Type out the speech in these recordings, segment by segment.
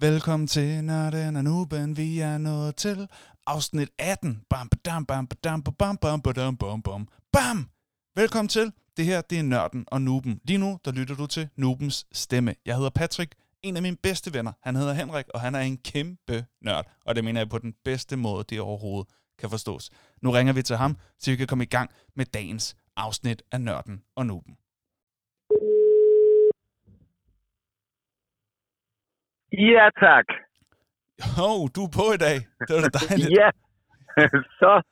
Velkommen til Nørden og Nuben. Vi er nået til afsnit 18. Bam, badam, bam, badam, bam, bam, badam, bam, bam. Bam! Velkommen til. Det her, det er Nørden og Nuben. Lige nu, der lytter du til Nubens stemme. Jeg hedder Patrick. En af mine bedste venner, han hedder Henrik, og han er en kæmpe nørd. Og det mener jeg på den bedste måde, det overhovedet kan forstås. Nu ringer vi til ham, så vi kan komme i gang med dagens afsnit af Nørden og Nuben. Ja, tak. Hov, du er på i dag. Det var da dejligt. Ja, så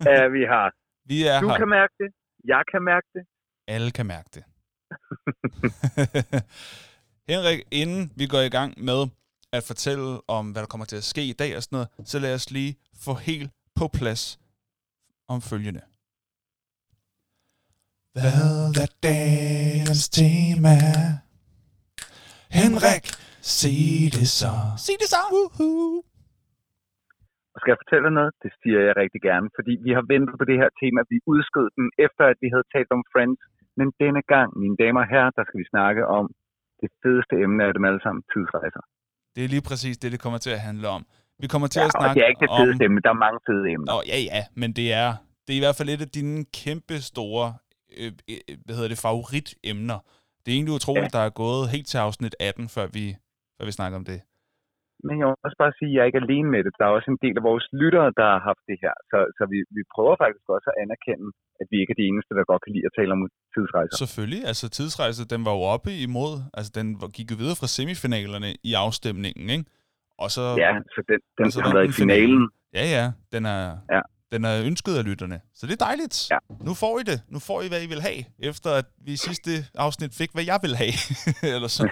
er vi her. Vi er Du her. kan mærke det. Jeg kan mærke det. Alle kan mærke det. Henrik, inden vi går i gang med at fortælle om, hvad der kommer til at ske i dag og sådan noget, så lad os lige få helt på plads om følgende. Hvad er dagens tema? Henrik, sig det så. Sig det så. Woohoo. Og skal jeg fortælle noget? Det siger jeg rigtig gerne, fordi vi har ventet på det her tema. Vi udskød den efter, at vi havde talt om Friends. Men denne gang, mine damer og herrer, der skal vi snakke om det fedeste emne af dem alle sammen, tidsrejser. Det er lige præcis det, det kommer til at handle om. Vi kommer til Ja, at og snakke det er ikke det om... fedeste emne, der er mange fede emner. Nå, ja, ja, men det er, det er i hvert fald et af dine kæmpe store, øh, øh, hvad hedder det, favoritemner. Det er egentlig utroligt, ja. der er gået helt til afsnit 18, før vi, før vi snakker om det. Men jeg vil også bare sige, at jeg er ikke alene med det. Der er også en del af vores lyttere, der har haft det her. Så, så vi, vi prøver faktisk også at anerkende, at vi ikke er de eneste, der godt kan lide at tale om tidsrejser. Selvfølgelig, altså tidsrejse, den var jo oppe imod, altså den gik jo videre fra semifinalerne i afstemningen, ikke? Og så, Ja, så den, den Og så har været i finalen. ja, ja, den er, Ja. den er ønsket af lytterne. Så det er dejligt. Ja. Nu får I det. Nu får I, hvad I vil have, efter at vi i sidste afsnit fik, hvad jeg vil have. Eller så.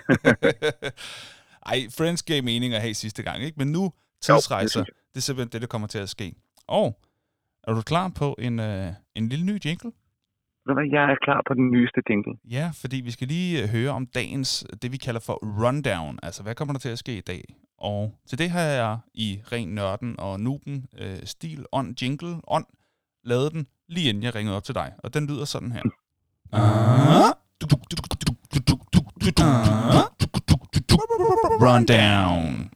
Ej, Friends gav mening at have sidste gang, ikke? Men nu tidsrejser, synes det, det er simpelthen det, der kommer til at ske. Og er du klar på en, øh, en lille ny jingle? Jeg er klar på den nyeste jingle. Ja, fordi vi skal lige øh, høre om dagens, det vi kalder for rundown. Altså, hvad kommer der til at ske i dag? Og til det har jeg i ren nørden og nuben øh, stil, on jingle, on, lavet den lige inden jeg ringede op til dig. Og den lyder sådan her. Rundown.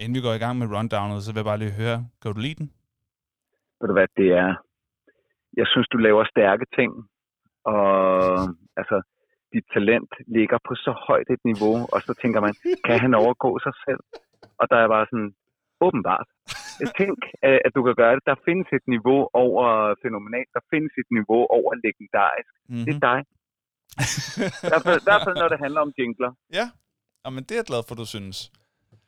Inden vi går i gang med rundownet, så vil jeg bare lige høre, kan du lide den? Ved du hvad, det er... Jeg synes, du laver stærke ting, og altså, dit talent ligger på så højt et niveau, og så tænker man, kan han overgå sig selv? Og der er bare sådan, åbenbart. Jeg tænker, at at du kan gøre det. Der findes et niveau over fænomenalt, der findes et niveau over legendarisk. Mm-hmm. Det er dig. I hvert fald, i hvert fald når det handler om jingler. Ja, Jamen, det er jeg glad for, du synes.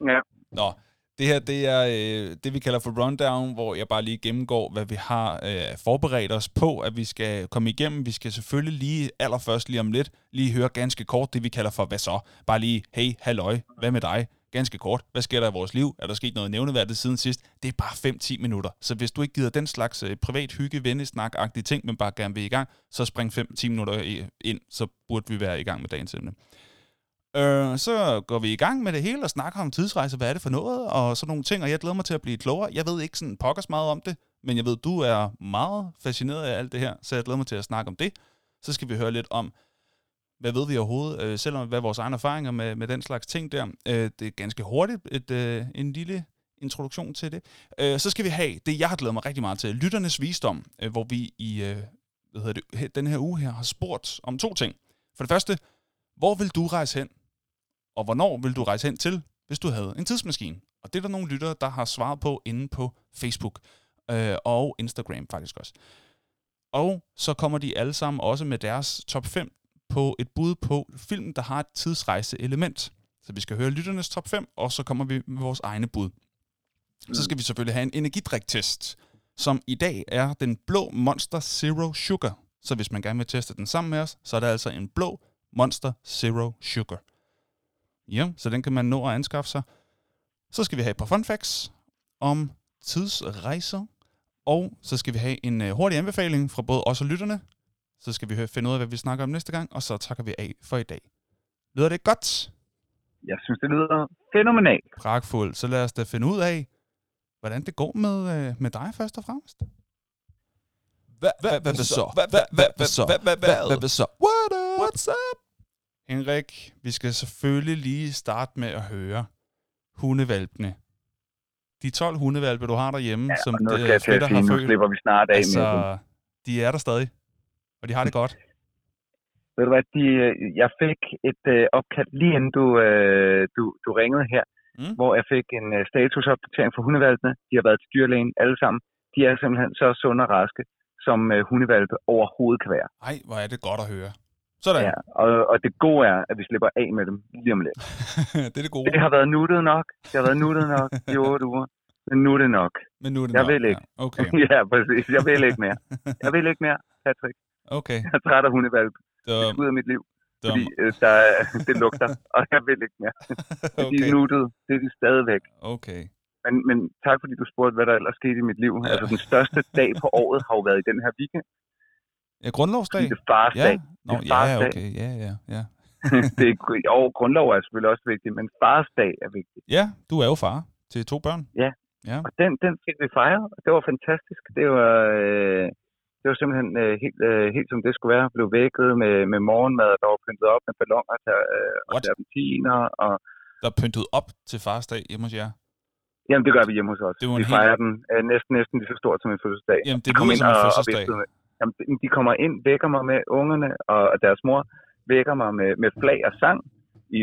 Ja. Nå, det her det er øh, det, vi kalder for rundown, hvor jeg bare lige gennemgår, hvad vi har øh, forberedt os på, at vi skal komme igennem. Vi skal selvfølgelig lige allerførst lige om lidt lige høre ganske kort det, vi kalder for hvad så? Bare lige, hey, halløj, hvad med dig? Ganske kort. Hvad sker der i vores liv? Er der sket noget nævneværdigt siden sidst? Det er bare 5-10 minutter. Så hvis du ikke gider den slags øh, privat hygge, vennesnak-agtige ting, men bare gerne vil i gang, så spring 5-10 minutter ind, så burde vi være i gang med dagens emne. Øh, så går vi i gang med det hele og snakker om tidsrejse, hvad er det for noget, og sådan nogle ting, og jeg glæder mig til at blive klogere. Jeg ved ikke sådan pokkers meget om det, men jeg ved, du er meget fascineret af alt det her, så jeg glæder mig til at snakke om det. Så skal vi høre lidt om, hvad ved vi overhovedet, øh, selvom hvad er vores egne erfaringer med, med den slags ting der. Øh, det er ganske hurtigt et, øh, en lille introduktion til det. Øh, så skal vi have det, jeg har glædet mig rigtig meget til, lytternes visdom, øh, hvor vi i øh, hvad hedder det, den her uge her har spurgt om to ting. For det første, hvor vil du rejse hen? Og hvornår vil du rejse hen til, hvis du havde en tidsmaskine? Og det er der nogle lyttere, der har svaret på inde på Facebook øh, og Instagram faktisk også. Og så kommer de alle sammen også med deres top 5 på et bud på film, der har et tidsrejse-element. Så vi skal høre lytternes top 5, og så kommer vi med vores egne bud. Så skal vi selvfølgelig have en energidriktest, som i dag er den blå Monster Zero Sugar. Så hvis man gerne vil teste den sammen med os, så er det altså en blå Monster Zero Sugar. Ja, så den kan man nå at anskaffe sig. Så skal vi have et par fun facts om tidsrejser. Og så skal vi have en øh, hurtig anbefaling fra både os og lytterne. Så skal vi høre, finde ud af, hvad vi snakker om næste gang, og så takker vi af for i dag. Lyder det godt? Jeg synes, det lyder fænomenalt. Pragtfuldt. Så lad os da finde ud af, hvordan det går med, øh, med dig først og fremmest. Hvad, hvad, hvad, hvad så? Hvad, hvad, hvad, hvad så? Hvad, hvad, hvad, hvad så? What up? What's up? Henrik, vi skal selvfølgelig lige starte med at høre hundevalpene. De 12 hundevalpe, du har derhjemme, Ja, som nu det, Flitter sige, har nu født, slipper vi snart af med dem. altså, de er der stadig. Og de har det godt. Ved du hvad, de, øh, jeg fik et øh, opkald lige inden du, øh, du, du ringede her, Mm. hvor jeg fik en øh, statusopdatering fra hundevalpene. De har været til dyrlægen alle sammen. De er simpelthen så sunde og raske, som øh, hundevalpe overhovedet kan være. Ej, hvor er det godt at høre. Sådan. Ja, og, og det gode er, at vi slipper af med dem lige om lidt. det er det gode. Det har været nuttet nok. Det har været nuttet nok i otte uger. Men nu er det nok. Men nu er det Jeg nok. vil ikke. Ja. Okay. ja, præcis. Jeg vil ikke mere. Jeg vil ikke mere, Patrick. Okay. Jeg er træt af hundevalpe. Det Det ud af mit liv. var, Fordi øh, der, er- det lugter, og jeg vil ikke mere. De er okay. nuttet. Det er de stadigvæk. okay. Men, men tak fordi du spurgte, hvad der ellers skete i mit liv. Ja. Altså den største dag på året har jo været i den her weekend. Ja, grundlovsdag? Det er fars Ja. dag. Nå, Det er ja, fars dag. okay. Ja, ja, ja. det er, jo, grundlov er selvfølgelig også vigtigt, men fars dag er vigtig. Ja, du er jo far til to børn. Og den, den fik vi fejret, og det var fantastisk. Det var, øh, det var simpelthen øh, helt, øh, helt som det skulle være. Blev vækket med, med morgenmad, der var pyntet op med ballonger til, øh, og serpentiner. Og, Der er pyntet op til fars dag hjemme hos jer. jamen, det gør vi hjemme hos os. Det var vi helt- fejrer den øh, næsten, næsten lige så stort som en fødselsdag. Jamen, det De kom lyder ind og- fødselsdag. med- Jamen, de- kommer ind, vækker mig med ungerne, og deres mor vækker mig med, med flag og sang.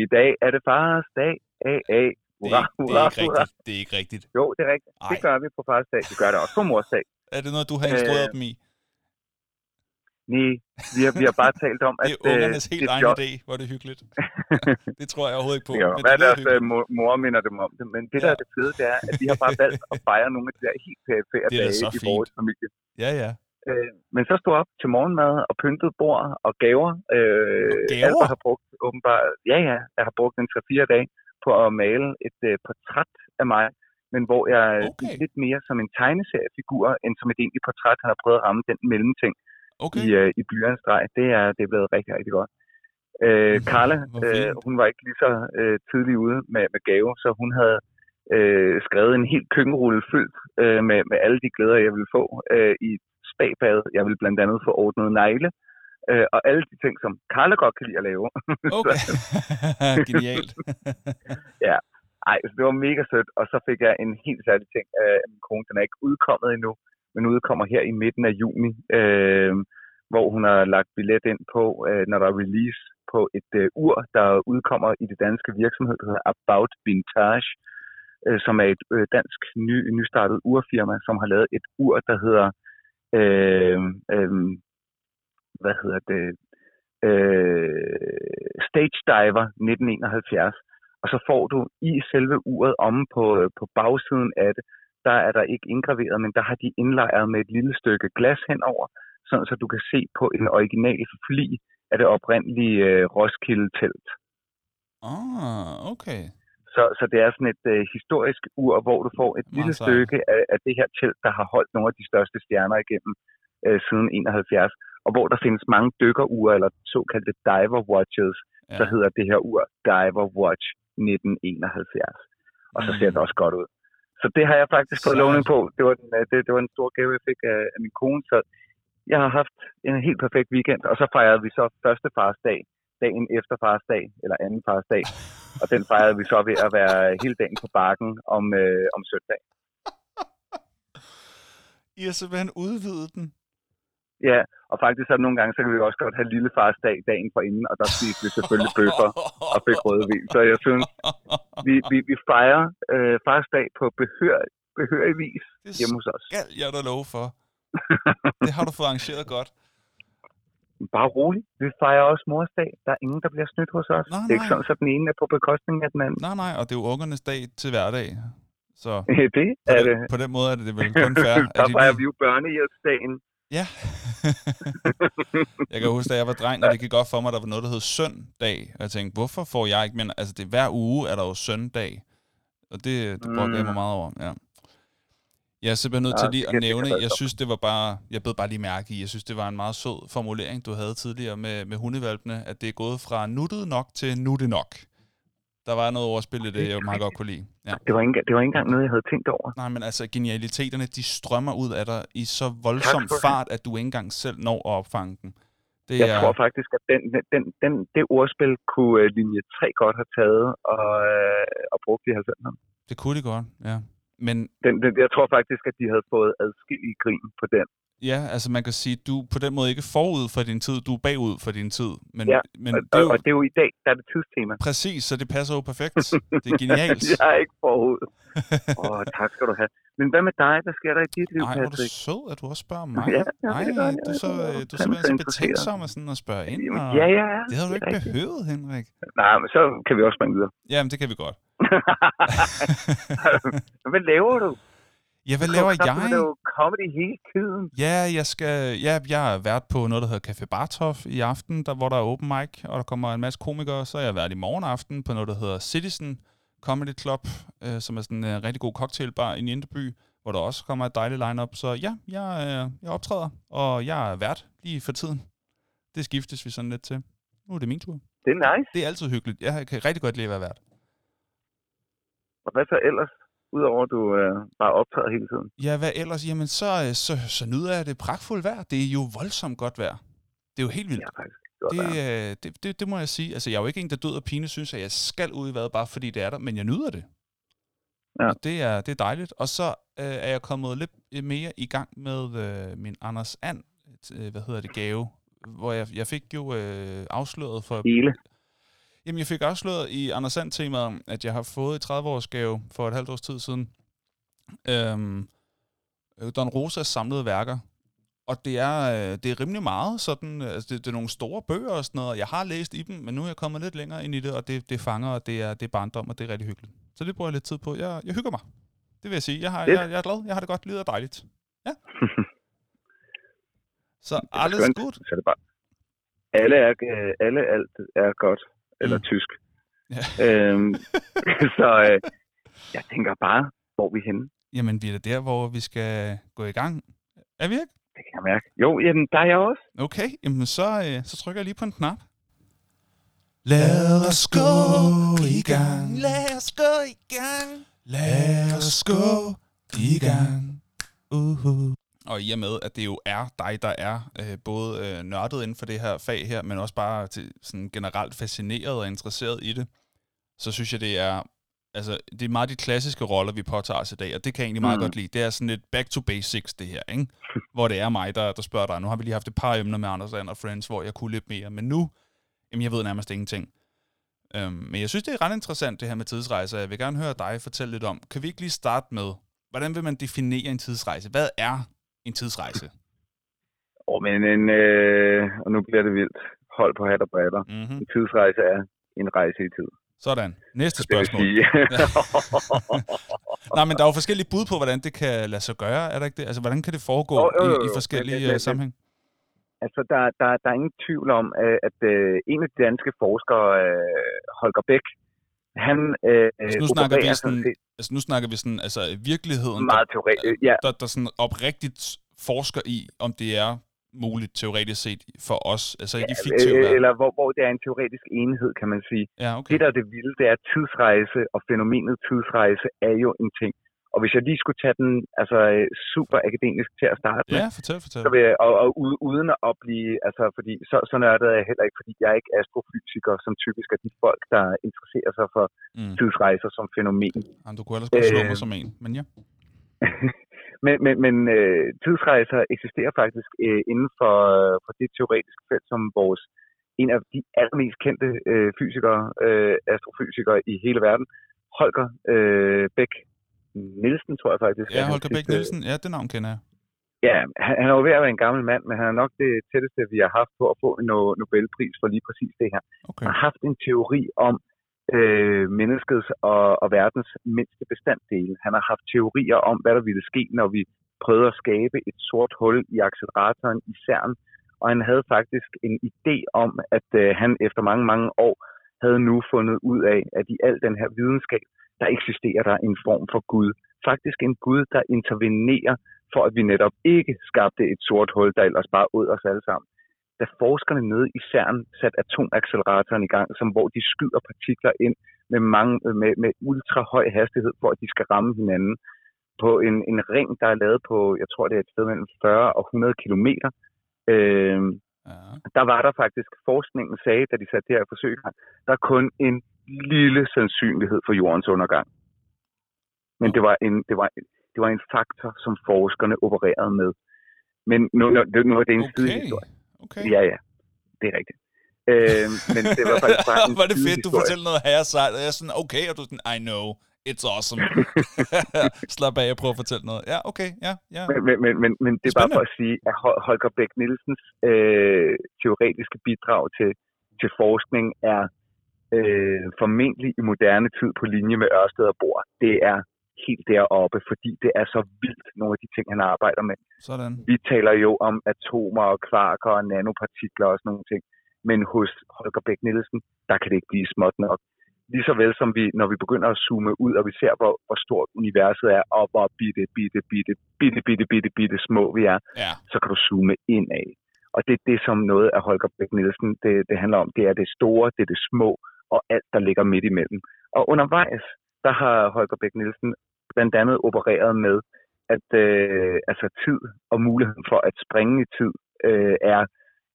I dag er det fars dag. A, A. Det Hurra, er, ikke, det, hurra, er ikke hurra. rigtigt. det er ikke rigtigt. Jo, det er rigtigt. Ej. Det gør vi på fars dag. Vi gør det også på mors dag. Er det noget, du har instrueret Øh, dem i? Nej, vi har, vi har bare talt om, at Det er ungernes øh, helt egen idé, hvor det er hyggeligt. Det tror jeg overhovedet ikke på. Ja, men hvad det deres øh, hyggeligt. mor, minder dem om det. Men det, der Ja. er det fede, det er, at vi har bare valgt at fejre nogle af de der helt perifære er dage i fint. vores familie. Ja, ja. Øh, men så stod op til morgenmad og pyntet bord og gaver. Øh, Gaver? Albert har brugt åbenbart, ja ja, jeg har brugt en 3-4 dage på at male et øh, portræt af mig, men hvor jeg er Okay. lidt mere som en tegneseriefigur, end som et egentligt portræt. Han har prøvet at ramme den mellemting Okay. i, øh, i blyantstreg. Det er, det er blevet rigtig, rigtig godt. Øh, Carla, hvor øh, hun var ikke lige så øh, tidlig ude med, med gave, så hun havde øh, skrevet en helt køkkenrulle fyldt øh, med, med alle de glæder, jeg ville få øh, i spabad. Jeg ville blandt andet få ordnet negle, øh, og alle de ting, som Carla godt kan lide at lave. Okay. Genialt. Ej, så det var mega sødt, og så fik jeg en helt særlig ting af min kone. Den er ikke udkommet endnu, men udkommer her i midten af juni, øh, hvor hun har lagt billet ind på, øh, når der er release på et øh, ur, der udkommer i det danske virksomhed, der hedder About Vintage, øh, som er et øh, dansk ny, nystartet urfirma, som har lavet et ur, der hedder, øh, øh, hvad hedder det, øh, Stage Diver 1971 og så får du i selve uret omme på, øh, på bagsiden af det, der er der ikke indgraveret, men der har de indlejret med et lille stykke glas henover, sådan så du kan se på en original fli af det oprindelige øh, Roskilde-telt. Ah, okay. Så, så det er sådan et øh, historisk ur, hvor du får et Meget lille stykke af, af det her telt, der har holdt nogle af de største stjerner igennem øh, siden 71, og hvor der findes mange dykkerure, eller såkaldte diver watches, Ja. så hedder det her ur Diver Watch 1971. Og så ser Mm. det også godt ud. Så det har jeg faktisk fået lovning på. Det var, den, øh, det, det var en stor gave, jeg fik af, af min kone. Så jeg har haft en helt perfekt weekend. Og så fejrede vi så første fars dag, dagen efter fars dag, eller anden fars dag. Og den fejrede vi så ved at være hele dagen på bakken om, øh, om søndag. I har simpelthen udvidet den. Ja, og faktisk så nogle gange, så kan vi også godt have lille fars dag dagen for inden, og der spiste vi selvfølgelig bøffer og fik rødvin. Så jeg synes, vi, vi, vi fejrer øh, fars dag på behør, behørig vis Det hjemme hos os. skal jeg da love for. Det har du fået arrangeret godt. Bare roligt. Vi fejrer også mors dag. Der er ingen, der bliver snydt hos os. Nej, det er ikke nej. sådan, at den ene er på bekostning af den anden. Nej, nej, og det er jo ungernes dag til hverdag. Så det på, er det. den, på den måde er det vel kun fair. der de fejrer vi jo børnehjælpsdagen. Ja. jeg kan huske, da jeg var dreng, og det gik godt for mig, at der var noget, der hed søndag. Og jeg tænkte, hvorfor får jeg ikke... Men altså, det, er hver uge er der jo søndag. Og det, det brokker jeg mig Mm. meget over, ja. Jeg er simpelthen nødt Ja, til lige at nævne, jeg synes, det var bare, jeg bed bare lige mærke i, jeg synes, det var en meget sød formulering, du havde tidligere med, med hundevalpene, at det er gået fra nuttet nok til nuttet nok. Der var noget overspil i det, jeg meget godt kunne lide. Ja. Det var, ikke, det var ikke engang noget, jeg havde tænkt over. Nej, men altså, genialiteterne, de strømmer ud af dig i så voldsom fart, at du ikke engang selv når at opfange dem. Det Jeg er, tror faktisk, at den, den, den, det ordspil kunne øh, linje 3 godt have taget og, øh, og brugt i 90'erne. det kunne de godt, ja. Men Den, den, jeg tror faktisk, at de havde fået adskillige grin på den. Ja, altså man kan sige, du på den måde ikke forud for din tid, du er bagud for din tid. Men, Ja, men og, det er jo og det er jo i dag, der er det tidstema. præcis, så det passer jo perfekt. Det er genialt. jeg er ikke forud. Åh, oh, tak skal du have. Men hvad med dig? Hvad sker der i dit liv, Nej, hvor er du Patrick? sød, at du også spørger mig. Ja, ja, Nej, det du er så, er du er fandme så betænksom og sådan at spørge ind. Og Ja, ja, ja. Det havde du ikke rigtigt. behøvet, Henrik. Nej, men så kan vi også springe videre. Jamen, det kan vi godt. hvad laver du? Ja, hvad Du laver jeg? at lave comedy hele tiden. Ja, jeg skal, ja, jeg har været på noget, der hedder Café Bartov i aften, der, hvor der er open mic, og der kommer en masse komikere. Så har jeg været i morgen aften på noget, der hedder Citizen Comedy Club, øh, som er sådan en øh, rigtig god cocktailbar i Indeby, hvor der også kommer et dejligt line-up. Så ja, jeg, øh, jeg optræder, og jeg er vært lige for tiden. Det skiftes vi sådan lidt til. Nu er det min tur. Det er nice. Det er altid hyggeligt. Jeg kan rigtig godt lide at være vært. Og hvad så ellers? Udover at du øh, bare optræder hele tiden. Ja, hvad ellers? Jamen, så, øh, så, så nyder jeg det pragtfuldt vejr. Det er jo voldsomt godt vejr. Det er jo helt vildt. Ja, faktisk. Godt, Det, det... øh, det, det, det må jeg sige. Altså, jeg er jo ikke en, der død og pine synes, at jeg skal ud i vejret, bare fordi det er der, men jeg nyder det. Ja. Og det er, det er dejligt. Og så øh, er jeg kommet lidt mere i gang med øh, min Anders And, øh, hvad hedder det, gave, hvor jeg, jeg fik jo øh, afsløret for... Hele. Jamen, jeg fik afsløret i Anders And temaet, at jeg har fået et 30-års gave for et halvt års tid siden. Øhm, øh, Don Rosas samlede værker. Og det er, øh, det er rimelig meget sådan, øh, altså det, det er nogle store bøger og sådan noget, og jeg har læst i dem, men nu er jeg kommet lidt længere ind i det, og det, det fanger, og det er, det er barndom, og det er rigtig hyggeligt. Så det bruger jeg lidt tid på. Jeg, jeg hygger mig. Det vil jeg sige. Jeg, har, jeg, jeg er glad. Jeg har det godt. Livet er dejligt. Ja. Så alles godt. Så det bare... Alle, er, øh, alle alt er godt. Eller Mm. tysk. Ja. Øhm, så øh, jeg tænker bare, hvor er vi henne? Jamen, vi er der, hvor vi skal gå i gang. Er vi ikke? Det kan jeg mærke. Jo, jamen, der er jeg også. Okay, jamen så, øh, så trykker jeg lige på en knap. Lad os gå i gang. Lad os gå i gang. Lad os gå i gang. Uh-huh. Og i og med, at det jo er dig, der er øh, både øh, nørdet inden for det her fag her, men også bare til, sådan generelt fascineret og interesseret i det, så synes jeg, det er altså, det er meget de klassiske roller, vi påtager os i dag, og det kan jeg egentlig meget Mm. godt lide. Det er sådan lidt back to basics, det her, ikke? hvor det er mig, der, der spørger dig. Nu har vi lige haft et par emner med Anders and Friends, hvor jeg kunne lidt mere, men nu, jamen jeg ved nærmest ingenting. Øhm, men jeg synes, det er ret interessant, det her med tidsrejser. Jeg vil gerne høre dig fortælle lidt om. Kan vi ikke lige starte med, hvordan vil man definere en tidsrejse? Hvad er en tidsrejse? Åh, men en, øh, og nu bliver det vildt. Hold på hat og brætter. Mm-hmm. En tidsrejse er en rejse i tid. Sådan. Næste spørgsmål. sige, Nej, men der er jo forskellige bud på, hvordan det kan lade sig gøre, er der ikke det? Altså, hvordan kan det foregå Jo, jo, jo, i, i forskellige Men- men- øh, men- sammenhæng? altså, der, der, der er ingen tvivl om, øh, at øh, en af de danske forskere, øh, Holger Bæk, han øh, Altså, nu snakker vi sådan, altså, nu snakker vi sådan, altså virkeligheden, der, meget teoretisk. Ja, der, der sådan oprigtigt forsker i, om det er muligt teoretisk set for os, altså ikke i fiktiv øh, verden. eller hvor, hvor det er en teoretisk enhed, kan man sige. Ja, okay. Det, der er det vilde, det er tidsrejse, og fænomenet tidsrejse er jo en ting. Og hvis jeg lige skulle tage den altså, øh, super akademisk til at starte med, Ja, fortæl, fortæl. så vil jeg, og, og uden at blive, altså fordi så, så nørdet er jeg heller ikke, fordi jeg er ikke astrofysiker, som typisk er de folk, der interesserer sig for Mm. tidsrejser som fænomen. Jamen, du kunne ellers godt slå Øh, mig som en, men ja. men men, men øh, tidsrejser eksisterer faktisk øh, inden for, øh, for det teoretiske felt, som vores en af de allermest kendte øh, fysikere, øh, astrofysikere i hele verden, Holger øh, Bæk Nielsen, tror jeg faktisk. Ja, er Holger Bæk sidste- Nielsen, ja, det navn kender jeg. Ja, han, han er jo ved at være en gammel mand, men han er nok det tætteste, vi har haft på at få en no- Nobelpris for lige præcis det her. Okay. Han har haft en teori om øh, menneskets og, og verdens mindste bestanddele. Han har haft teorier om, hvad der ville ske, når vi prøvede at skabe et sort hul i acceleratoren i CERN. Og han havde faktisk en idé om, at øh, han efter mange, mange år havde nu fundet ud af, at i al den her videnskab, der eksisterer der en form for Gud. Faktisk en Gud, der intervenerer for, at vi netop ikke skabte et sort hul, der ellers bare ud os alle sammen da forskerne nede i CERN satte atomacceleratoren i gang, som hvor de skyder partikler ind med, mange, med, med ultra høj hastighed, for at de skal ramme hinanden på en, en ring, der er lavet på, jeg tror det er et sted mellem 40 og 100 kilometer. Øh, Ja. der var der faktisk, forskningen sagde, da de satte det her forsøg der er kun en lille sandsynlighed for jordens undergang. Men det var en, det var, det var en faktor, som forskerne opererede med. Men nu, nu, det- nu er det en okay. sidehistorie. Okay. Ja, ja, det er rigtigt. Øh, men det var faktisk bare en Var det fedt, du fortæller noget her sejt, og jeg er sådan, okay, og du er sådan, I know, it's awesome. Slap af, jeg prøver at fortælle noget. Ja, okay, ja, ja. Men, men, men, men, det er bare for at sige, at Hol- Holger Bæk Nielsens øh, teoretiske bidrag til, til forskning er øh, formentlig i moderne tid på linje med Ørsted og Bohr. Det er helt deroppe, fordi det er så vildt, nogle af de ting, han arbejder med. Sådan. Vi taler jo om atomer og kvarker og nanopartikler og sådan nogle ting. Men hos Holger Bæk Nielsen, der kan det ikke blive småt nok. Lige så vel som vi, når vi begynder at zoome ud, og vi ser, hvor, hvor stort universet er, og hvor bitte, bitte, bitte, bitte, bitte, bitte, bitte små vi er, Ja, så kan du zoome ind af. Og det er det, som noget af Holger Bæk Nielsen, det, det handler om. Det er det store, det er det små, og alt, der ligger midt imellem. Og undervejs, der har Holger Bæk Nielsen blandt andet opereret med, at øh, altså tid og muligheden for at springe i tid øh, er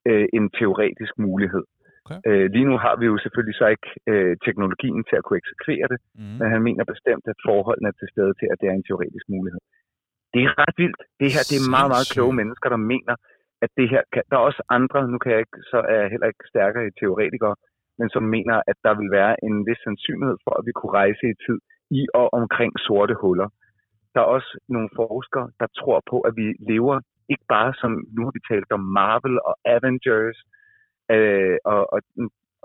øh, en teoretisk mulighed. Okay. Øh, lige nu har vi jo selvfølgelig så ikke øh, teknologien til at kunne eksekvere det, mm. men han mener bestemt, at forholdene er til stede til, at det er en teoretisk mulighed. Det er ret vildt. Det her det er meget, meget kloge mennesker, der mener, at det her kan... Der er også andre, nu kan jeg ikke, så er jeg heller ikke stærkere i teoretikere, men som mener, at der vil være en vis sandsynlighed for, at vi kunne rejse i tid i og omkring sorte huller. Der er også nogle forskere, der tror på, at vi lever ikke bare som, nu har vi talt om Marvel og Avengers, øh, og, og,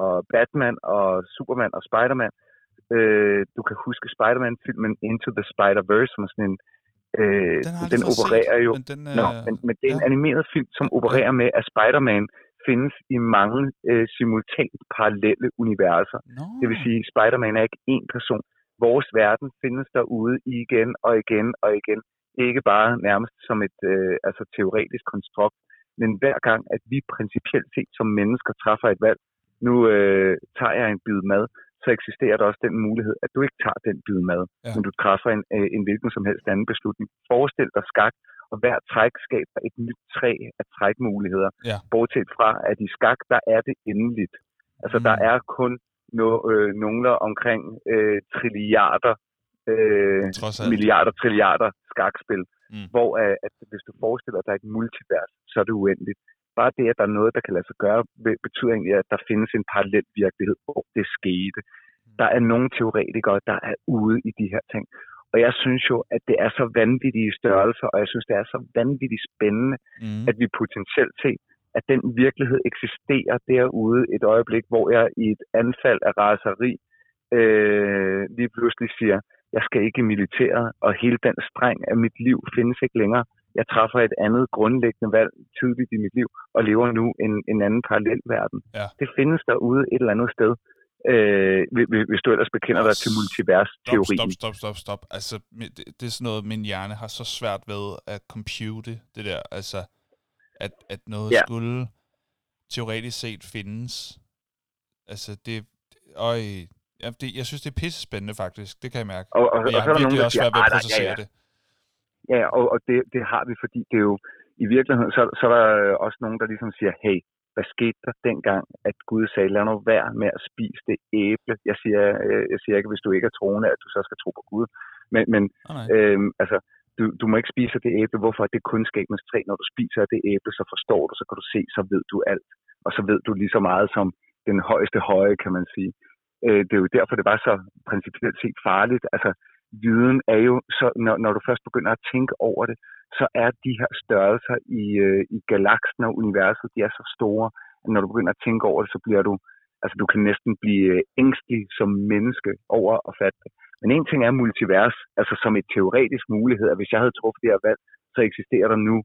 og Batman og Superman og Spider-Man. Øh, du kan huske Spider-Man-filmen Into the Spider-Verse, som er sådan en... Øh, Den den opererer set, jo... men den, Nå, øh, men, men det er en ja. animeret film, som opererer med, at Spider-Man findes i mange øh, simultant parallelle universer. Nå. Det vil sige, at Spider-Man er ikke én person. Vores verden findes derude igen og igen og igen. Ikke bare nærmest som et øh, altså teoretisk konstrukt, men hver gang, at vi principielt set som mennesker træffer et valg, nu øh, tager jeg en bid mad, så eksisterer der også den mulighed, at du ikke tager den bid mad, Ja. men du træffer en, øh, en hvilken som helst anden beslutning. Forestil dig skak, og hver træk skaber et nyt træ af trækmuligheder. Ja. Bortset fra, at i skak, der er det endeligt. Altså, Mm. der er kun no, øh, nogle omkring øh, trilliarder, øh, milliarder, trilliarder skakspil, Mm. hvor øh, at hvis du forestiller dig et multivers, så er det uendeligt. Bare det, at der er noget, der kan lade sig gøre, be- betyder egentlig, at der findes en parallel virkelighed, hvor det skete. Der er nogle teoretikere, der er ude i de her ting. Og jeg synes jo, at det er så vanvittige størrelser, og jeg synes, det er så vanvittigt spændende, Mm. at vi potentielt set, at den virkelighed eksisterer derude et øjeblik, hvor jeg i et anfald af raseri øh, lige pludselig siger, jeg skal ikke i militæret, og hele den streng af mit liv findes ikke længere. Jeg træffer et andet grundlæggende valg tidligt i mit liv, og lever nu en, en anden parallel verden. Ja. Det findes derude et eller andet sted, øh, hvis- du ellers bekender dig til multivers-teorien. stop, stop, stop, stop. Altså, det, det er sådan noget, min hjerne har så svært ved at compute det der. Altså, at, at noget Ja. skulle teoretisk set findes. Altså, det... Øj, ja, det, jeg synes, det er pisse spændende faktisk. Det kan jeg mærke. Og, og, og jeg så har er nogen, virkelig der også svært ved "Ah, at nej, processere ja, ja. det. Ja, og, og det, det har vi, fordi det er jo i virkeligheden, så, så er der også nogen, der ligesom siger, hey, hvad skete der dengang, at Gud sagde, lad nu være med at spise det æble. Jeg siger, øh, jeg siger ikke, hvis du ikke er troende, at du så skal tro på Gud. Men, men nej. øhm, altså, du, du må ikke spise det æble. Hvorfor? Det er kundskabens træ. Når du spiser det æble, så forstår du, så kan du se, så ved du alt. Og så ved du lige så meget som den højeste høje, kan man sige. Øh, det er jo derfor, det var så principielt set farligt. Altså, viden er jo, så, når, når du først begynder at tænke over det, så er de her størrelser i, øh, i galaksen og universet, de er så store, at når du begynder at tænke over det, så bliver du, altså du kan næsten blive øh, ængstelig som menneske over at fatte det. Men en ting er multivers, altså som et teoretisk mulighed, at hvis jeg havde truffet det her valg, så eksisterer der nu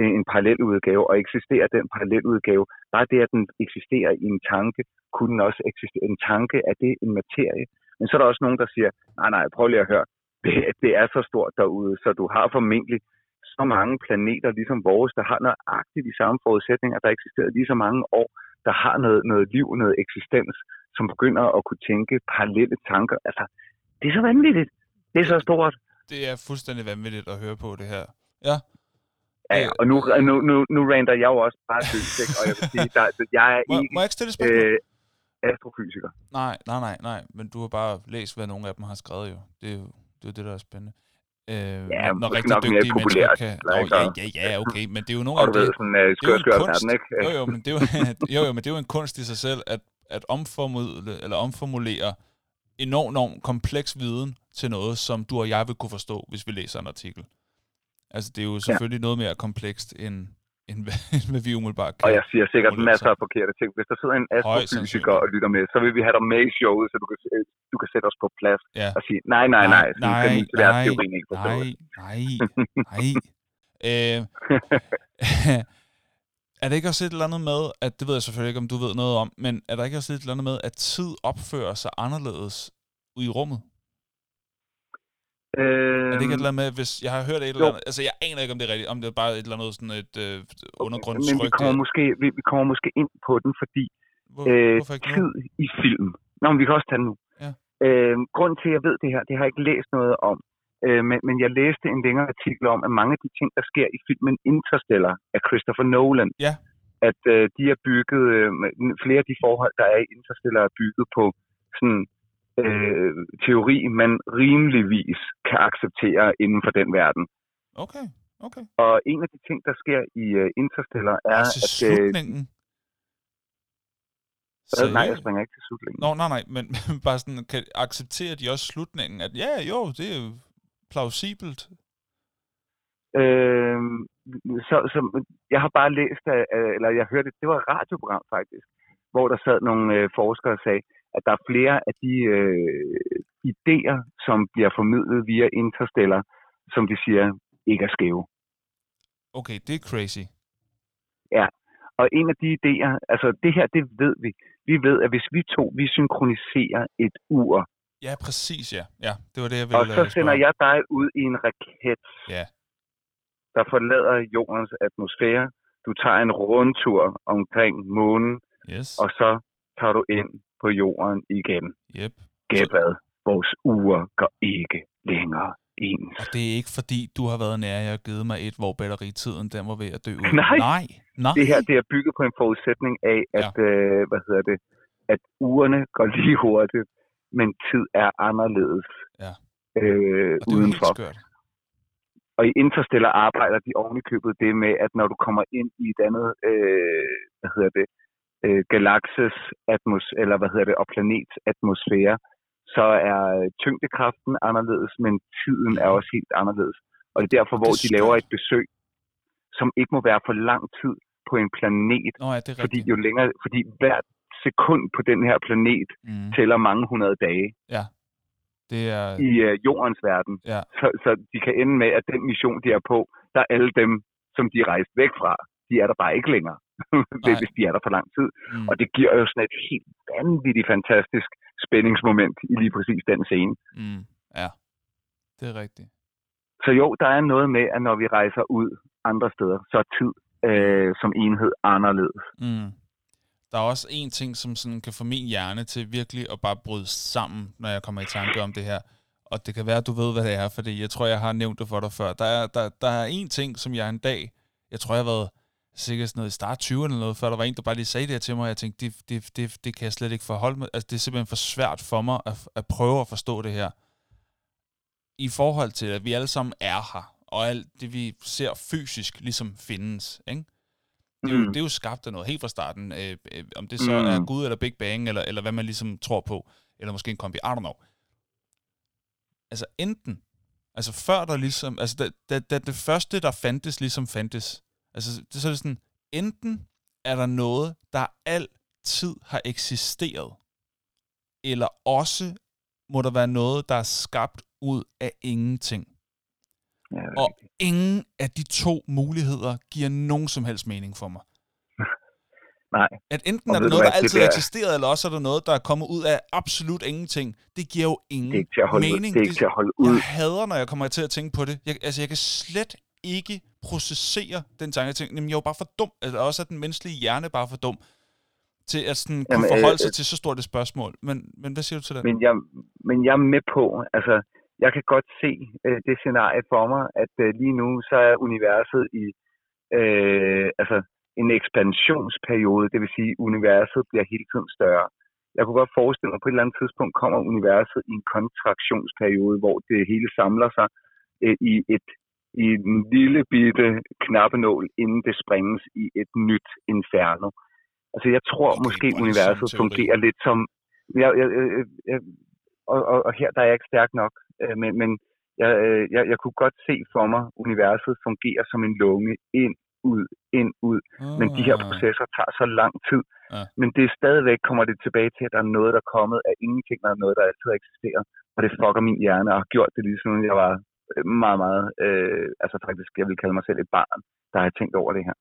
en en paralleludgave, og eksisterer den paralleludgave, bare det, at den eksisterer i en tanke, kunne den også eksistere. En tanke, er det en materie? Men så er der også nogen, der siger, nej, nej, prøv lige at høre, det, det er så stort derude, så du har formentlig så mange planeter, ligesom vores, der har nøjagtigt de samme forudsætninger, der eksisterer lige så mange år, der har noget, noget liv, noget eksistens, som begynder at kunne tænke parallelle tanker. Altså, det er så vanvittigt. Det er så stort. Det er fuldstændig vanvittigt at høre på det her. Ja. Ja, ja, og nu, nu, nu, nu rander jeg jo også bare løs, og jeg vil sige, der, jeg er Må, ikke må jeg ikke stille spørgsmål? øh, astrofysiker. Nej, nej, nej, nej, men du har bare læst, hvad nogle af dem har skrevet jo. Det er jo det, er jo det der er spændende. Øh, Ja, når, når rigtig nok mere dygtige mennesker populært, kan... Nå, ja, ja, ja, okay, men det er jo nogle Og af du ved, det... sådan uh, det er jo skør, skør kunst. verden, ikke? Jo, jo, men det er jo, jo, jo, men det er jo en kunst i sig selv, at, at omformule, eller omformulere enormt, enormt kompleks viden til noget, som du og jeg vil kunne forstå, hvis vi læser en artikel. Altså, det er jo selvfølgelig ja. noget mere komplekst, end, end, hvad, end hvad vi umiddelbart kan. Og jeg siger sikkert Måle masser af forkerte ting. Hvis der sidder en astrofysiker og lytter med, så vil vi have dig med i showet, så du kan, øh, du kan sætte os på plads Ja. og sige, nej, nej, nej, sådan nej, kan nej, multiversteorien ikke nej, nej, nej. øh, er det ikke også et eller andet med, at det ved jeg selvfølgelig ikke, om du ved noget om, men er der ikke også et eller andet med, at tid opfører sig anderledes ude i rummet? Øh, Er det ikke et eller andet med, hvis jeg har hørt et eller jo. andet, altså jeg aner ikke, om det er rigtigt, om det er bare et eller andet sådan et øh, men vi kommer, måske, vi, vi kommer måske ind på den, fordi Hvor, øh, ikke nu? tid i film. Nå, men vi kan også tage den nu. Ja. Øh, grunden til, at jeg ved det her, det har jeg ikke læst noget om. Øh, men, men jeg læste en længere artikel om, at mange af de ting, der sker i filmen Interstellar af Christopher Nolan, Ja. at øh, de er bygget, øh, flere af de forhold, der er i Interstellar, er bygget på sådan øh, teori, man rimeligvis kan acceptere inden for den verden. Okay, okay. Og en af de ting, der sker i øh, Interstellar, er, Altså at... Øh, slutningen. øh, nej, jeg springer ikke til slutningen. Nå, nej, nej, men bare sådan, kan acceptere de også slutningen? At ja, jo, det er plausibelt. Øh, så, så jeg har bare læst, eller jeg hørte, det var et radioprogram faktisk, hvor der sad nogle øh, forskere og sagde, at der er flere af de øh, idéer, som bliver formidlet via Interstellar, som de siger, ikke er skæve. Okay, det er crazy. Og en af de idéer, altså det her, det ved vi. Vi ved, at hvis vi to, vi synkroniserer et ur, Ja, præcis, ja. Ja, det var det, jeg ville og så øh, sender spørge jeg dig ud i en raket, Ja. der forlader jordens atmosfære. Du tager en rundtur omkring månen, Yes. og så tager du ind på jorden igen. Yep. Gæt hvad? Vores uger går ikke længere ens. Og det er ikke fordi, du har været nær, jeg har givet mig et, hvor batteritiden den var ved at dø ud. Nej. Nej, nej. Det her det er bygget på en forudsætning af, at, ja. øh, hvad hedder det, at ugerne går lige hurtigt, men tid er anderledes Ja. øh, Og det er udenfor. skørt. Og i Interstellar arbejder de ovenikøbet det med, at når du kommer ind i et andet, øh, hvad hedder det, øh, galakses atmos eller hvad hedder det, og planets atmosfære, så er tyngdekraften anderledes, men tiden er også helt anderledes. Og det er derfor, hvor Det er de laver et besøg, som ikke må være for lang tid på en planet, Nå ja, det er fordi jo længere, fordi hvert sekund på den her planet Mm. tæller mange hundrede dage Det er... i øh, jordens verden. Ja. Så, så de kan ende med, at den mission, de er på, der er alle dem, som de er rejst væk fra, de er der bare ikke længere. Hvis de er der for lang tid. Mm. Og det giver jo sådan et helt vanvittigt fantastisk spændingsmoment i lige præcis den scene. Mm. Ja, det er rigtigt. Så jo, der er noget med, at når vi rejser ud andre steder, så er tid øh, som enhed anderledes. Mm. Der er også en ting, som sådan kan få min hjerne til virkelig at bare bryde sammen, når jeg kommer i tanke om det her. Og det kan være, at du ved, hvad det er, fordi jeg tror, jeg har nævnt det for dig før. Der er, der, der er en ting, som jeg en dag, jeg tror, jeg har været sikkert sådan noget i start 20'erne eller noget, før der var en, der bare lige sagde det her til mig, og jeg tænkte, det, det, det, det kan jeg slet ikke forholde mig. Altså, det er simpelthen for svært for mig at, at prøve at forstå det her. I forhold til, at vi alle sammen er her, og alt det, vi ser fysisk, ligesom findes, ikke? Det er, jo, Mm. det er jo skabt af noget helt fra starten. Øh, øh, om det så Mm. er Gud eller Big Bang, eller, eller hvad man ligesom tror på. Eller måske en kombi, I don't know. Altså enten, altså før der ligesom, altså da, da, da det første, der fandtes, ligesom fandtes, altså det, så er det sådan, enten er der noget, der altid har eksisteret, eller også må der være noget, der er skabt ud af ingenting. Ja, Og ingen af de to muligheder giver nogen som helst mening for mig. Nej. At enten Og er der noget, hvad, der det altid har eksisteret, eller også er der noget, der er kommet ud af absolut ingenting. Det giver jo ingen Det er ikke til at holde, mening. det er ikke til at holde ud. jeg hader, når jeg kommer til at tænke på det. Jeg, altså, jeg kan slet ikke processere den tanke. Jeg tænker, jamen, jeg er jo bare for dum. Altså, også er den menneskelige hjerne bare for dum til at sådan, kunne Jamen, forholde øh, sig til så stort et spørgsmål. Men, men hvad siger du til det? Men jeg, men jeg er med på, altså, jeg kan godt se øh, det scenarie for mig, at øh, lige nu, så er universet i øh, altså en ekspansionsperiode, det vil sige, at universet bliver hele tiden større. Jeg kunne godt forestille mig, at på et eller andet tidspunkt kommer universet i en kontraktionsperiode, hvor det hele samler sig øh, i et i en lille bitte knappenål, inden det springes i et nyt inferno. Altså jeg tror Okay, måske er universet fungerer lidt som... Jeg, jeg, jeg, jeg, og, og, og her der er jeg ikke stærk nok, øh, men, men jeg, øh, jeg, jeg kunne godt se for mig, universet fungerer som en lunge ind, ud, ind, ud. Men de her Ah. processer tager så lang tid. Ja. Men det er stadigvæk, kommer det tilbage til, at der er noget, der er kommet af ingenting, der er noget, der altid har eksisteret. Og det fucker min hjerne, og har gjort det lige siden jeg var meget, meget, øh, altså faktisk, jeg vil kalde mig selv et barn, der har tænkt over det her.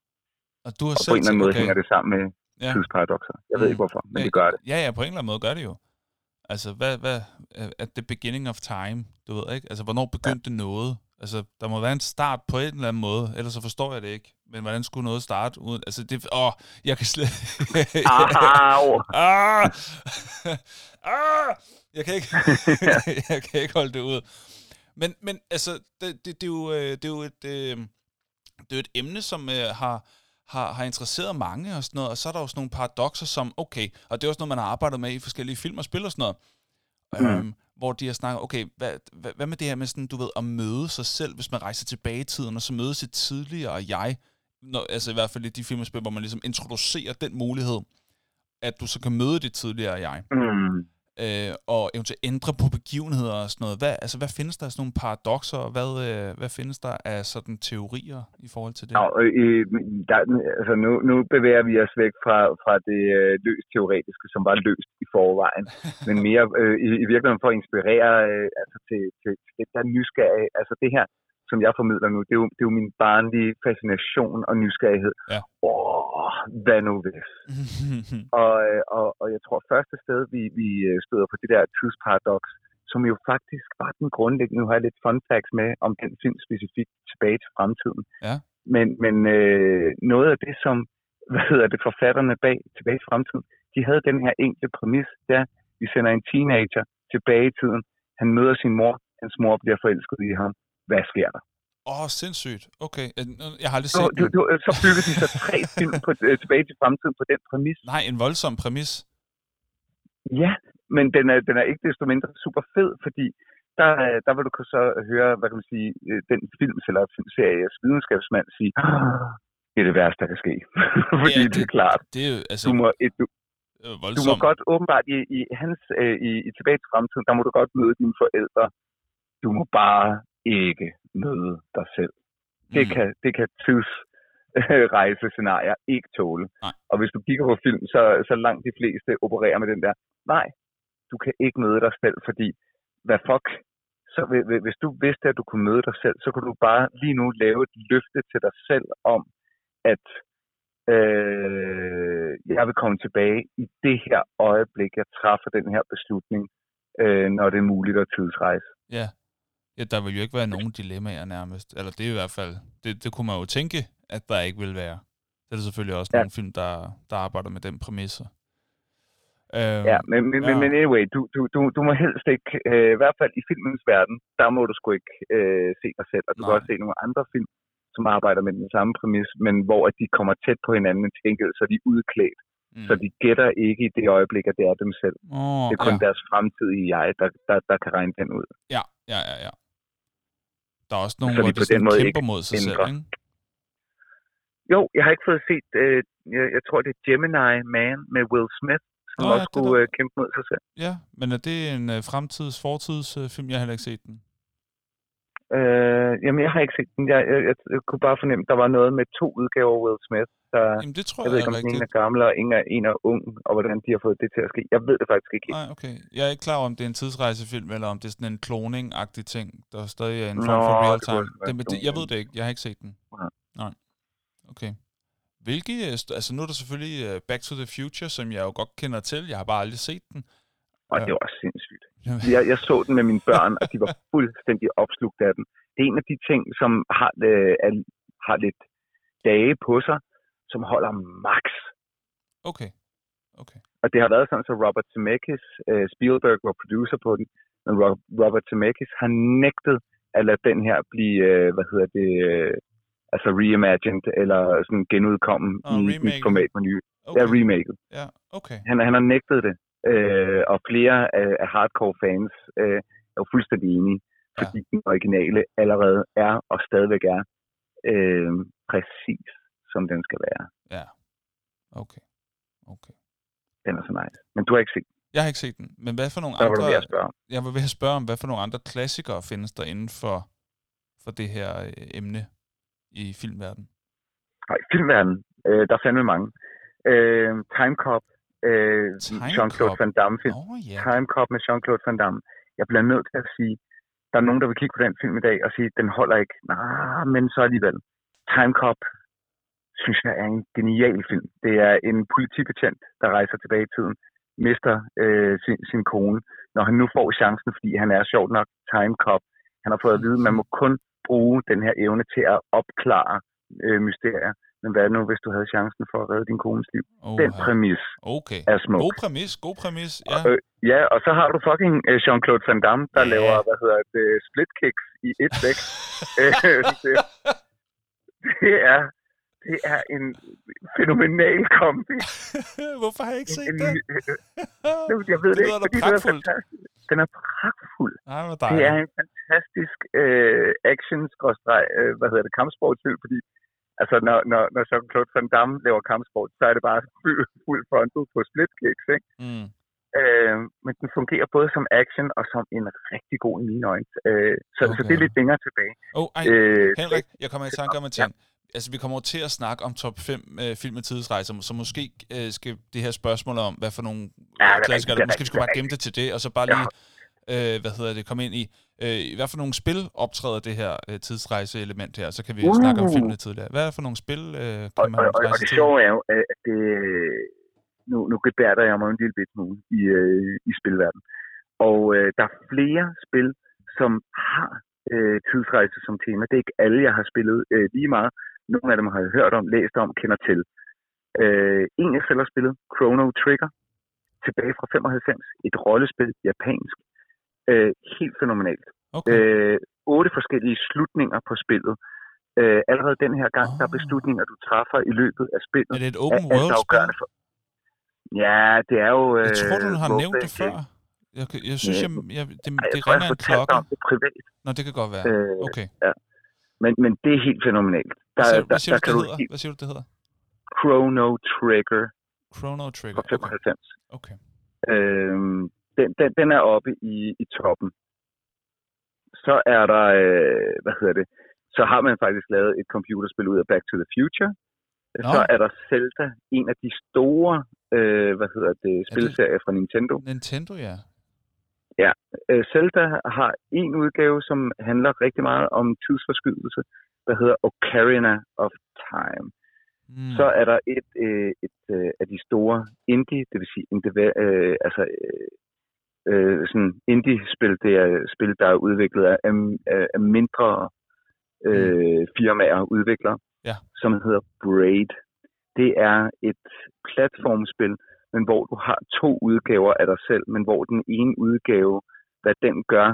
Og du har Og på selv en eller anden måde tænkt, hænger det sammen med Ja. tidsparadoxer. Jeg ved ikke hvorfor, men Ja, det gør det. Ja, ja, på en eller anden måde gør det jo. Altså, hvad, hvad, at the beginning of time, du ved ikke? Altså, hvornår begyndte ja. noget? Altså, der må være en start på en eller anden måde, ellers så forstår jeg det ikke. Men hvordan skulle noget starte uden... Altså, det... Åh, jeg kan slet... Au! ah! ah! Jeg kan ikke... jeg kan ikke holde det ud. Men, men altså, det, det, det, er jo, øh, det er jo et... Øh, det er jo et emne, som øh, har, har, har interesseret mange og sådan noget, og så er der jo sådan nogle paradoxer som, okay, og det er også noget, man har arbejdet med i forskellige film og spil og sådan noget, Mm. øhm, hvor de har snakket, okay, hvad, hvad, hvad med det her med sådan, du ved, at møde sig selv, hvis man rejser tilbage i tiden, og så møde sit tidligere jeg, når, altså i hvert fald i de film og spil, hvor man ligesom introducerer den mulighed, at du så kan møde dit tidligere jeg, Mm. Øh, og eventuelt ændre på begivenheder og sådan noget. Hvad, altså, hvad findes der af sådan nogle paradoxer, og hvad, øh, hvad findes der af sådan teorier i forhold til det? Ja, øh, der, altså nu, nu bevæger vi os væk fra, fra det øh, løst teoretiske, som var løst i forvejen, men mere øh, i, i virkeligheden for at inspirere øh, altså til, til, til det der nysgerrige. Altså det her, som jeg formidler nu, det er jo, det er jo min barnlige fascination og nysgerrighed. Ja. Åh, hvad nu hvis? Og, øh, og, og jeg tror første sted, vi, vi øh, støder på det der tidsparadoks, som jo faktisk var den grundlæggende, nu har jeg lidt fun facts med om den film specifikt tilbage til fremtiden. Ja. Men, men øh, noget af det, som hvad hedder det, forfatterne bag tilbage til fremtiden, de havde den her enkle præmis, der vi sender en teenager tilbage i tiden, han møder sin mor, hans mor bliver forelsket i ham. Hvad sker der? Åh, oh, sindssygt. Okay, jeg, jeg har aldrig Så, set du, den. du, så bygger de så tre film på, øh, tilbage til fremtiden på den præmis. Nej, en voldsom præmis. Ja, men den er, den er ikke desto mindre super fed, fordi der, øh, der vil du kunne så høre, hvad kan man sige, øh, den film eller filmseries videnskabsmand sige, "Ah, det er det værste, der kan ske. fordi Ja, det, det er klart. Det er jo altså Du må, du, øh, du må godt åbenbart i, i hans øh, i, i tilbage til fremtiden, der må du godt møde dine forældre. Du må bare ikke møde dig selv. Det Mm. kan, det kan tids rejse scenarier ikke tåle. Nej. Og hvis du kigger på film, så, så langt de fleste opererer med den der, nej, du kan ikke møde dig selv, fordi hvad fuck, så hvi- hvi- hvis du vidste, at du kunne møde dig selv, så kunne du bare lige nu lave et løfte til dig selv om, at øh, jeg vil komme tilbage i det her øjeblik, jeg træffer den her beslutning, øh, når det er muligt at tidsrejse. Ja. Ja, der vil jo ikke være nogen dilemmaer nærmest. Eller det er i hvert fald, det, det kunne man jo tænke, at der ikke vil være. Så er der selvfølgelig også Ja. nogle film, der, der arbejder med den præmisser. Øhm, Ja, men, men, ja. men anyway, du, du, du, du må helst ikke, øh, i hvert fald i filmens verden, der må du sgu ikke øh, se dig selv. Og du Nej. kan også se nogle andre film, som arbejder med den samme præmis, men hvor at de kommer tæt på hinanden til gengæld, så de er udklædt. mm. Så de gætter ikke i det øjeblik, at det er dem selv. oh, Det er kun ja. deres fremtidige jeg, der, der, der kan regne den ud. ja, ja, ja, ja. Der er også nogle, Så hvor de de på den sådan måde kæmper mod sig selv, ændrer. ikke? Jo, jeg har ikke fået set, øh, jeg, jeg tror det er Gemini Man med Will Smith, som Nå, ja, også det skulle øh, kæmpe mod sig selv. Ja, men er det en øh, fremtids, fortids øh, film? Jeg har heller ikke set den. Øh, jamen, jeg har ikke set den. Jeg, jeg, jeg, jeg kunne bare fornemme, at der var noget med to udgaver af Will Smith. Der, Jamen, det tror jeg jeg, ved ikke, om den ene er gammel, og en er, en er ung, og hvordan de har fået det til at ske. Jeg ved det faktisk ikke. Nej, okay. Jeg er ikke klar over, om det er en tidsrejsefilm, eller om det er sådan en cloning-agtig ting, der stadig er en form for real det Det, det, jeg ved det ikke. Jeg har ikke set den. Nej. Nej. Okay. Hvilke, øh, altså nu er der selvfølgelig øh, Back to the Future, som jeg jo godt kender til. Jeg har bare aldrig set den. Og det var også sindssygt. Jeg, jeg så den med mine børn, og de var fuldstændig opslugt af den. Det er en af de ting, som har, øh, er, har lidt dage på sig, som holder max. Okay. Okay. Og det har været sådan, så Robert Zemeckis, øh, Spielberg var producer på den, men Ro- Robert Zemeckis har nægtet at lade den her blive, øh, hvad hedder det, øh, altså reimagined, eller sådan genudkommen Åh, i et format med nye. Okay. Okay. Ja, remaket. Ja, okay. Han, han har nægtet det, øh, og flere af, af hardcore fans øh, er jo fuldstændig enige, Ja. fordi den originale allerede er og stadigvæk er øh, præcis, som den skal være. Ja. Okay. Okay. Den er så nice. Men du har ikke set den, Jeg har ikke set den, men hvad for nogle så var du andre... ved at spørge om. Jeg vil ved at spørge om, hvad for nogle andre klassikere findes der inden for, for det her øh, emne i filmverdenen? Nej, filmverden, øh, der er fandme mange. Øh, Time Cop, øh, Jean-Claude? Van Damme film. Oh, ja. Time Cop med Jean-Claude Van Damme. Jeg bliver nødt til at sige, der er nogen, der vil kigge på den film i dag og sige, den holder ikke. Nej, men så alligevel. Time Cop, synes jeg er en genial film. Det er en politibetjent, der rejser tilbage i tiden, mister øh, sin, sin kone, når han nu får chancen, fordi han er sjovt nok Time Cop. Han har fået at vide, at man må kun bruge den her evne til at opklare øh, mysterier. Men hvad nu, hvis du havde chancen for at redde din kones liv? Oh, Den præmis Okay. er smuk. God præmis, god præmis. Ja. Øh, ja, og så har du fucking øh, Jean-Claude Van Damme, der Ja. laver, hvad hedder det, split kicks i et væk. Øh, det, det er det er en fænomenal kombi. Hvorfor har jeg ikke set En- den? øh, Jeg ved Det det, ikke, fordi den er fantastisk. Den er pragtfuld. Hvor Det er en fantastisk øh, action øh, hvad hedder det, kampsportsfilm, fordi altså, når, når, når Jean-Claude Van Damme laver kampsport, så er det bare fuld, fuld frontal på split kicks, ikke? Mm. Øh, men den fungerer både som action og som en rigtig god i mine øjne. Øh, så, okay. så det er lidt længere tilbage. Oh, ej, Øh, Henrik, jeg kommer i tanke om en ting. Altså, vi kommer over til at snakke om top 5 øh, film med tidsrejser, så måske øh, skal det her spørgsmål om, hvad for nogle Ja, klassikere, er måske vi skal bare gemme det til det, og så bare lige, øh, hvad hedder det, komme ind i, øh, hvad for nogle spil optræder det her øh, tidsrejse-element her, så kan vi Uh. snakke om filmene tidligere. Hvad er for nogle spil, øh, Og, kan man og, og, og det sjove er jo, at det, nu, nu gebærder jeg mig en lille bit smule i, øh, i spilverdenen. Og øh, der er flere spil, som har øh, tidsrejse som tema. Det er ikke alle, jeg har spillet øh, lige meget. Nogle af dem har jeg hørt om, læst om, kender til. Øh, en jeg selv har spillet, Chrono Trigger, tilbage fra 95. Et rollespil, japansk. Øh, helt fænomenalt. Okay. Øh, otte forskellige slutninger på spillet. Øh, allerede den her gang, oh. der er Ah. beslutninger, du træffer i løbet af spillet. Er det et er open world spil? for. Ja, det er jo... Jeg tror, du øh, har nævnt det før. Jeg, jeg synes, Ja. jeg, jeg, det, Ej, jeg det tror, jeg ringer har en klokke. om det privat. Nå, det kan godt være. Øh, Okay. Men, men det er helt fænomenalt. Der, Hvad siger, der, hvad siger der du, det hedder? helt Hvad siger du, det hedder? Chrono Trigger Chrono Trigger. fra 95. Okay. Øhm, den, den, den er oppe i, i toppen. Så er der, øh, hvad hedder det, så har man faktisk lavet et computerspil ud af Back to the Future. Nå. Så er der Zelda, en af de store, øh, hvad hedder det, spilserier fra Nintendo. Nintendo, ja. Øh, Zelda har en udgave, som handler rigtig meget om tidsforskydelse, der hedder Ocarina of Time. Mm. Så er der et, øh, et øh, af de store indie, det vil sige indie, øh, altså øh, øh, sådan indie-spil, det er spil, der er udviklet af, af, af mindre øh, firmaer og udviklere, Ja. som hedder Braid. Det er et platformspil, men hvor du har to udgaver af dig selv, men hvor den ene udgave, hvad den gør,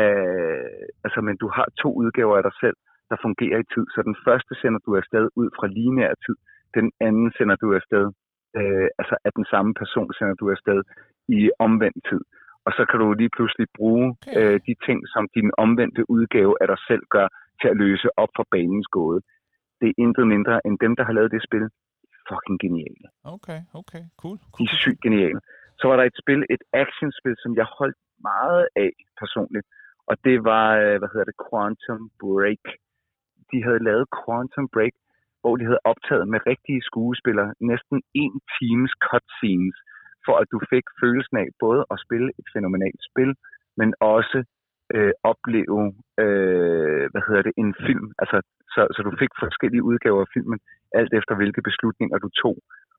øh, altså men du har to udgaver af dig selv, der fungerer i tid. Så den første sender du afsted ud fra lineær tid, den anden sender du afsted, øh, altså at den samme person sender du afsted i omvendt tid. Og så kan du lige pludselig bruge Okay. øh, de ting, som din omvendte udgave af dig selv gør, til at løse op for banens gåde. Det er intet mindre end dem, der har lavet det spil. Fucking geniale. Okay, okay, cool. De cool, er cool. sygt geniale. Så var der et spil, et actionspil, som jeg holdt meget af personligt. Og det var, øh, hvad hedder det, Quantum Break. De havde lavet Quantum Break, hvor de havde optaget med rigtige skuespillere næsten en times cutscenes, for at du fik følelsen af både at spille et fænomenalt spil, men også øh, opleve, øh, hvad hedder det, en film. Altså, så, så du fik forskellige udgaver af filmen, alt efter hvilke beslutninger du tog.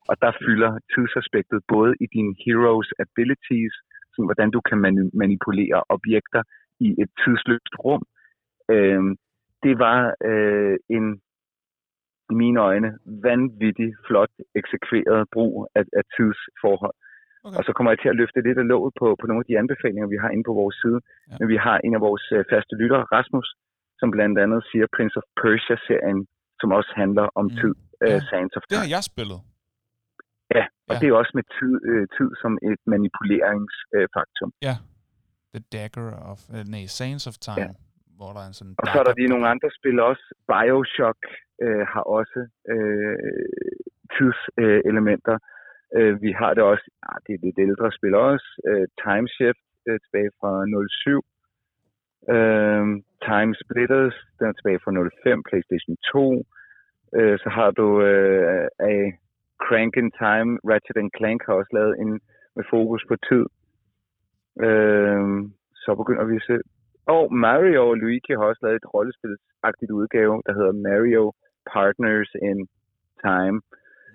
Og der fylder tidsaspektet både i dine heroes abilities, sådan hvordan du kan mani- manipulere objekter i et tidsløst rum. Øh, det var øh, en, i mine øjne, vanvittig flot eksekveret brug af, af tidsforhold. Okay. Og så kommer jeg til at løfte lidt af låget på, på nogle af de anbefalinger, vi har inde på vores side. Ja. Men vi har en af vores øh, faste lyttere, Rasmus, som blandt andet siger, Prince of Persia-serien som også handler om Mm. tid, øh, Ja. Sands of Det har jeg spillet. Ja, og Ja. det er også med tid, øh, tid som et manipuleringsfaktum. Øh. Ja. The Dagger of... Uh, nej, Sands of Time. Ja. Hvor der er en sådan... Og så er der lige nogle andre spil også. Bioshock øh, har også øh, tidselementer. Øh. Øh, vi har det også, ah, det er lidt ældre spil også, øh, Time Shift øh, tilbage fra 07. Øh, Time Splitters, den er tilbage fra 05, PlayStation 2. Øh, så har du øh, af Crank in Time, Ratchet and Clank har også lavet en med fokus på tid. Øh, så begynder vi at se. Og Mario og Luigi har også lavet et rollespilsagtigt udgave, der hedder Mario Partners in Time.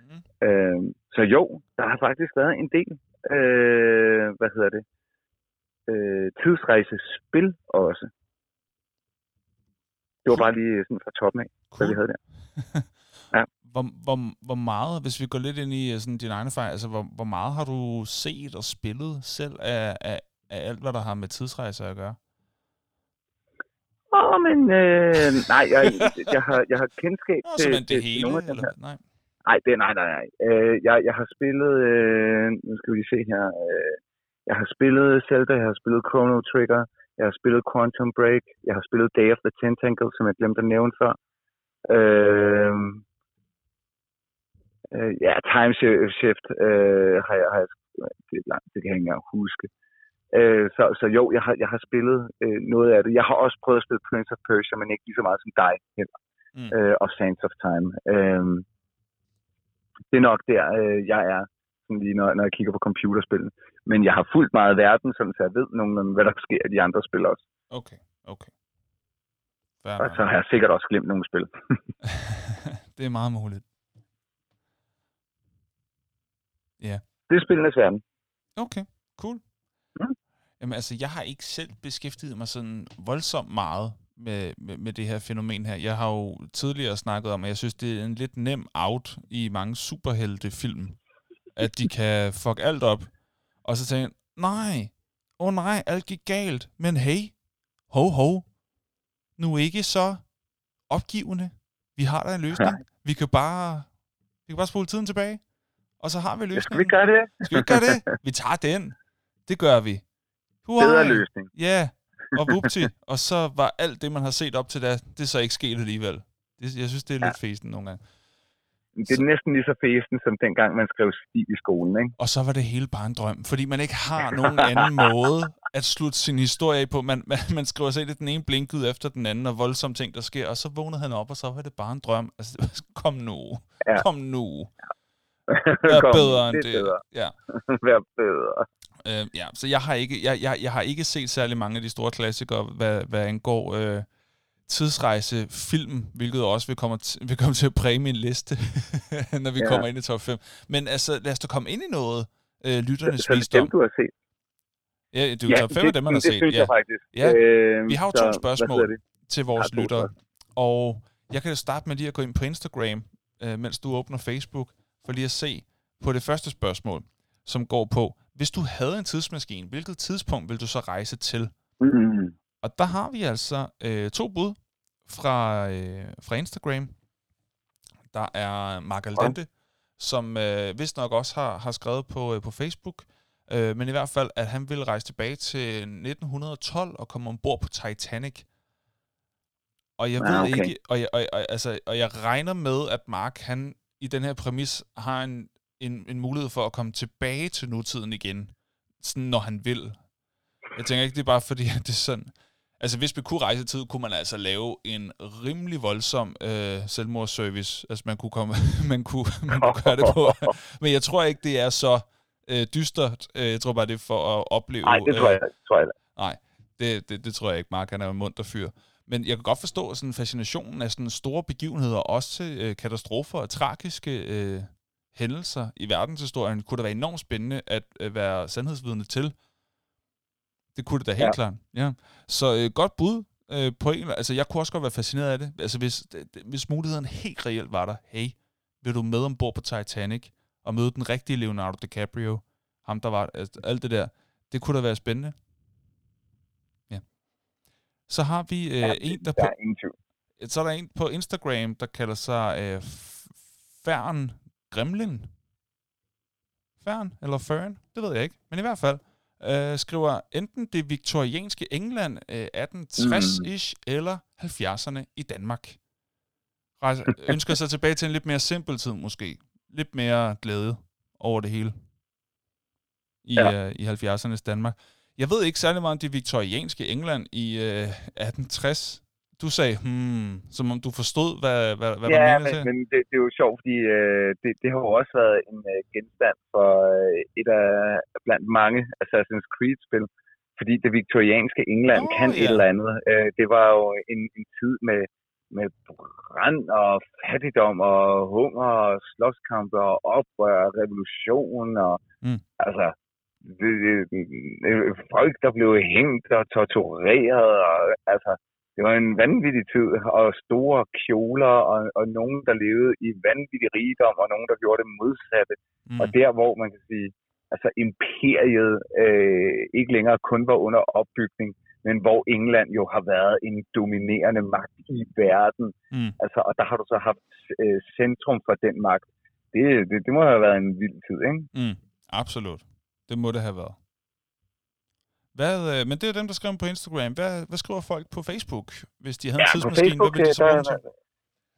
Mhm. Øh, så jo, der har faktisk været en del, øh, hvad hedder det, øh, tidsrejsespil også. Det var bare lige sådan fra toppen af, hvad vi havde der. Ja. Hvor, hvor, hvor meget, hvis vi går lidt ind i øh, sådan din egne fejl, altså hvor, hvor meget har du set og spillet selv af, af, af alt, hvad der har med tidsrejser at gøre? Åh, oh, men øh, nej, jeg, jeg, har, jeg har kendskab Nå, til, til, hele, nogle af dem eller? her. Nej. Nej, det, nej, nej, nej. Øh, jeg, jeg har spillet, øh, nu skal vi lige se her, øh, jeg har spillet Zelda, jeg har spillet Chrono Trigger, jeg har spillet Quantum Break, jeg har spillet Day of the Tentacle, som jeg glemte at nævne før. Øh, øh, ja, Time Shi- Shift øh, har jeg, har jeg, det er langt, det kan jeg ikke engang huske. Øh, så, så jo, jeg har, jeg har spillet øh, noget af det. Jeg har også prøvet at spille Prince of Persia, men ikke lige så meget som dig heller. Mm. Øh, og Sands of Time. Øh, det er nok der, øh, jeg er, sådan lige når, når jeg kigger på computerspil. Men jeg har fulgt meget verden, sådan, så jeg ved nogenlunde, hvad der sker i de andre spil også. Okay, okay. Fair Og så har jeg sikkert også glemt nogle spil. det er meget muligt. Ja. Det er spillenes verden. Okay, cool. Mm. Jamen altså, jeg har ikke selv beskæftiget mig sådan voldsomt meget med, med, med det her fænomen her. Jeg har jo tidligere snakket om, at jeg synes, det er en lidt nem out i mange superheltefilm, at de kan fuck alt op. Og så tænker jeg, nej, åh oh nej, alt gik galt. Men hey, ho ho, nu ikke så opgivende. Vi har der en løsning. Vi kan bare, vi kan bare spole tiden tilbage, og så har vi løsningen. Skal vi gøre det? Skal vi gøre det? Vi tager den. Det gør vi. Hurra. Bedre løsning. Ja, og vupti. og så var alt det, man har set op til da, det er så ikke sket alligevel. Det, jeg synes, det er Ja. lidt festen nogle gange. Det er næsten lige så festen, som dengang man skrev stil i skolen, ikke? Og så var det hele bare en drøm, fordi man ikke har nogen anden måde at slutte sin historie af på. Man, man, man skriver sig lidt den ene blinkud efter den anden, og voldsomme ting, der sker, og så vågnede han op, og så var det bare en drøm. Altså, det kom nu. Ja. Kom nu. Vær Kom, bedre end det. det. Bedre. Ja. Vær bedre. Øh, ja, så jeg har ikke jeg, jeg, jeg har ikke set særlig mange af de store klassikere, hvad, hvad angår øh, tidsrejsefilm, hvilket også vil komme, til, vil komme til at præge min liste, når vi ja. Ja. kommer ind i top 5. Men altså, lad os da komme ind i noget, øh, lytternes Så det er visdom. dem, du har set. Ja, det er jo top 5 af dem, man har det set. synes Ja, jeg faktisk. Ja, Øh, vi har jo så, to spørgsmål. det? til vores lyttere. Og jeg kan starte med lige at gå ind på Instagram, øh, mens du åbner Facebook, for lige at se på det første spørgsmål, som går på, hvis du havde en tidsmaskine, hvilket tidspunkt vil du så rejse til? Mm. Og der har vi altså øh, to bud fra, øh, fra Instagram. Der er Mark Aldente, som øh, vist nok også har, har skrevet på, øh, på Facebook, øh, men i hvert fald, at han vil rejse tilbage til 1912 og komme ombord på Titanic. Og jeg Ah, ved okay. ikke, og jeg, og, og, altså, og jeg regner med, at Mark, han i den her præmis, har en, en, en mulighed for at komme tilbage til nutiden igen, sådan når han vil. Jeg tænker ikke, det er bare fordi, at det er sådan... Altså, hvis vi kunne rejse tid, kunne man altså lave en rimelig voldsom øh, selvmordsservice. Altså, man kunne, komme, man, kunne, man kunne gøre det på. Men jeg tror ikke, det er så øh, dystert. Øh, Jeg tror bare, det er for at opleve... Nej, det tror jeg, tror jeg. Nej, det, det, det tror jeg ikke. Mark, han er en munter fyr. Men jeg kan godt forstå sådan fascinationen af sådan store begivenheder, også til øh, katastrofer og tragiske øh, hændelser i verdenshistorien. Kunne det være enormt spændende at øh, være sandhedsvidne til. Det kunne det da helt Ja. klart. Ja. Så øh, godt bud øh, på en. Altså, jeg kunne også godt være fascineret af det. Altså, hvis, det- hvis muligheden helt reelt var der. Hey, vil du med ombord på Titanic og møde den rigtige Leonardo DiCaprio? Ham, der var... Altså, alt det der. Det kunne da være spændende. Ja. Så har vi øh, Ja, en, der Der på... er ingen tvivl. så er der en på Instagram, der kalder sig øh, Fern Gremlin. Fern eller Fern, det ved jeg ikke. Men i hvert fald øh, skriver enten det viktorianske England øh, 1860-ish mm. eller 70'erne i Danmark. Rejser, ønsker sig tilbage til en lidt mere simpel tid måske. Lidt mere glæde over det hele i, ja. øh, i 70'ernes Danmark. Jeg ved ikke særlig meget om det viktorianske England i øh, 1860. Du sagde, hmm, som om du forstod, hvad, hvad, hvad ja, der men, til. men det, det er jo sjovt, fordi øh, det, det har jo også været en øh, genstand for øh, et af blandt mange Assassin's Creed-spil. Fordi det viktorianske England Nå, kan ja. et eller andet. Øh, det var jo en, en tid med, med brand og fattigdom og hunger og slåskampe og oprør og revolution og Mm. altså det, det, folk, der blev hængt og tortureret og altså det var en vanvittig tid, og store kjoler, og, og nogen, der levede i vanvittig rigdom, og nogen, der gjorde det modsatte. Mm. Og der, hvor man kan sige, altså imperiet øh, ikke længere kun var under opbygning, men hvor England jo har været en dominerende magt i verden. Mm. Altså, og der har du så haft øh, centrum for den magt. Det, det, det må have været en vild tid, ikke? Mm, absolut. Det må det have været. Hvad, øh, men det er dem, der skriver på Instagram. Hvad, hvad skriver folk på Facebook, hvis de havde en Ja, på tidsmaskine? Facebook, hvad de så der, den til?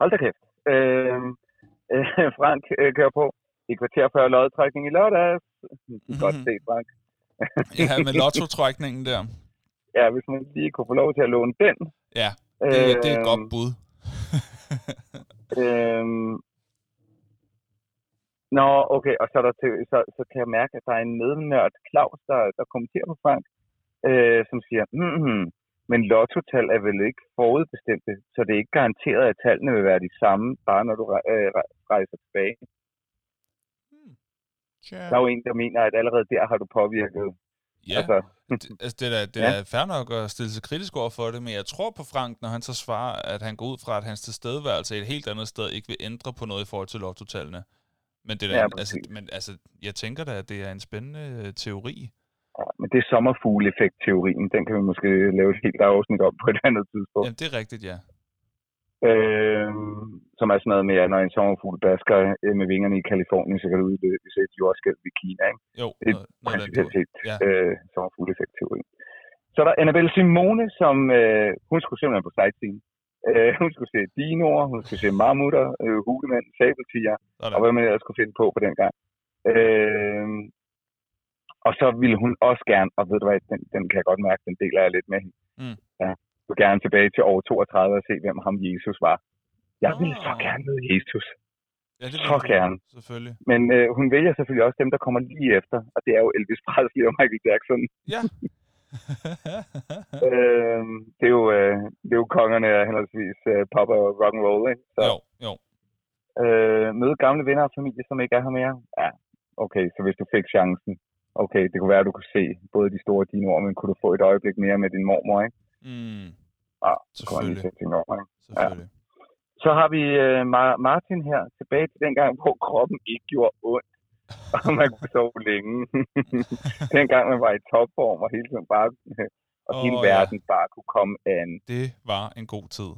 hold da kæft. Øh, øh, Frank øh, kører på. I kvarter før lodtrækning i lørdags. Mm-hmm. Godt set, Frank. Ja, med lotto-trækningen der. ja, hvis man lige kunne få lov til at låne den. Ja, det, det er et godt bud. Øhm, Nå, okay, og så, er der til, så, så kan jeg mærke, at der er en mednørd, Claus, der, der kommenterer på Frank, øh, som siger, mm, men lottotal er vel ikke forudbestemte, så det er ikke garanteret, at tallene vil være de samme, bare når du øh, re- rejser tilbage. Tja. Der er jo en, der mener, at allerede der har du påvirket. Ja, Altså, det, altså det, er, da- det Ja. er fair nok at stille sig kritisk over for det, men jeg tror på Frank, når han så svarer, at han går ud fra, at hans tilstedeværelse et helt andet sted ikke vil ændre på noget i forhold til lottotallene. Men, det er, da- Ja, altså, men altså, jeg tænker da, at det er en spændende øh, teori. Ja, men det er sommerfugle-effekt-teorien. Den kan vi måske lave et helt afsnit om på et andet tidspunkt. Ja, det er rigtigt, ja. Øh, som er sådan noget med, at når en sommerfugl basker øh, med vingerne i Kalifornien, så kan det udløse et jordskælv i Kina. Ikke? Jo, Det er principielt set Ja. øh, sommerfugle-effekt-teori. Så er der Annabelle Simone, som øh, hun skulle simpelthen på sightseeing. Øh, hun skulle se dinoer, hun skulle se mammutter, øh, hulemænd, sabeltiger, og hvad man ellers skulle finde på på den gang. Øh, og så ville hun også gerne, og ved du hvad, den, den kan jeg godt mærke, den deler jeg lidt med hende. Mm. Ja, jeg vil gerne tilbage til år 32 og se, hvem ham Jesus var. Jeg ville så gerne møde Jesus. Ja, det så gerne. Selvfølgelig. Men øh, hun vælger selvfølgelig også dem, der kommer lige efter, og det er jo Elvis Presley og Michael Jackson. Ja. Øh, det, er jo, øh, det er jo kongerne af henholdsvis øh, pop og rock and roll, ikke? Så, jo, jo. øh, møde gamle venner og familie, som ikke er her mere. Ja, okay, så hvis du fik chancen, okay, det kunne være, at du kunne se både de store dinoer, men kunne du få et øjeblik mere med din mormor, ikke? Mm, Ja, lige selvfølgelig. sætte ting over, ikke? Selvfølgelig. Så har vi øh, Mar- Martin her, tilbage til den gang, hvor kroppen ikke gjorde ondt, og man kunne sove længe. dengang man var i topform, og hele tiden bare, og Åh, hele ja. verden bare kunne komme an. Det var en god tid.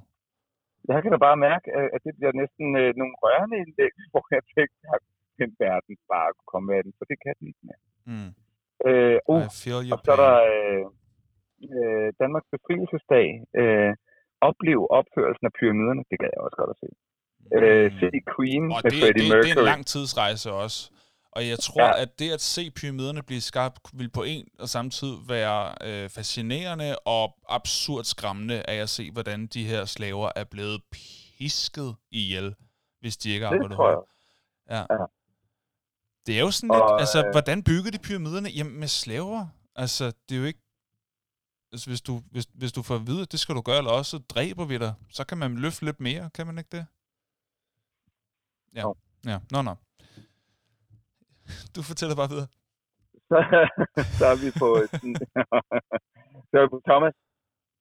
Jeg kan da bare mærke, at det bliver næsten øh, nogle rørende indlæg, hvor jeg tænkte, at den verden bare kunne komme af den, for det kan den ikke mere. Mm. Øh, uh, I feel og så er der øh, øh, Danmarks befrielsesdag. Øh, oplev opførelsen af pyramiderne. Det kan jeg også godt at se. Øh, se Queen Mm. Og med det, Freddie det, det er en Mercury. lang tidsrejse også. Og jeg tror, Ja. at det at se pyramiderne blive skabt, vil på en og samme tid være øh, fascinerende og absurd skræmmende af at se, hvordan de her slaver er blevet pisket ihjel, hvis de ikke Det arbejder tror jeg. hårdt. Ja. Ja. Det er jo sådan lidt, Og, altså, øh, hvordan bygger de pyramiderne? Jamen, med slaver. Altså, det er jo ikke... Altså, hvis du, hvis, hvis du får at vide, at det skal du gøre, eller også så dræber vi dig, så kan man løfte lidt mere, kan man ikke det? Ja, Jo. ja. Nå, nå. Du fortæller bare videre. så, så er vi på sådan, så er vi på Thomas,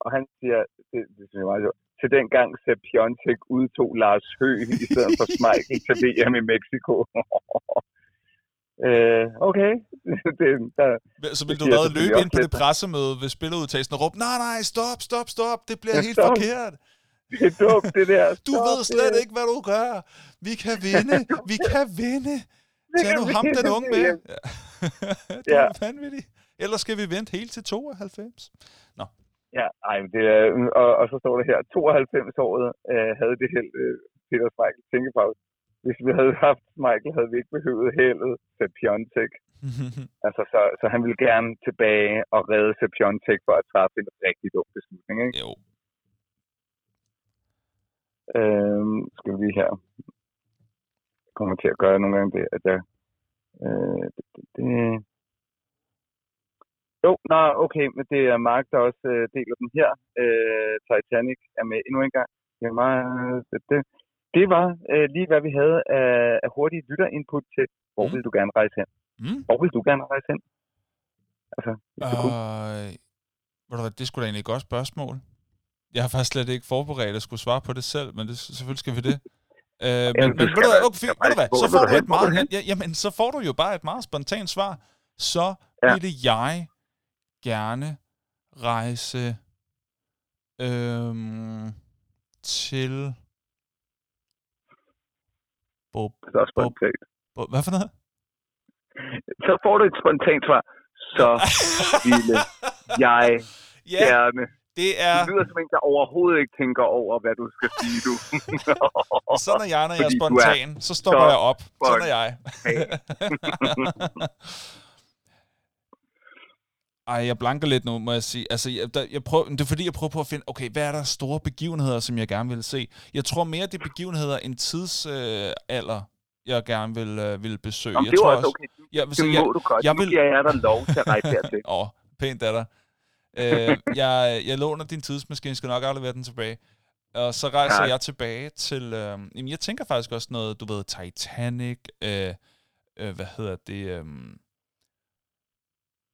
og han siger, det, det synes jeg er meget sjovt, til den gang Sepp Piontek udtog Lars Hø i stedet for Schmeichel til VM i Mexico. øh, okay. det, der, Så vil Det du selvfølgelig løbe ind på det pressemøde ved spiludtagelsen og råbe, nej, nej, stop, stop, stop, det bliver Ja, helt stop." forkert. Det er dumt, det der. Du Stop ved slet det. ikke, hvad du gør. Vi kan vinde. Vi kan vinde. Tag nu ham den unge med. Ja. du Ja. er vanvittig. Ellers skal vi vente helt til 92. Ja, ej, det er, og, og så står det her, 92-året øh, havde det held, øh, Peter Schmeichel tænkepause. Hvis vi havde haft Michael, havde vi ikke behøvet heldet til Piontek. Altså, så, så han ville gerne tilbage og redde til Piontek for at træffe en rigtig dum beslutning. Ikke? jo. Øhm, skal vi her. Jeg kommer til at gøre nogle gange det, at jeg... Øh, det, det, det. Jo, nej, okay, men det er Mark, der også øh, deler den her. Øh, Titanic er med endnu en gang. Det, er meget, det, det, det var øh, lige, hvad vi havde af, af hurtige lytterinput til, hvor Mm. vil du gerne rejse hen? Mm. Hvor vil du gerne rejse hen? Altså, hvis. Øh, du hvad, det skulle da egentlig et godt spørgsmål. Jeg har faktisk slet ikke forberedt at skulle svare på det selv, men det, selvfølgelig skal vi det. Øh, men, du men ved du hvad, da- okay, skal ved du hvad, så får du et meget, ja, jamen, så får du jo bare et meget spontant svar. Så Ja. ville jeg gerne rejse øhm, til... Bob, Så er spontant. Bob, hvad for noget? Så får du et spontant svar. Så ville jeg ja, gerne det er... Det lyder som en, der overhovedet ikke tænker over, hvad du skal sige, du. Sådan er jeg, når jeg er du er spontan. Så stopper så jeg op. Sådan er jeg. Ej, jeg blanker lidt nu, må jeg sige. Altså, jeg, der, jeg prøver, det er fordi, jeg prøver på at finde, okay, hvad er der store begivenheder, som jeg gerne vil se? Jeg tror mere, det er begivenheder end tidsalder, øh, alder, jeg gerne vil, øh, vil besøge. Jamen, jeg det tror var også okay. jeg, Det så må jeg, du godt. jeg Nu vil- giver jeg dig lov til at rejse hertil. Åh, oh, pænt af dig. Øh, jeg, jeg låner din tidsmaskine, skal nok aflevere den tilbage. Og så rejser Tak. jeg tilbage til... Øh, jamen, jeg tænker faktisk også noget, du ved, Titanic, øh, øh, hvad hedder det... Øh,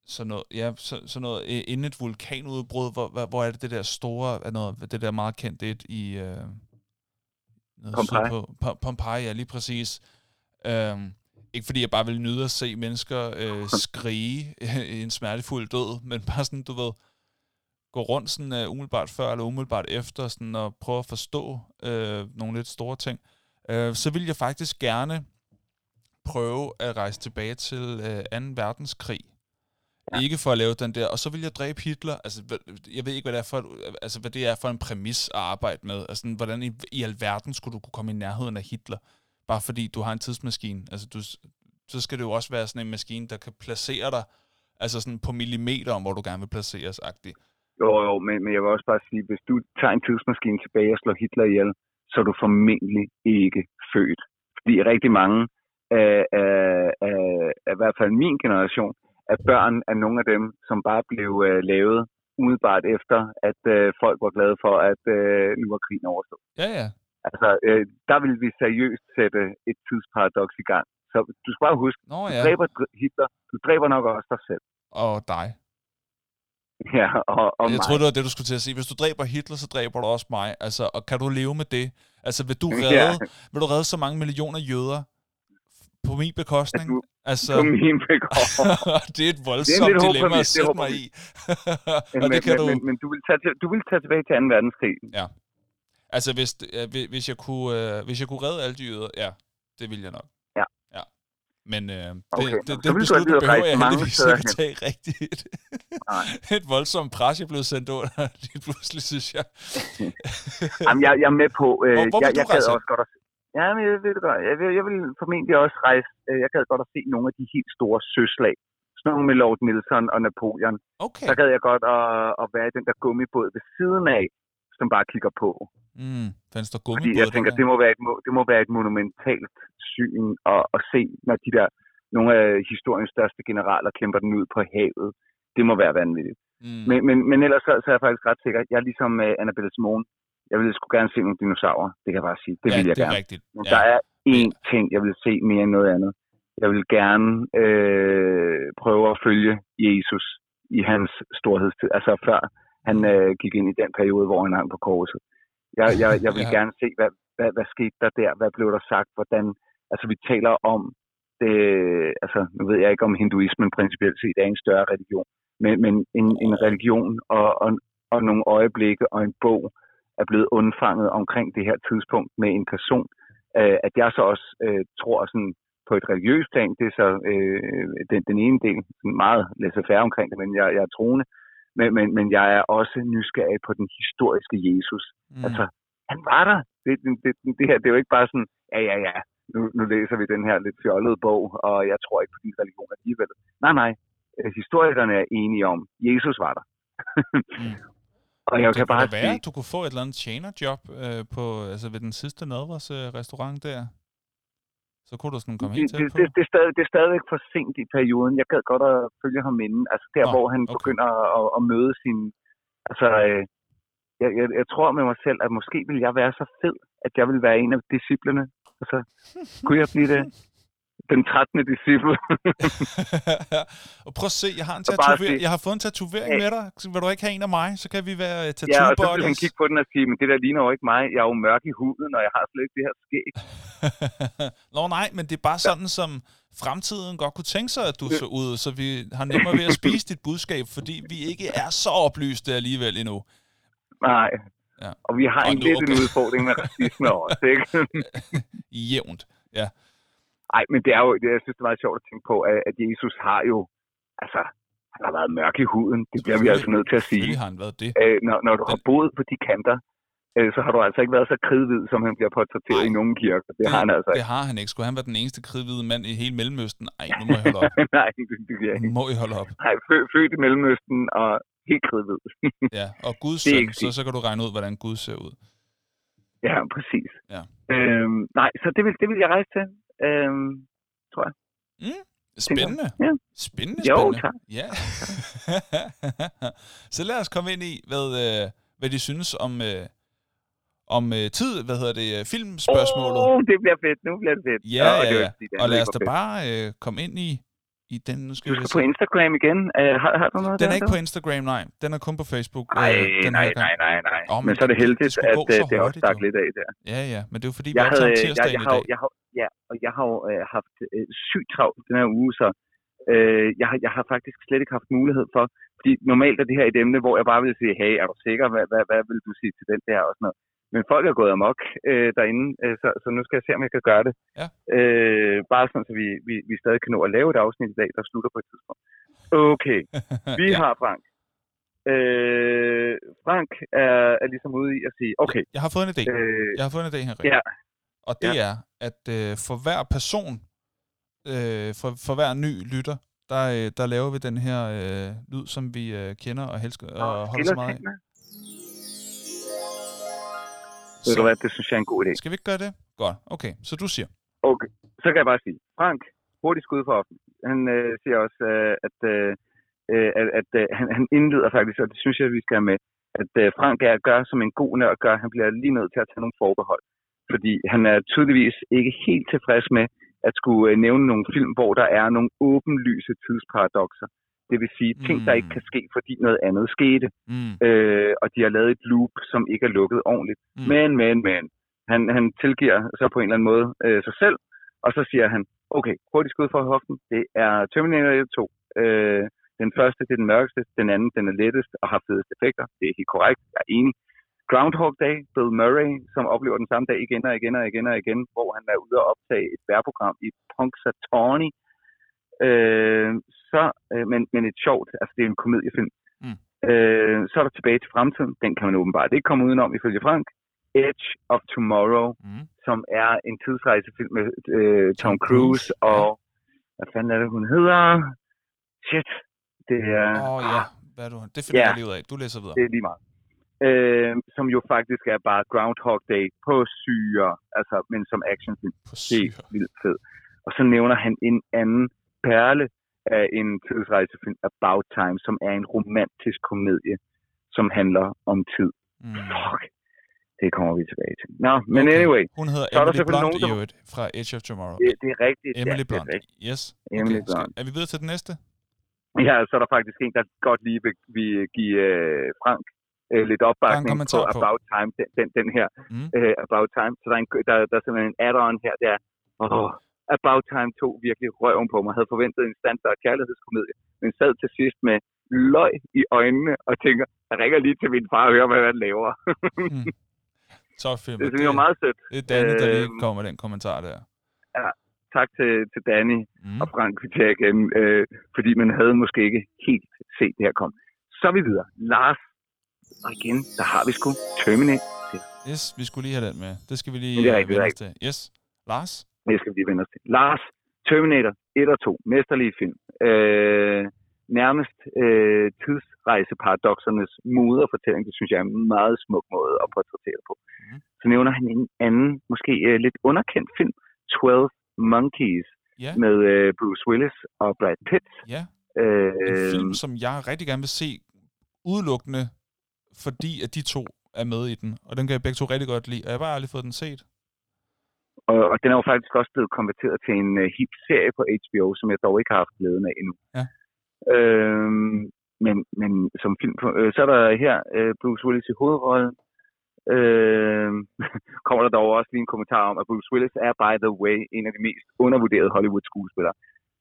sådan noget, ja, så, sådan noget, øh, inden et vulkanudbrud, hvor, hvor, er det det der store, er noget, det der meget kendte et i... Øh, noget Pompeji. sydpå- Po- Pompeji, ja, lige præcis. Øhm, ikke fordi jeg bare vil nyde at se mennesker øh, skrige i en smertefuld død, men bare sådan, du ved, gå rundt sådan uh, umiddelbart før eller umiddelbart efter, sådan og prøve at forstå øh, nogle lidt store ting. Øh, så vil jeg faktisk gerne prøve at rejse tilbage til øh, 2. verdenskrig. Ja. Ikke for at lave den der, og så vil jeg dræbe Hitler. Altså, jeg ved ikke, hvad det er for, altså, hvad det er for en præmis at arbejde med. Altså, hvordan i, i alverden skulle du kunne komme i nærheden af Hitler? Bare fordi du har en tidsmaskine. Altså, du, så skal det jo også være sådan en maskine, der kan placere dig altså sådan på millimeter om, hvor du gerne vil placeres, agtigt. Jo, jo, men, men jeg vil også bare sige, hvis du tager en tidsmaskine tilbage og slår Hitler ihjel, så er du formentlig ikke født. Fordi rigtig mange af, af, af, af i hvert fald min generation af børn er nogle af dem, som bare blev uh, lavet umiddelbart efter, at uh, folk var glade for, at uh, nu var krigen overstået. Ja, ja. Altså, øh, der vil vi seriøst sætte et tidsparadoks i gang. Så du skal bare huske, Nå du ja. dræber dr- Hitler, du dræber nok også dig selv. Og dig. Ja, og, og Jeg mig. troede, det var det, du skulle til at sige. Hvis du dræber Hitler, så dræber du også mig. Altså, og kan du leve med det? Altså, vil du Ja. redde, vil du redde så mange millioner jøder på min bekostning? At du- altså, På min begård. det er et voldsomt lidt hård dilemma at det sætte mig i. men, det kan men, du... men, men du, vil tage til, du vil tage tilbage til 2. verdenskrig. Altså, hvis, øh, hvis- jeg kunne, øh, hvis jeg kunne redde alle jøder, ja, det ville jeg nok. Ja. ja. Men øh, det, Okay, det, vil du beslutning behøver jeg heldigvis ikke hen. tage rigtigt. Nej. Et voldsomt pres, jeg blev sendt under lige pludselig, synes jeg. Jamen, jeg, jeg er med på... Øh, Hvor- hvor jeg, jeg gad også godt at. Ja, men jeg ved det godt. Jeg vil, jeg vil formentlig også rejse... Øh, jeg gad godt at se nogle af de helt store søslag. Sådan nogle med Lord Nelson og Napoleon. Okay. Så gad jeg godt at, at være i den der gummibåd ved siden af, som bare kigger på. Mm, fandt der Fordi gummibåd jeg tænker, det må, være et, det må være et monumentalt syn at, at se, når de der, nogle af historiens største generaler kæmper den ud på havet. Det må være vanvittigt. mm. Men, men, men ellers så, så er jeg faktisk ret sikker. Jeg er ligesom uh, Annabelle Simone. Jeg ville sgu gerne se nogle dinosaurer. Det kan jeg bare sige. Det ja, vil jeg det er gerne. rigtigt. Men Ja. der er én ting, jeg vil se mere end noget andet. Jeg vil gerne øh, prøve at følge Jesus i hans storhedstid. Altså før han øh, gik ind i den periode, hvor han hang på korset. Jeg, jeg, jeg vil ja. gerne se, hvad, hvad, hvad skete der der? Hvad blev der sagt? Hvordan, altså vi taler om det, altså nu ved jeg ikke om hinduismen principielt set er en større religion, men, men en, en religion og, og, og nogle øjeblikke og en bog er blevet undfanget omkring det her tidspunkt med en person, øh, at jeg så også øh, tror sådan på et religiøst plan, det er så øh, den, den ene del, meget laissez-faire omkring det, men jeg, jeg er troende, men, men, men jeg er også nysgerrig på den historiske Jesus. Mm. Altså, han var der. Det, det, det, det her, det er jo ikke bare sådan, ja, ja, ja, nu, nu læser vi den her lidt fjollede bog, og jeg tror ikke på din religion alligevel. Nej, nej. Øh, historikerne er enige om, Jesus var der. Mm. Og jeg det kan bare være, sige, at du kunne få et eller andet tjenerjob øh, på, altså ved den sidste nadvers øh, restaurant der. Så kunne du sådan komme det, helt tæt det, på. det, det, er stadig, det er stadigvæk for sent i perioden. Jeg gad godt at følge ham inden. Altså der, Nå, hvor han okay. begynder at, at møde sin... Altså, øh, jeg, jeg, jeg tror med mig selv, at måske vil jeg være så fed, at jeg vil være en af disciplene. Altså, kunne jeg blive det? Den 13. disciple. og prøv at se, jeg har, en tatovering, se- jeg har fået en tatovering Hey. med dig. Vil du ikke have en af mig? Så kan vi være ja, tattoo og så vil han kigge på den og sige, men det der ligner jo ikke mig. Jeg er jo mørk i huden, og jeg har slet ikke det her skæg. Nå nej, men det er bare sådan, som fremtiden godt kunne tænke sig, at du så ud, så vi har nemmere ved at spise dit budskab, fordi vi ikke er så oplyste alligevel endnu. Nej. Ja. Og vi har Og en nu- lidt okay. en udfordring med racisme også, ikke? Jævnt. Ja. Nej, men det er jo, det, jeg synes, det er meget sjovt at tænke på, at, Jesus har jo, altså, han har været mørk i huden. Det bliver vi altså nødt til at sige. Har han været det. Øh, når, når du har boet på de kanter, øh, så har du altså ikke været så kridhvid, som han bliver portrætteret Nej. i nogle kirker. Det har han altså det ikke. har han ikke. Skulle han være den eneste kridhvide mand i hele Mellemøsten? Ej, nu må I holde op. Nej, det, det bliver ikke. må I holde op. Nej, fø- født i Mellemøsten og helt kridhvid. Ja, og Guds Det søn, så, så kan du regne ud, hvordan Gud ser ud. ja, præcis. Ja. Øhm, nej, så det vil, det vil jeg rejse til. Øhm, Spændende. Ja. Spændende, Jo, spændende. tak. Ja. så lad os komme ind i, hvad, øh, hvad de synes om, øh, om øh, tid, hvad hedder det, øh, filmspørgsmålet. Åh, oh, det bliver fedt. Nu bliver det fedt. Ja, og ja, ja. det Og lad os da fedt. bare øh, komme ind i, i den. Nu skal Du vi skal se. på Instagram igen. Uh, har, har du noget Den der? er ikke så? på Instagram, nej. Den er kun på Facebook. Nej, øh, den nej, nej, nej, nej. Åh, men men så er det det- det heldigt, skulle at gå øh, det også hurtigt, stak lidt af der. Ja, ja, men det er jo fordi, vi Jeg, er havde, jeg, jeg, i har, jeg har, ja, og jeg har jo øh, haft øh, sygt travlt den her uge, så øh, jeg, har, jeg har faktisk slet ikke haft mulighed for, fordi normalt er det her et emne, hvor jeg bare vil sige, hey, er du sikker, hvad, hvad, hvad vil du sige til den der og sådan noget. Men folk er gået amok øh, derinde, øh, så, så nu skal jeg se, om jeg kan gøre det. Ja. Øh, bare sådan, så vi, vi, vi stadig kan nå at lave et afsnit i dag, der slutter på et tidspunkt. Okay, vi ja. har Frank. Øh, Frank er, er ligesom ude i at sige, okay, Jeg har fået en idé. øh, Jeg har fået en idé, Henrik. ja, Og det er, at øh, for hver person, øh, for, for hver ny lytter, der, øh, der laver vi den her øh, lyd, som vi øh, kender og elsker og holder så meget af. Skillertingene. Ved du hvad, det synes jeg er en god idé. Skal vi ikke gøre det? Godt. Okay, så du siger. Okay, så kan jeg bare sige, Frank, hurtigt skud for offentlig. Han øh, siger også, øh, at, øh, øh, at, at øh, han, han indleder faktisk, og det synes jeg, vi skal have med, at øh, Frank er gør, som en god nørd gør. Han bliver lige nødt til at tage nogle forbehold. Fordi han er tydeligvis ikke helt tilfreds med at skulle øh, nævne nogle film, hvor der er nogle åbenlyse tidsparadoxer. Det vil sige ting, der ikke Mm. kan ske, fordi noget andet skete. Mm. øh, og de har lavet et loop, som ikke er lukket ordentligt. Mm. Mm. Men, men, men. Han, han tilgiver så på en eller anden måde øh, sig selv, og så siger han, okay, hurtigt skud for hoften, det er Terminator 2. Øh, den første, det er den mørkeste, den anden, den er lettest og har fedest effekter. Det er helt korrekt, jeg er enig. Groundhog Day, Bill Murray, som oplever den samme dag igen og igen og igen og igen, hvor han er ude og optage et værprogram i Punxsutawney. Øh, så, øh, men, men et sjovt, altså det er en komediefilm. Mm. Øh, så er der tilbage til fremtiden. Den kan man åbenbart ikke komme udenom, ifølge Frank. Edge of Tomorrow, Mm. som er en tidsrejsefilm med øh, Tom Cruise og... Hvad fanden er det, hun hedder? Shit. Det er... Åh oh, ja, hvad er du? Det finder Ja. jeg lige ud af. Du læser videre. Det er lige meget. Øh, som jo faktisk er bare Groundhog Day på syre, altså, men som actionfilm. På syre. vildt fed. Og så nævner han en anden perle af en tidsrejsefilm, About Time, som er en romantisk komedie, som handler om tid. Mm. Fuck. Det kommer vi tilbage til. Nå, men Okay. anyway, Hun hedder Så der Emily Blunt nogen, i der- øvrigt fra Edge of Tomorrow. det, det er rigtigt. Emily ja, det Blunt. rigtigt. Yes. Emily Okay, Blunt. er vi videre til den næste? Ja, så er der faktisk en, der godt lige vil, vil give øh, Frank øh, lidt opbakning på på. About Time, den, den, den her Mm. øh, About Time. Så der er, en, der, der er simpelthen en add-on her, der er, åh, About Time 2 virkelig røven på mig. havde forventet en standard kærlighedskomedie, men sad til sidst med løg i øjnene og tænker, jeg ringer lige til min far og hører, hvad han laver. Mm. Topfilm. Det og synes jeg var meget sødt. det er Danny, der lige Øhm. kommer med den kommentar der. Tak til, til Danny Mm. og Frank til igen, øh, fordi man havde måske ikke helt set det her komme. Så er vi videre. Lars, og igen, der har vi sgu Terminator. Yes, vi skulle lige have den med. Det skal vi lige Det er rigtigt, det os til. Yes. Lars? Det skal vi lige vende os til. Lars, Terminator 1 og 2, mesterlige film. Øh, nærmest øh, tidsrejseparadoxernes moderfortælling, det synes jeg er en meget smuk måde at portrættere på. Mhm. Så nævner han en anden, måske øh, lidt underkendt film, 12 Monkeys, Ja, med øh, Bruce Willis og Brad Pitt. ja. Øh, En film, som jeg rigtig gerne vil se udelukkende, fordi at de to er med i den. Og den kan jeg begge to rigtig godt lide. Og jeg har bare aldrig fået den set. Og, og den er jo faktisk også blevet konverteret til en uh, hit serie på HBO, som jeg dog ikke har haft glæden af endnu. Ja. Øhm, men, men som film, øh, så er der her øh, Bruce Willis i hovedrollen. Øh, kommer der dog også lige en kommentar om, at Bruce Willis er, by the way, en af de mest undervurderede Hollywood-skuespillere.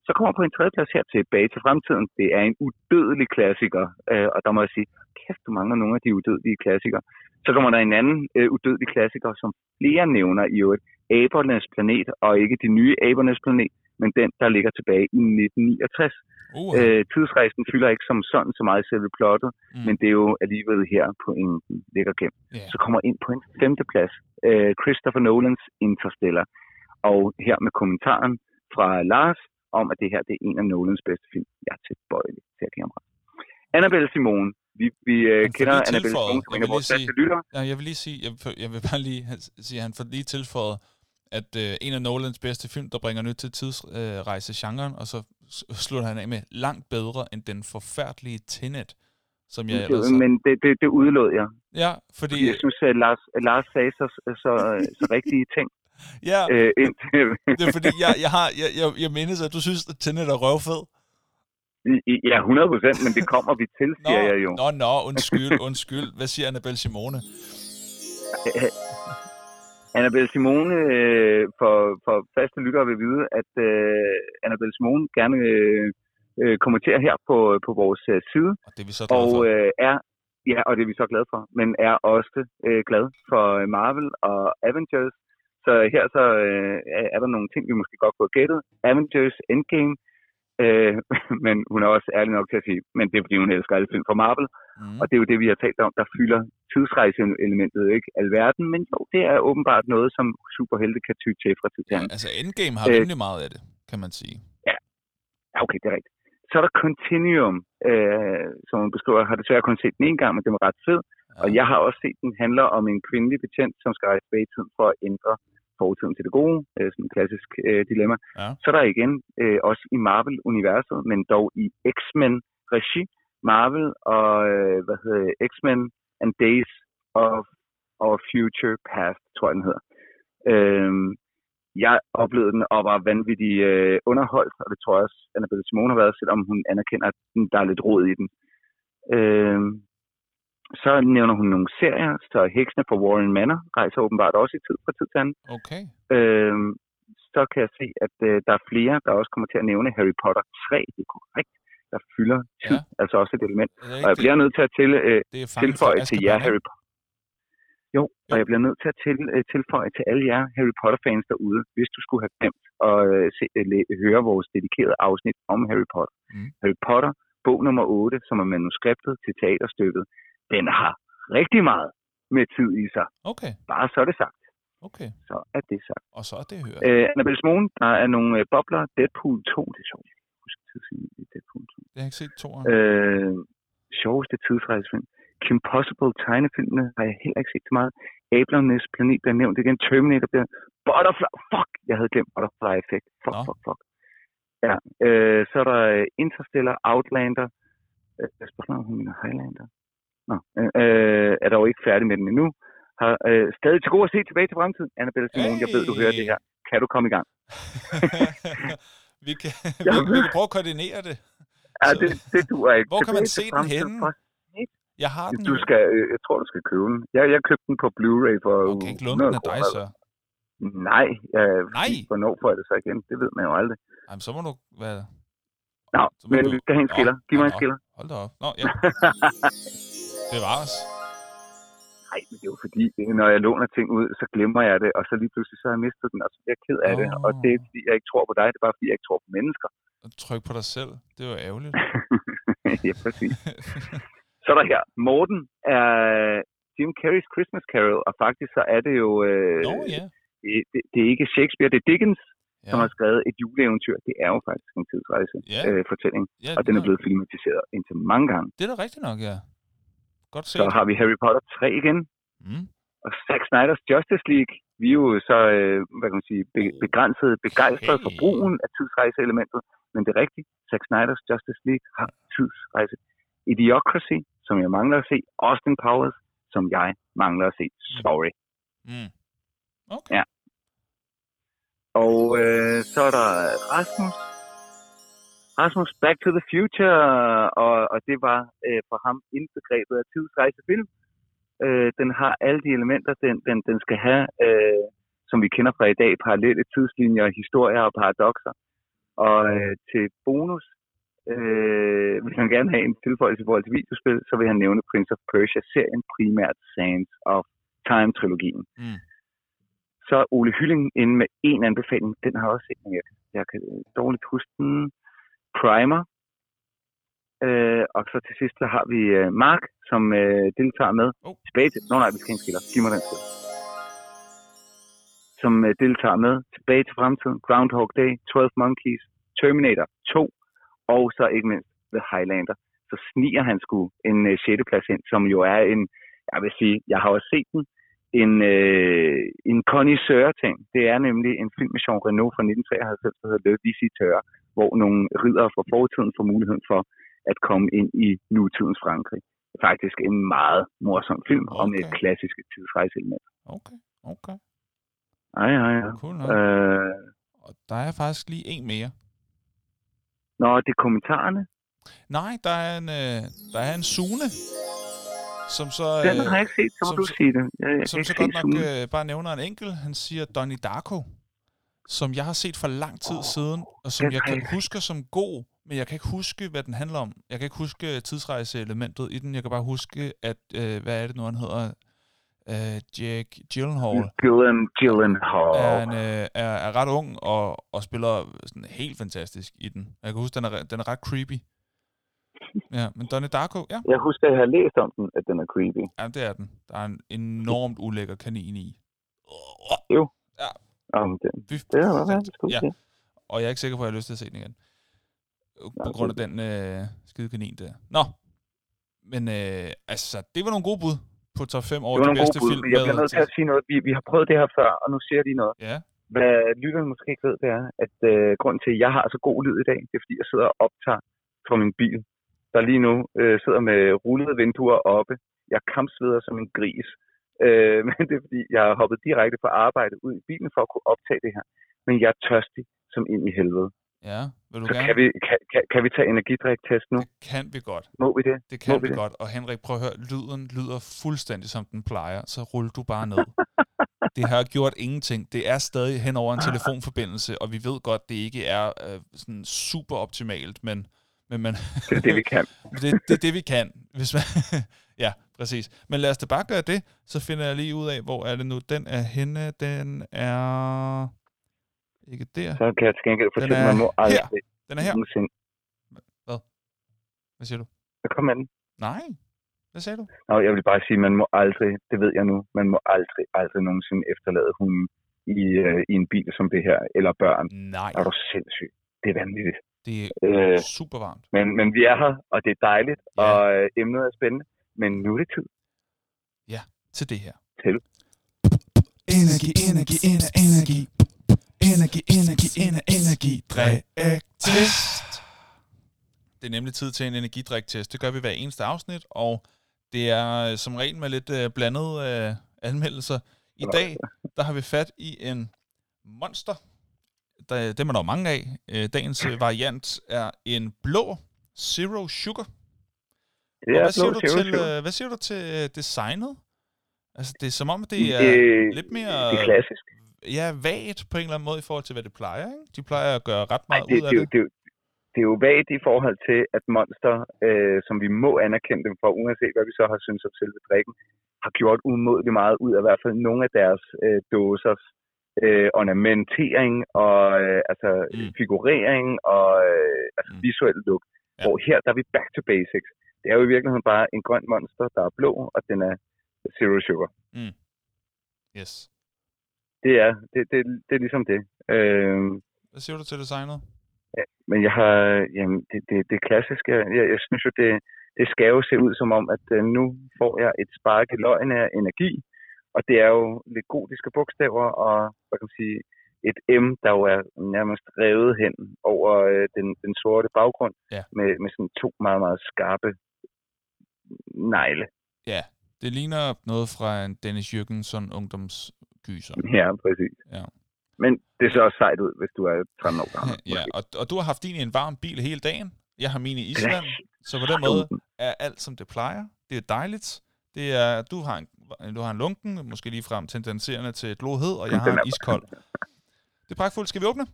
Så kommer på en tredjeplads her tilbage til fremtiden. Det er en udødelig klassiker, øh, og der må jeg sige, kæft, du mangler nogle af de udødelige klassikere. Så kommer der en anden øh, udødelig klassiker, som flere nævner i øvrigt, Abernes Planet, og ikke de nye Abernes Planet, men den, der ligger tilbage i 1969. Uh, Øh, tidsrejsen fylder ikke som sådan så meget i selve plottet, Mm. men det er jo alligevel her på en ligger gemt. Ja. Så kommer ind på en femteplads, øh, Christopher Nolans Interstellar. Og her med kommentaren fra Lars om, at det her det er en af Nolans bedste film. Jeg er tilbøjelig til at give ham ret. Annabelle Simone. Vi, vi øh, kender Annabelle Simone som en af vores bedste lyttere. Ja, jeg vil lige sige, jeg, jeg vil bare lige sige, at han får lige tilføjet, at øh, en af Nolans bedste film, der bringer nyt til tidsrejse-genren, og så slutter han af med langt bedre end den forfærdelige Tenet, som jeg ellers har- Men det, det, det udelod jeg. Ja, fordi... Jeg synes, at Lars, at Lars sagde så, så, så rigtige ting. Ja, Øh, indtil, det er fordi, jeg, jeg, har, jeg, jeg, jeg mindes, at du synes, at Tenet er røvfed. Ja, 100 procent, men det kommer vi til, Nå, siger jeg jo. nå, nå, undskyld, undskyld. Hvad siger Annabelle Simone? Annabelle Simone, øh, for, for faste lyttere vil vide, at øh, Annabelle Simone gerne øh, øh, kommenterer her på, på vores øh, side, Og det er vi så glade og for. øh, er, ja, og det er vi så glade for, men er også øh, glad for øh, Marvel og Avengers. Så her så øh, er der nogle ting, vi måske godt kunne have gættet. Avengers Endgame, øh, men hun er også ærlig nok til at sige, men det er fordi, hun elsker alle film fra Marvel. Mm. Og det er jo det, vi har talt om, der fylder tidsrejseelementet ikke alverden, men jo, det er åbenbart noget, som superhelte kan ty til fra tid til Ja, anden. altså Endgame har Øh, rimelig meget af det, kan man sige. Ja, okay, det er rigtigt. Så er der Continuum, øh, som man beskriver, har desværre kun set den en gang, men den var ret fed. Ja. Og jeg har også set, den handler om en kvindelig betjent, som skal rejse tilbage i tiden for at ændre fortiden til det gode, øh, sådan et klassisk øh, dilemma. Ja. Så er der igen, øh, også i Marvel-universet, men dog i X-Men-regi, Marvel og, øh, hvad hedder X-Men and Days of of Future Past, tror jeg den hedder. Øhm, jeg oplevede den og var vanvittig øh, underholdt, og det tror jeg også, Annabelle Simone har været, selvom hun anerkender, at der er lidt råd i den. Øhm, så nævner hun nogle serier, så Heksene fra Warren Manor rejser åbenbart også i tid fra tid til anden. Okay. Øhm, så kan jeg se, at øh, der er flere, der også kommer til at nævne Harry Potter 3, det er korrekt, der fylder tid, Ja. altså også et element. Og jeg bliver nødt til at til, øh, tilføje til jer, Harry Potter. Jo, og jeg bliver nødt til at til, tilføje til alle jer Harry Potter-fans derude, hvis du skulle have glemt at øh, se, øh, læ- høre vores dedikerede afsnit om Harry Potter. Mm. Harry Potter, bog nummer 8, som er manuskriptet til teaterstykket, den har rigtig meget med tid i sig. Okay, Bare så er det sagt. okay. Så er det sagt. Og så er det hørt. Øh, Annabelle Simone, der er nogle øh, bobler. Deadpool 2, det er sjovt. Jeg kan huske tidslinjen i Deadpool 2. Det har jeg ikke set toeren. Øh, sjoveste tidsrejsefilm. Kim Possible tegnefilmene har jeg heller ikke set så meget. Ablernes planet bliver nævnt igen. Terminator bliver... Butterfly... Fuck! Jeg havde glemt Butterfly Effect. Fuck, Nå. fuck, fuck. Ja, øh, så er der øh, Interstellar, Outlander. Øh, jeg spørger om hun mener Highlander. Nå, øh, øh, er dog ikke færdig med den endnu. Har øh, stadig til god at se tilbage til fremtiden. Annabelle Simone, jeg ved, du hører det her. Kan du komme i gang? vi, kan, vi, vi kan prøve at koordinere det. Ja, det, det duer ikke. Hvor kan man se den henne? Jeg har den Du skal, øh, jeg tror, du skal købe den. Jeg, jeg købte den på Blu-ray for kan ikke låne den af dig, så. Nej, jeg, Nej. hvornår får jeg det så igen? Det ved man jo aldrig. Jamen, så må du være... Nå, men vi skal have en skiller. Giv mig en skiller. Hold da op. Nå, ja. Det var os. Nej, men det er jo fordi, når jeg låner ting ud, så glemmer jeg det, og så lige pludselig så har jeg mistet den, og så bliver jeg ked af det. Åh. Og det er ikke fordi, jeg ikke tror på dig, det er bare fordi, jeg ikke tror på mennesker. Tryk på dig selv. Det var ærgerligt. ja, præcis. Så er der her. Morten er Jim Carreys Christmas Carol, og faktisk så er det jo... Øh, Nå ja. det, det, det er ikke Shakespeare, det er Dickens, ja. Som har skrevet et juleeventyr. Det er jo faktisk en tidsrejse Ja. øh, fortælling, ja og den er det blevet filmatiseret indtil mange gange. Det er da rigtigt nok, ja. Godt set. Så har vi Harry Potter 3 igen, Mm. og Zack Snyder's Justice League. Vi er jo så, øh, hvad kan man sige, be- begrænset, begejstret for Hey. brugen af tidsrejseelementet, men det er rigtigt. Zack Snyder's Justice League har tidsrejse. Idiocracy, som jeg mangler at se. Austin Powers, som jeg mangler at se. Sorry. Mm. Okay. Ja. Og øh, så er der Rasmus. Rasmus Back to the Future, og, og det var øh, for ham indbegrebet af tidsrejsefilm. Øh, den har alle de elementer, den, den, den skal have, øh, som vi kender fra i dag, parallelle tidslinjer, historier og paradoxer. Og øh, til bonus, øh, hvis han gerne have en tilføjelse i forhold til videospil, så vil han nævne Prince of Persia-serien, primært Sands of Time-trilogien Mm. så Ole Hylling inde med en anbefaling. Den har også set, men jeg, jeg kan dårligt huske den. Primer. Øh, og så til sidst, så har vi øh, Mark, som øh, deltager med. Oh. Tilbage til... Nå nej, vi skal ikke skiller. Giv mig den skiller. Som øh, deltager med. Tilbage til fremtiden. Groundhog Day. 12 Monkeys. Terminator 2. Og så ikke mindst The Highlander. Så sniger han sgu en øh, 6. plads ind, som jo er en... Jeg vil sige, jeg har også set den en, øh, en connoisseur-ting. Det er nemlig en film med Jean Reno fra 1993, der hedder Le Visiteur, hvor nogle ridder fra fortiden får muligheden for at komme ind i nutidens Frankrig. Faktisk en meget morsom film okay. om et Okay. klassiske tidsrejseelement. Okay, okay. Ej, ej, ej. Cool nok. Øh, Og der er faktisk lige en mere. nå, det er kommentarerne. Nej, der er en, øh, der er en Sune, som så... Den har jeg ikke set, så må som du sige det. Jeg, jeg som så godt nok øh, bare nævner en enkelt. Han siger Donnie Darko, som jeg har set for lang tid siden, og som jeg kan husker som god, men jeg kan ikke huske, hvad den handler om. Jeg kan ikke huske tidsrejseelementet i den. Jeg kan bare huske, at, øh, hvad er det nu, han hedder? Øh, Jake Gyllenhaal Gillen, Gyllenhaal. er, en, øh, er, er ret ung og, og spiller sådan helt fantastisk i den. Jeg kan huske, den er, den er ret creepy. Ja, men Donnie Darko, ja, Jeg husker, at jeg har læst om den, at den er creepy. ja, det er den. Der er en enormt ulækker kanin i. Om den. Fy Det er godt det skulle Ja. Og jeg er ikke sikker på, at jeg har lyst til at se den igen. På Nej, grund af det- den øh, skide kanin der. Nå, men øh, altså, det var nogle gode bud på top 5 over Det de bedste film. jeg bliver nødt til at sige noget. Vi, vi har prøvet det her før, og nu siger lige noget. Ja, Hvad lytterne måske ikke ved, det er, at øh, grund til, at jeg har så god lyd i dag, det er, fordi jeg sidder og optager fra min bil, der lige nu øh, sidder med rullede vinduer oppe. Jeg kampsveder som en gris. Øh, men det er, fordi jeg har hoppet direkte fra arbejde ud i bilen for at kunne optage det her. Men jeg er tørstig som ind i helvede. ja. Vil du Så gerne? kan vi, kan, kan, kan vi tage energidriktest nu? Det kan vi godt. Må vi det? Det kan Må vi vi det? godt. Og Henrik, prøv at høre, lyden lyder fuldstændig som den plejer, så rul du bare ned. det har gjort ingenting. Det er stadig hen over en telefonforbindelse, og vi ved godt, det ikke er øh, sådan super optimalt, men, men man, Det er det, vi kan. det, det er det, vi kan. Hvis man, ja, præcis. Men lad os da bare gøre det, så finder jeg lige ud af, hvor er det nu. Den er henne, den er... Ikke der. Så kan jeg til gengæld fortælle, at man må her. aldrig Den er her. nogensinde... Hvad siger du? Så kom med den. Nej. Hvad sagde du? Nå, jeg vil bare sige, man må aldrig, det ved jeg nu, man må aldrig, aldrig nogensinde efterlade hunden i, øh, i en bil som det her, eller børn. Nej. Er du sindssyg? Det er vanvittigt. Det er Øh, super varmt. men, men vi er her, og det er dejligt, Ja. og øh, emnet er spændende. Men nu er det tid til det her. til. Energi, energi, ener, energi. Energi, energi, ener, energi. Drik-test. Det er nemlig tid til en energidriktest. Det gør vi hver eneste afsnit, og det er øh, som regel med lidt øh, blandede øh, anmeldelser. I dag, der har vi fat i en monster. Der, dem er der mange af. Øh, dagens øh, variant er en blå Zero Sugar. Det er hvad, siger du til, Sugar. øh, hvad siger du til øh, designet? Altså, det er som om, det er Øh, lidt mere Det er klassisk. ja, vagt på en eller anden måde i forhold til, hvad det plejer. Ikke? De plejer at gøre ret meget det, ud af det, det. det, det, det er jo vagt i forhold til, at Monster, øh, som vi må anerkende dem for, uanset hvad vi så har syntes om selve drikken, har gjort umådeligt meget ud af i hvert fald nogle af deres øh, dåsers øh, ornamentering og øh, altså Mm. figurering og øh, altså Mm. visuel look. Ja. Hvor her, der er vi back to basics. Det er jo i virkeligheden bare en grøn monster, der er blå, og den er zero sugar. Yes. Det er, det, det, det er ligesom det. Øh, Hvad siger du til designet? men jeg har, jamen, det, det, det klassiske, jeg, jeg synes jo, det, det skal jo se ud som om, at øh, nu får jeg et spark i løgn af energi, og det er jo lidt gotiske bogstaver, og hvad kan man sige, et M, der jo er nærmest revet hen over øh, den, den sorte baggrund, Ja. med, med sådan to meget, meget skarpe negle. Ja, det ligner noget fra en Dennis Jørgensen ungdomsgyser. Ja, præcis. Ja. Men det ser også sejt ud, hvis du er 13 år gammel. ja, og, og du har haft din i en varm bil hele dagen. Jeg har min i Island, så på den måde er alt, som det plejer. Det er dejligt. Det er, du har en, du har en lunken, måske lige frem tendenserende til et lohed, og jeg har en iskold. Det er pragtfuldt. Skal vi åbne?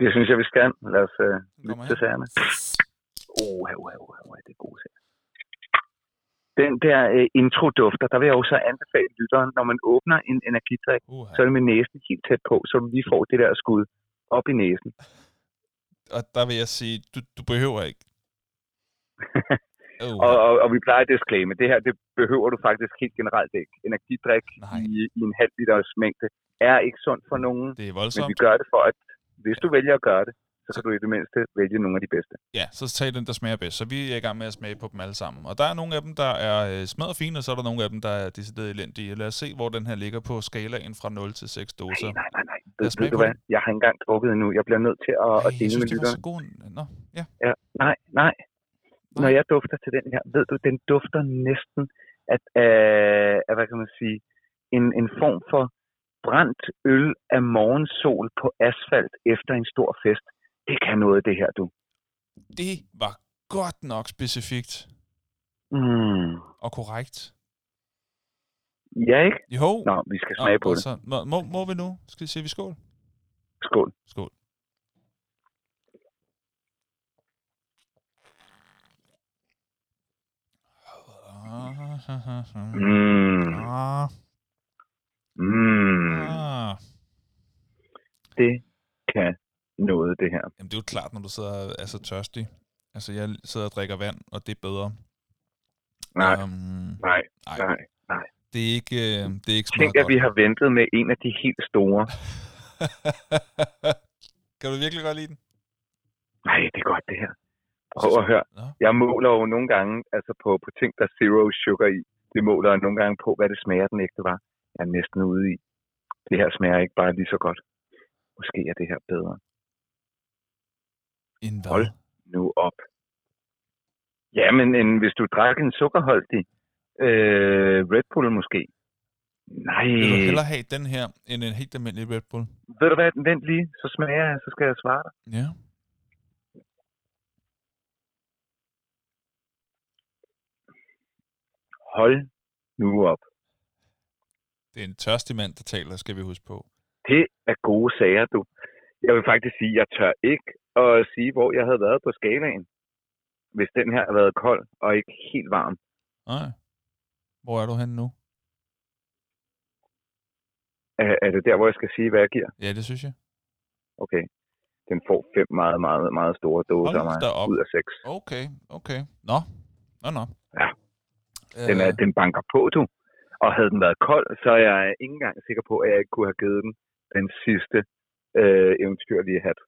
Det synes jeg, vi skal. Lad os uh, lytte til sagerne. Oh, oh, oh, oh, det er gode. Den der uh, introdufter, der vil jeg jo så anbefale lytteren, når man åbner en energidrik, Uh, så er det med næsen helt tæt på, så du lige får det der skud op i næsen. og der vil jeg sige, du, du behøver ikke. Uh, og, og, og vi plejer at disclaimer, det her, det behøver du faktisk helt generelt ikke. Energidrik Nej. i, i en halv liters mængde er ikke sundt for nogen, det er men voldsomt. vi gør det for, at hvis du vælger at gøre det, så kan du i det mindste vælge nogle af de bedste. Ja, så tag den, der smager bedst. Så vi er i gang med at smage på dem alle sammen. Og der er nogle af dem, der er øh, smadret fine, og så er der nogle af dem, der er decideret elendige. Lad os se, hvor den her ligger på skalaen fra 0 til 6 doser. Nej, nej, nej, nej. Ved, du hvad? Jeg har ikke engang drukket endnu. Jeg bliver nødt til at, at Ej, jeg dele synes, med det var lytterne. så god. Nå, ja. Ja, nej, nej. Når jeg dufter til den her, ved du, den dufter næsten at, af, af hvad kan man sige, en, en form for brændt øl af morgensol på asfalt efter en stor fest. Det kan noget, det her, du. Det var godt nok specifikt Mm. og korrekt. Ja, ikke? Jo. Nå, vi skal smage på det. Så, må, må, vi nu? Skal vi sige vi skål? Skål. Skål. Mm. Ah, Mm. ah. Det kan noget, det her. Jamen, det er jo klart, når du sidder og er så tørstig. Altså, jeg sidder og drikker vand, og det er bedre. Nej, Um, nej, nej. nej. Det er ikke, øh, det er ikke Tænk, meget at vi har ventet med en af de helt store. kan du virkelig godt lide den? Nej, det er godt, det her. Prøv at høre. Jeg måler jo nogle gange altså på, på ting, der er zero sugar i. Det måler jeg nogle gange på, hvad det smager, den ægte var. Jeg er næsten ude i. Det her smager ikke bare lige så godt. Måske er det her bedre. En hvad? Hold. Nu op. Ja, men en, hvis du drak en sukkerholdig øh, Red Bull måske. Nej. Vil du hellere have den her, end en helt almindelig Red Bull? Ved du hvad, vent lige, så smager jeg, så skal jeg svare dig. Ja. Hold nu op. Det er en tørstig mand, der taler, skal vi huske på. Det er gode sager, du. Jeg vil faktisk sige, at jeg tør ikke at sige, hvor jeg havde været på skalaen, hvis den her havde været kold og ikke helt varm. Nej. Hvor er du henne nu? Er, er det der, hvor jeg skal sige, hvad jeg giver? Ja, det synes jeg. Okay. Den får fem meget, meget, meget store dåser af mig. op. Ud af seks. Okay, okay. Nå, nå, nå. Ja. Den, er, Øh, den banker på, du. Og havde den været kold, så er jeg ikke engang sikker på, at jeg ikke kunne have givet den den sidste øh, eventyrlige hat.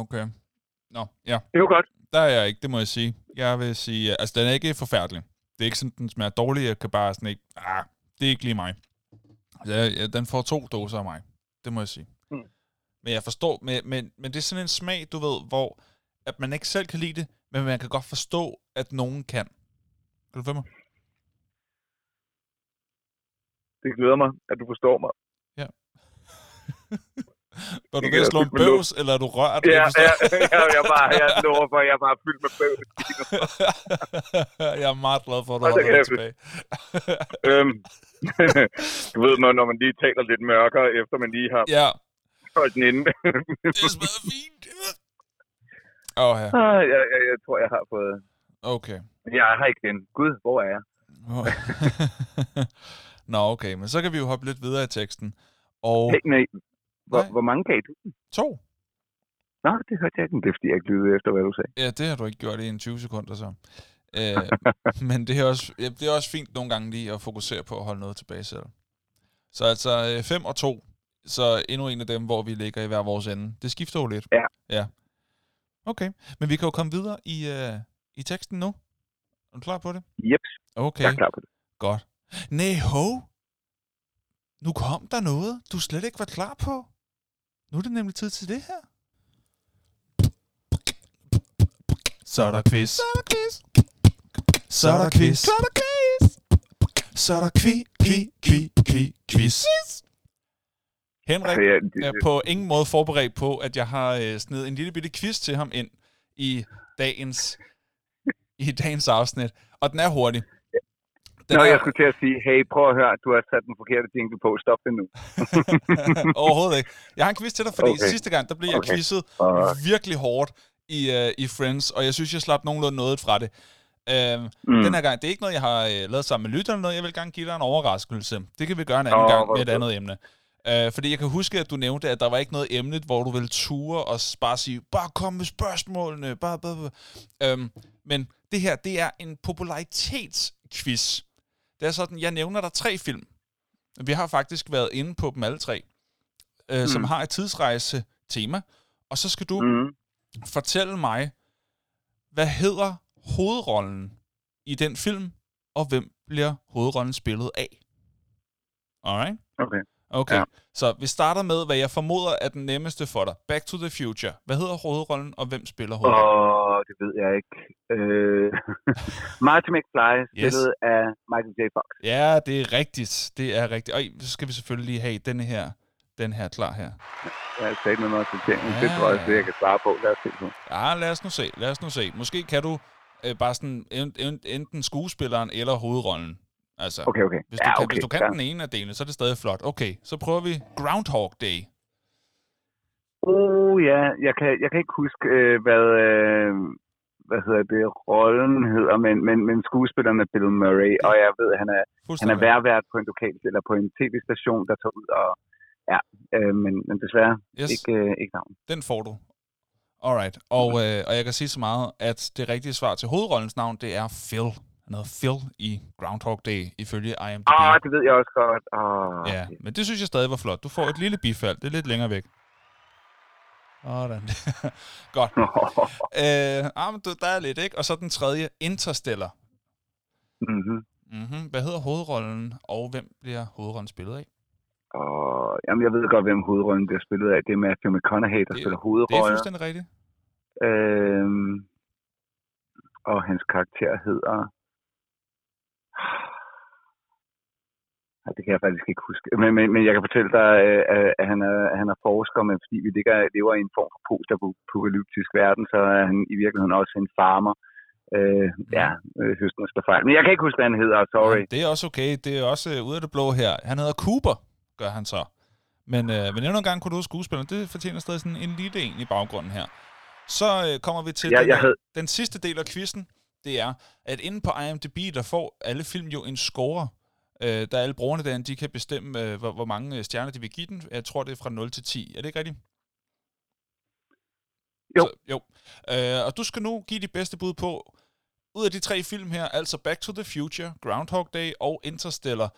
okay. Nå, ja. Det er jo godt. Der er jeg ikke, det må jeg sige. Jeg vil sige, altså den er ikke forfærdelig. Det er ikke sådan, den smager dårlig. Jeg kan bare sådan ikke, ah, det er ikke lige mig. Ja, ja, den får to doser af mig. Det må jeg sige. Mm. Men jeg forstår, men, men, men det er sådan en smag, du ved, hvor at man ikke selv kan lide det, men man kan godt forstå, at nogen kan. Kan du følge mig? Det glæder mig, at du forstår mig. Var du ved at slå en bøvs, eller er du rørt? Ja, Jeg forstår- ja, ja, jeg, bare, jeg lover for, jeg er bare fyldt med bøv. jeg er meget glad for, at du dig kæft. tilbage. øhm, du ved, når, når man lige taler lidt mørkere, efter man lige har ja, holdt den inde. det smager fint. Åh, ja. Ah, jeg, jeg, jeg tror, jeg har fået... Okay. Jeg er her igen. Gud, hvor er jeg? Nå, okay, men så kan vi jo hoppe lidt videre i teksten. Og Hey, nej. Hvor, Nej. hvor mange gav du? to. Nå, det hørte jeg ikke. Det er, fordi jeg ikke lyttede efter, hvad du sagde. Ja, det har du ikke gjort i en 20 sekunder så. Øh, men det er, også, ja, det er også fint nogle gange lige at fokusere på at holde noget tilbage selv. Så altså 5 og 2, så endnu en af dem, hvor vi ligger i hver vores ende. Det skifter jo lidt. Ja. Ja. Okay, men vi kan jo komme videre i, uh, i teksten nu. Er du klar på det? Jeps, Okay, jeg er klar på det. godt. Nej, ho! Nu kom der noget, du slet ikke var klar på. Nu er det nemlig tid til det her. Så er der quiz. Så er der quiz. Så er der quiz. Så er der quiz. Så er der kvi, kvi, kvi, kvi, quiz. Henrik Altså, er på ingen måde forberedt på, at jeg har øh, snedet en lille bitte quiz til ham ind i dagens, i dagens afsnit. Og den er hurtig. Den Nå, er, jeg skulle til at sige, hey, prøv at høre, du har sat den forkerte jingle på. Stop det nu. Overhovedet ikke. Jeg har en quiz til dig, fordi okay. Okay. sidste gang, der blev jeg Okay. quizzet Og, virkelig hårdt i, uh, i Friends, og jeg synes, jeg slap nogenlunde noget fra det. Uh, mm. Den her gang, det er ikke noget, jeg har uh, lavet sammen med lytterne, noget. jeg vil gerne give dig en overraskelse. Det kan vi gøre en anden Åh, gang med et andet emne. Uh, fordi jeg kan huske, at du nævnte, at der var ikke noget emne, hvor du ville ture og bare sige, bare kom med spørgsmålene, bare, bare, bare. Um, men det her, det er en popularitetsquiz. Det er sådan, jeg nævner dig tre film. Vi har faktisk været inde på dem alle tre, øh, mm. som har et tidsrejse-tema. Og så skal du mm, fortælle mig, hvad hedder hovedrollen i den film, og hvem bliver hovedrollen spillet af? Alright? okay. Okay, ja. Så vi starter med, hvad jeg formoder er den nemmeste for dig. Back to the Future. Hvad hedder hovedrollen, og hvem spiller hovedrollen? Åh, det ved jeg ikke. Øh, Marty McFly, spillet af Michael J. Fox. Ja, det er rigtigt. Det er rigtigt. Og så skal vi selvfølgelig lige have denne her, den her klar her. Jeg har sagt med noget til ting. Ja. Det tror jeg, det jeg kan svare på. Lad os se på. Ja, lad os nu se. Lad os nu se. Måske kan du øh, bare sådan en- en- enten skuespilleren eller hovedrollen. Altså, Okay, okay. hvis, du ja, kan, okay. hvis du kan ja. den ene af delene, så er det stadig flot. Okay, så prøver vi Groundhog Day. Oh ja, jeg kan, jeg kan ikke huske, øh, hvad, øh, hvad hedder det, rollen hedder, men, men, men skuespilleren er Bill Murray, og jeg ved, at han er, han er værvært på en lokal, eller på en tv-station, der tager ud og, ja, øh, men, men desværre Yes, ikke, øh, ikke navn. den får du. Alright, og, øh, og jeg kan sige så meget, at det rigtige svar til hovedrollens navn, det er Phil. Hedder Phil i Groundhog Day, ifølge IMDb. Oh, det ved jeg også godt. Oh, Ja, men det synes jeg stadig var flot. Du får et lille bifald. Det er lidt længere væk. Sådan. Godt. Øh, ah, men du- der er lidt, ikke? Og så den tredje, Interstellar. mm-hmm. Mm-hmm. Hvad hedder hovedrollen, og hvem bliver hovedrollen spillet af? Og, jamen, jeg ved godt, hvem hovedrollen bliver spillet af. Det er Matthew McConaughey, der Det- spiller Det er hovedrollen. fuldstændig rigtigt. Øhm, og hans karakter hedder... Ej, Det kan jeg faktisk ikke huske. Men, men, men jeg kan fortælle dig, øh, at- han er, han er forsker, men fordi vi ligger, lever i en form for post-apokalyptisk verden, så er han i virkeligheden også en farmer. Øh, ja, øh, høsten står fejl. Men jeg kan ikke huske, hvad han hedder, sorry. Ja, det er også okay. Det er også øh, ud af det blå her. Han hedder Cooper, gør han så. Men, øh, men endnu en gang kunne du skuespilleren. Det fortjener stadig sådan en lille en i baggrunden her. Så øh, kommer vi til Ja, den, jeg havde- den sidste del af quizzen. Det er, at inde på IMDb, der får alle film jo en score. Øh, der er alle brugerne derinde, de kan bestemme, øh, hvor, hvor mange øh, stjerner de vil give den. Jeg tror, det er fra 0 til 10. Er det ikke rigtigt? Jo. Så, jo. Øh, og du skal nu give de bedste bud på, ud af de tre film her, altså Back to the Future, Groundhog Day og Interstellar,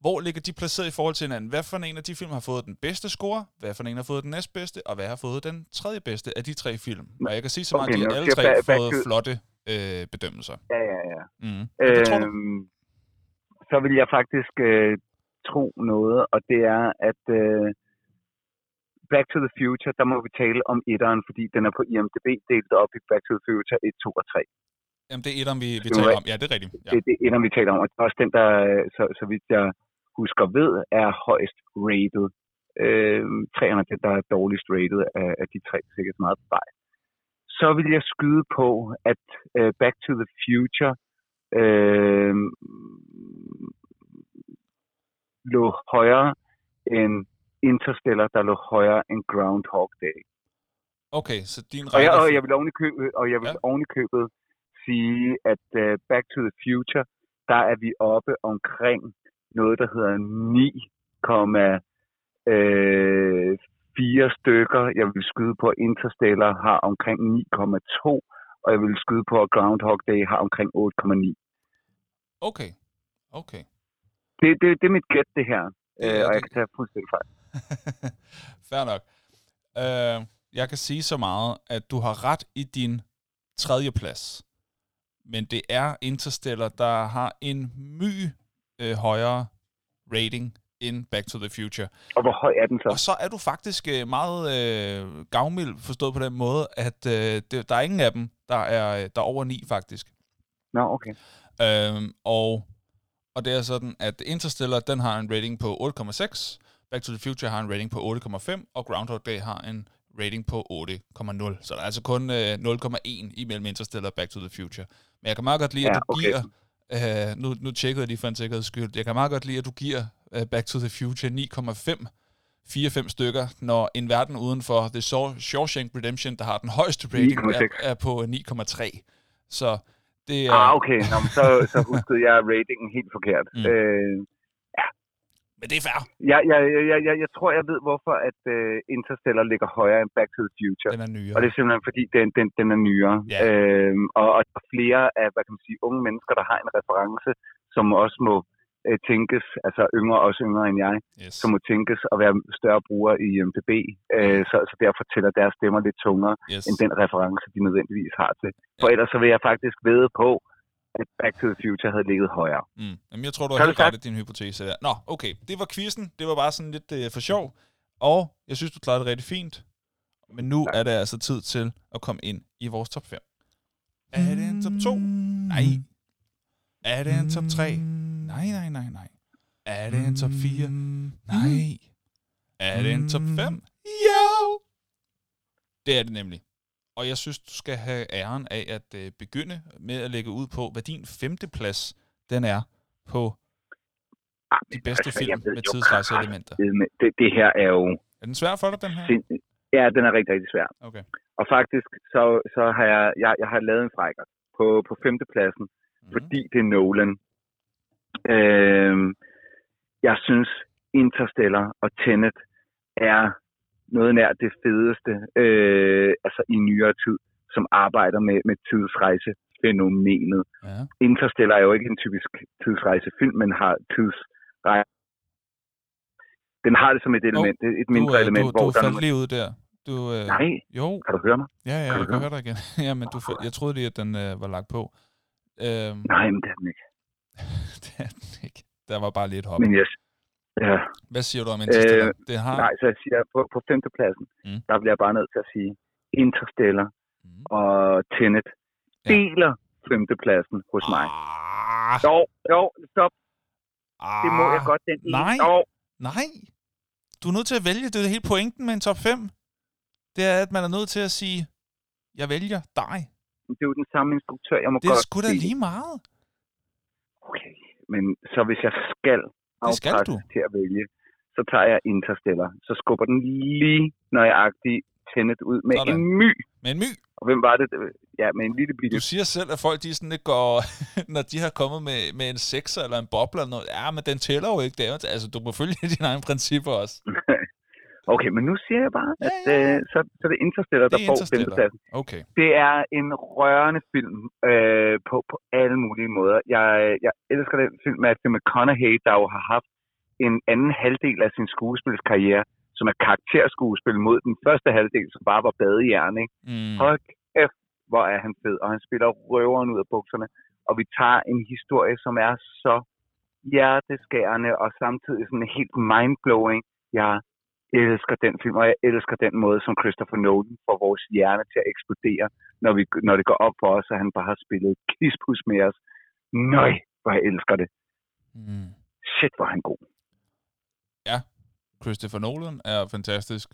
hvor ligger de placeret i forhold til hinanden? Hvad for en af de film har fået den bedste score? Hvad for en har fået den næstbedste? Og hvad har fået den tredje bedste af de tre film? Og jeg kan sige så meget, Okay, at de har alle tre back fået to- flotte øh, bedømmelser. Ja, ja, ja. Mm. Øhm, så vil jeg faktisk øh, tro noget, og det er, at øh, Back to the Future, der må vi tale om etteren, fordi den er på IMDb delt op i Back to the Future 1, 2 og 3. Jamen, det er et, om vi, vi taler om. Ja, det er rigtigt. Ja. Det er det etteren, vi taler om, og det er også den, der, så, så vidt jeg husker ved, er højst rated. Øh, træerne er den, der er dårligst rated af, af de tre, sikkert meget vej. Så vil jeg skyde på, at øh, Back to the Future øh, lå højere end Interstellar, der lå højere end Groundhog Day. Okay, så din Og jeg, og jeg vil oven i købet, og jeg vil Ja. ja. oven i købet sige, at uh, Back to the Future, der er vi oppe omkring noget, der hedder 9,4 stykker. Jeg vil skyde på, at Interstellar har omkring 9,2, og jeg vil skyde på, at Groundhog Day har omkring 8,9. Okay, okay. Det, det, det er mit gæt, det her. Er Øh, og jeg kan tage fuldstændig fejl. Fair nok. Uh, jeg kan sige så meget, at du har ret i din tredje plads. Men det er Interstellar, der har en my øh, højere rating end Back to the Future. Og hvor høj er den så? Og så er du faktisk øh, meget øh, gavmild forstået på den måde, at øh, det, der er ingen af dem, der er, der er over 9 faktisk. Nå, okay. Øhm, og, og det er sådan, at Interstellar, den har en rating på 8,6, Back to the Future har en rating på 8,5, og Groundhog Day har en rating på 8,0. Så der er altså kun øh, 0,1 imellem Interstellar og Back to the Future. Men jeg kan meget godt lide, at Ja, du okay. giver... Øh, nu, nu tjekkede jeg lige for en sikkerheds skyld. Jeg kan meget godt lide, at du giver øh, Back to the Future 9,5 4-5 stykker, når en verden uden for The Shaw- Shawshank Redemption, der har den højeste rating, er, 9,6. er på 9,3. Så det er... Ah, okay. Nå, så, så huskede jeg ratingen helt forkert. Mm. Øh, Men det er fair. jeg, jeg, jeg, jeg, jeg tror, jeg ved, hvorfor at uh, Interstellar ligger højere end Back to the Future. Den er nyere. Og det er simpelthen, fordi den, den, den er nyere. Ja. Øhm, og, og der er flere af, hvad kan man sige, unge mennesker, der har en reference, som også må øh, tænkes, altså yngre, også yngre end jeg, Yes. som må tænkes at være større brugere i MDB. Øh, så, så derfor tæller deres stemmer lidt tungere, yes. end den reference, de nødvendigvis har til. For Ja. ellers så vil jeg faktisk vede på, at Back to the Future havde ligget højere. Mm. Jamen, jeg tror, du har helt ret i din hypotese der. Nå, okay. Det var quizzen. Det var bare sådan lidt øh, for sjov. Og jeg synes, du klarede det rigtig fint. Men nu er det altså tid til at komme ind i vores top 5. Er det en top 2? Nej. Er det en top 3? Nej, nej, nej, nej. Er det en top 4? Nej. Er det en top 5? Jo! Det er det nemlig. Og jeg synes, du skal have æren af at øh, begynde med at lægge ud på, hvad din femte plads den er på Ah, de bedste altså, film med tidsrejseelementer. Det, det, det her er jo Er den svær for dig, den her? sind... Ja, den er rigtig, rigtig svær. Okay. Og faktisk, så, så har jeg, jeg, jeg har lavet en frækker på, på femtepladsen, Mm. fordi det er Nolan. Øhm, jeg synes, Interstellar og Tenet er noget nær det fedeste, øh, altså i nyere tid, som arbejder med, med tidsrejsefænomenet. Ja. Interstellar er jo ikke en typisk tidsrejsefilm, men har tidsrejse. Den har det som et element, oh, et mindre du, øh, element, du, hvor du der er faldt lige ud der. Du, øh, Nej, Jo, kan du høre mig? ja, ja, Kan jeg du kan høre dig igen. ja, men du, jeg troede lige, at den øh, var lagt på. Øhm, Nej, men det er den ikke. det er den ikke. Der var bare lige et hop. Men jeg, ja, Hvad siger du om Interstellar? Øh, det har... nej, så jeg siger, på, på femtepladsen, Mm. der bliver jeg bare nødt til at sige, Interstellar Mm. og Tenet Ja. deler femtepladsen hos mig. Ah, Jo, jo, stop. Det må jeg ah, godt, den ene. nej. Jo, Nej. Du er nødt til at vælge. Det er hele pointen med en top 5. Det er, at man er nødt til at sige, jeg vælger dig. det er jo den samme instruktør, jeg må Det er godt sgu da lige meget. Okay, men så hvis jeg skal skal du. til at vælge, så tager jeg Interstellar. Så skubber den lige nøjagtigt Tenet ud med Sådan. en my. Men en my, Og hvem var det? Ja, med en lille bitte du siger selv, at folk de sådan lidt går, når de har kommet med, med en sekser eller en boble eller noget. Ja, men den tæller jo ikke. Det er, jo- altså, du må følge dine egne principper også. Okay, men nu siger jeg bare, Ja, at ja, ja. Øh, så, så er det Interstellar, Det der er får femtepladsen. Okay. Det er en rørende film øh, på, på alle mulige måder. Jeg, jeg elsker den film med Matthew McConaughey, der jo har haft en anden halvdel af sin skuespilskarriere, som er karakterskuespil mod den første halvdel, som bare var badejern, ikke? Mm. Hold kæft, hvor er han fed, og han spiller røveren ud af bukserne. Og vi tager en historie, som er så hjerteskærende og samtidig sådan helt mindblowing. Jeg elsker den film, og jeg elsker den måde, som Christopher Nolan får vores hjerne til at eksplodere, når, vi, når det går op for os, at han bare har spillet kispus med os. Nøj, hvor jeg elsker det. Mm. Shit, hvor han god. Christopher Nolan er fantastisk,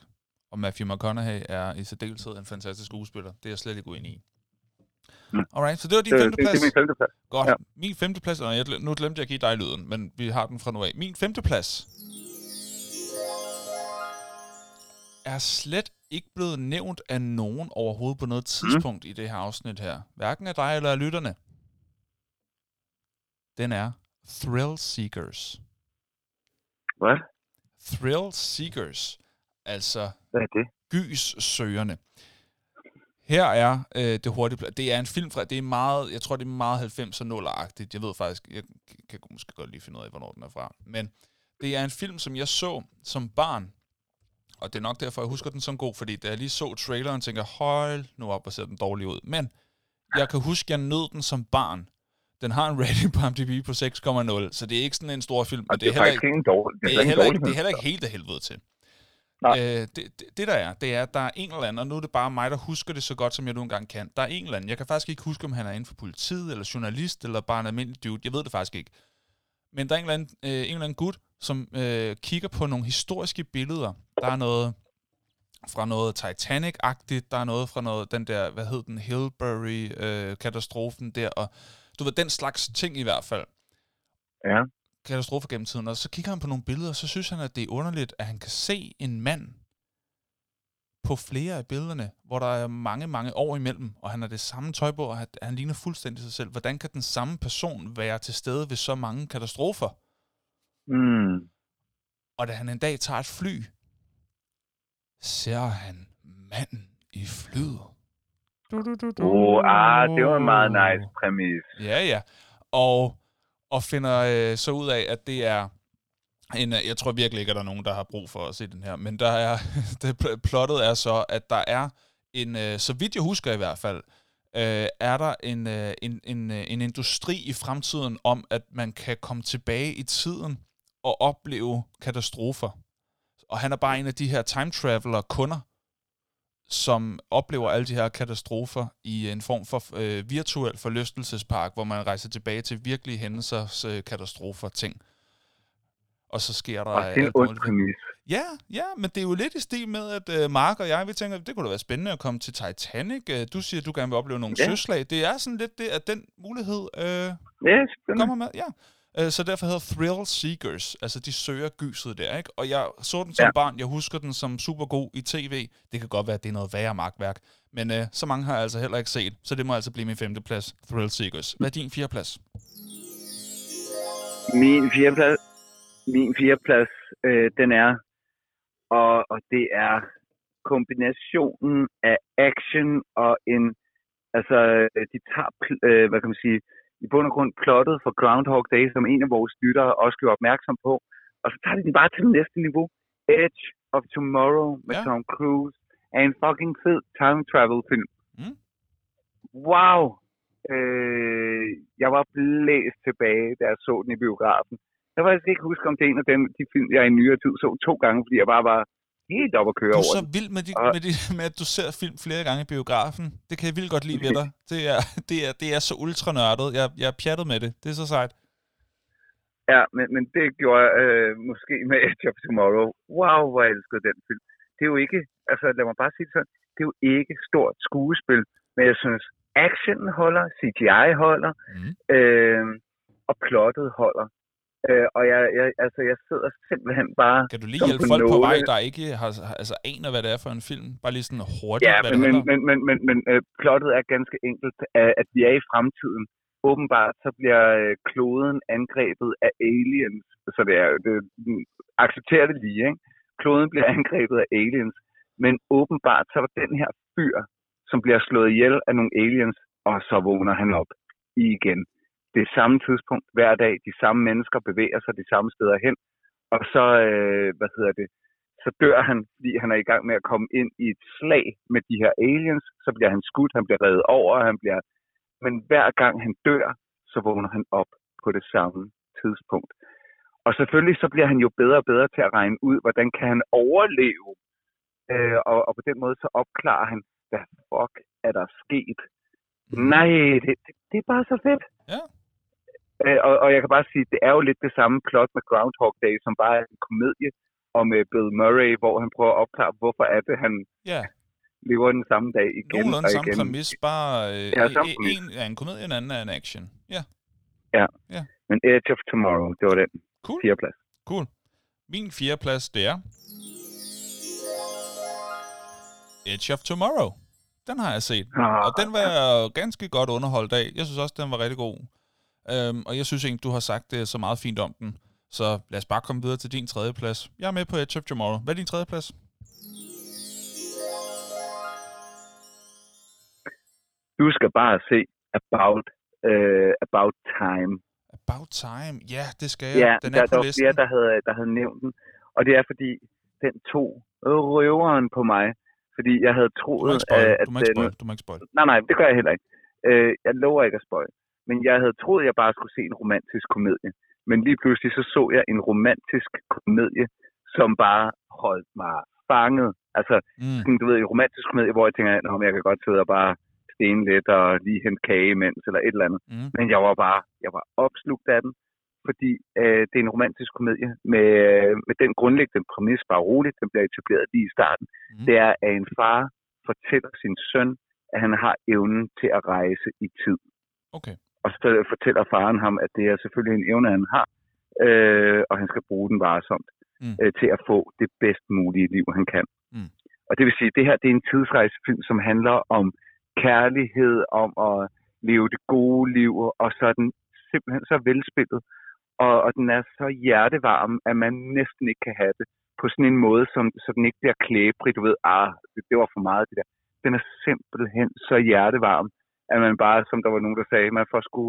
og Matthew McConaughey er i særdeleshed en fantastisk skuespiller. Det er jeg slet ikke uenig i. Mm. Alright, så det var din Det, det, femte det plads. er min femteplads. Godt. Ja. Min femteplads, og jeg, nu glemte jeg at give dig lyden, men vi har den fra nu af. Min femteplads er slet ikke blevet nævnt af nogen overhovedet på noget tidspunkt mm. i det her afsnit her. Hverken af dig eller af lytterne. Den er Thrill Seekers. Hvad? Thrill Seekers. Altså Hvad er det? Gys-søgerne. Her er øh, det hurtigt. Det er en film fra, det er meget, jeg tror det er meget 90'er 0'er-agtigt. Jeg ved faktisk, jeg kan måske godt lige finde ud af, hvornår den er fra. Men det er en film, som jeg så som barn, og det er nok derfor, jeg husker den som god, fordi da jeg lige så traileren, tænker hold nu op, hvor ser den dårlig ud. Men jeg kan huske, jeg nød den som barn. Den har en rating på MDB på 6,0, så det er ikke sådan en stor film. Og det er, heller ikke, ikke en dårlig. det er, heller ikke, det er heller ikke helt af helvede til. Nej. Øh, det, det, det der er, det er, at der er en eller anden, og nu er det bare mig, der husker det så godt, som jeg nu engang kan. Der er en eller anden, jeg kan faktisk ikke huske, om han er inden for politiet, eller journalist, eller bare en almindelig dude. Jeg ved det faktisk ikke. Men der er en eller anden, øh, en eller anden gut, som øh, kigger på nogle historiske billeder. Der er noget fra noget Titanic-agtigt, der er noget fra noget, den der, hvad hed den, Hillbury-katastrofen der, og du ved, den slags ting i hvert fald Ja. katastrofer gennem tiden, og så kigger han på nogle billeder, og så synes han, at det er underligt, at han kan se en mand på flere af billederne, hvor der er mange, mange år imellem, og han har det samme tøj på, og han- han ligner fuldstændig sig selv. Hvordan kan den samme person være til stede ved så mange katastrofer? Mm. Og da han en dag tager et fly, ser han manden i flyet. Oh, ah, det var en meget nice præmis. Ja, ja. Og, og finder øh, så ud af, at det er en, øh, jeg tror virkelig ikke, at der er nogen, der har brug for at se den her, men der er, det, pl- plottet er så, at der er en, øh, så vidt jeg husker i hvert fald, øh, er der en, øh, en, en, øh, en industri i fremtiden om, at man kan komme tilbage i tiden og opleve katastrofer. Og han er bare en af de her time traveler kunder, som oplever alle de her katastrofer i en form for øh, virtuel forlystelsespark, hvor man rejser tilbage til virkelige hændelsers øh, katastrofer ting. Og så sker der... Og det er en præmis. Ja, ja, men det er jo lidt i stil med, at øh, Mark og jeg, vi tænker, det kunne da være spændende at komme til Titanic. Øh, du siger, at du gerne vil opleve nogle Ja. søslag. Det er sådan lidt det, at den mulighed øh, Ja, selvfølgelig. kommer med, ja. Øh, Så derfor hedder Thrill Seekers, altså de søger gyset der, ikke? Og jeg så den som Ja. barn, jeg husker den som super god i tv. Det kan godt være, at det er noget værre markværk, men øh, så mange har jeg altså heller ikke set, så det må altså blive min femte plads, Thrill Seekers. Hvad er din fjerde plads? Min fjerdeplads, min fjerdeplads øh, den er, og, og det er kombinationen af action og en, altså øh, de tager, øh, hvad kan man sige, i bund og grund plottet for Groundhog Day, som en af vores lyttere også gjorde opmærksom på, og så tager de den bare til det næste niveau. Edge of Tomorrow med Ja. Tom Cruise er en fucking fed time travel film. Mm. Wow! Øh, jeg var blæst tilbage, da jeg så den i biografen. Jeg kan faktisk ikke huske, om det er en af dem, de film, jeg i nyere tid så to gange, fordi jeg bare var helt op at køre Du er over så vild med, de, Og- med, de, med, at du ser film flere gange i biografen. Det kan jeg vildt godt lide ved dig. Det er, det er, det er så ultra nørdet. Jeg, jeg er pjattet med det. Det er så sejt. Ja, men, men det gjorde jeg øh, måske med Edge of Tomorrow. Wow, hvor jeg elskede den film. Det er jo ikke, altså lad mig bare sige det sådan, det er jo ikke stort skuespil, men jeg synes, actionen holder, CGI holder, Mm. øh, og plottet holder. Øh, og jeg, jeg, altså, jeg sidder simpelthen bare... Kan du lige hjælpe på folk på vej, der ikke har, altså, aner, hvad det er for en film? Bare lige sådan hurtigt, Ja, hvad men, det men, handler men, men, men, men øh, plottet er ganske enkelt, at, vi er i fremtiden. Åbenbart så bliver øh, kloden angrebet af aliens, så det er det, accepterer det lige, ikke? Kloden bliver angrebet af aliens, men åbenbart så der den her fyr, som bliver slået ihjel af nogle aliens, og så vågner han op igen. Det samme tidspunkt hver dag, de samme mennesker bevæger sig de samme steder hen, og så, øh, hvad hedder det, så dør han, fordi han er i gang med at komme ind i et slag med de her aliens. Så bliver han skudt, han bliver reddet over, han bliver... Men hver gang han dør, så vågner han op på det samme tidspunkt. Og selvfølgelig så bliver han jo bedre og bedre til at regne ud, hvordan kan han overleve. Øh, og, og på den måde så opklarer han, hvad fuck er der sket? Mhm. Nej, det, det, det er bare så fedt. Ja. Øh, og, og jeg kan bare sige, det er jo lidt det samme plot med Groundhog Day, som bare er en komedie om uh, Bill Murray, hvor han prøver at opklare, hvorfor er det, han Ja, lever den samme dag igen nogenlunde og samme igen. præmis, bare øh, Ja, en, samme præmis. en er en komedie, en anden er en action. Ja, Men Edge of Tomorrow, det var den cool. fjerdeplads. Cool. Min fjerde plads, det er Edge of Tomorrow. Den har jeg set. Ah, Og den var jeg ganske godt underholdt af. Jeg synes også, den var rigtig god. Øhm, og jeg synes egentlig, du har sagt det så meget fint om den. Så lad os bare komme videre til din tredje plads. Jeg er med på Edge of Tomorrow. Hvad er din tredje plads? Du skal bare se About, uh, about Time. About Time. Ja, det skal jeg. Ja, den der, er der på var listen. flere, der havde, der havde nævnt den. Og det er fordi, den tog røveren på mig. Fordi jeg havde Du må troet, ikke spoil. at Du må ikke den... spoil. Du må ikke spoil. Nej, nej, det gør jeg heller ikke. Øh, jeg lover ikke at spøje. Men jeg havde troet, jeg bare skulle se en romantisk komedie. Men lige pludselig så så jeg en romantisk komedie, som bare holdt mig fanget. Altså, Mm. sådan, du ved, en romantisk komedie, hvor jeg tænker, at jeg kan godt sidde og bare stene lidt og lige hente kage imens, eller et eller andet. Mm. Men jeg var bare, jeg var opslugt af den, fordi øh, det er en romantisk komedie med, med den grundlæggende præmis, bare roligt, den bliver etableret lige i starten. Mhm. Det er, at en far fortæller sin søn, at han har evnen til at rejse i tid. Okay. Og så fortæller faren ham, at det er selvfølgelig en evne, han har, øh, og han skal bruge den varsomt Mm. øh, til at få det bedst mulige liv, han kan. Mm. Og det vil sige, at det her det er en tidsrejsefilm, som handler om kærlighed, om at leve det gode liv, og så er den simpelthen så velspillet. Og, og den er så hjertevarm, at man næsten ikke kan have det på sådan en måde, som, så den ikke bliver klæbrig. Du ved, ah, det, det var for meget det der. Den er simpelthen så hjertevarm, at man bare, som der var nogen, der sagde, man får sgu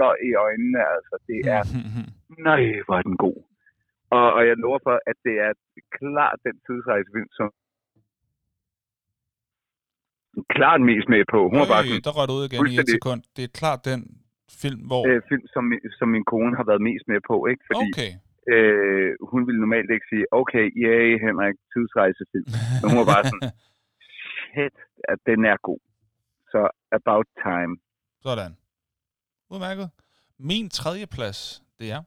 løg i øjnene. Altså, det er nej, hvor er den god. Og, og jeg lover for, at det er klart den tidsrejsefilm, som klart mest med på. Hun var bare Øj, sådan der røg ud igen i et sekund. Det er klart den film, hvor... øh, film, som, min- som min kone har været mest med på, ikke? Fordi Okay. øh, hun ville normalt ikke sige, okay, yay, Henrik, tidsrejsefilm. Men hun var bare sådan, shit, at den er god. Så About Time. Sådan. Udmærket. Min tredje plads, det er...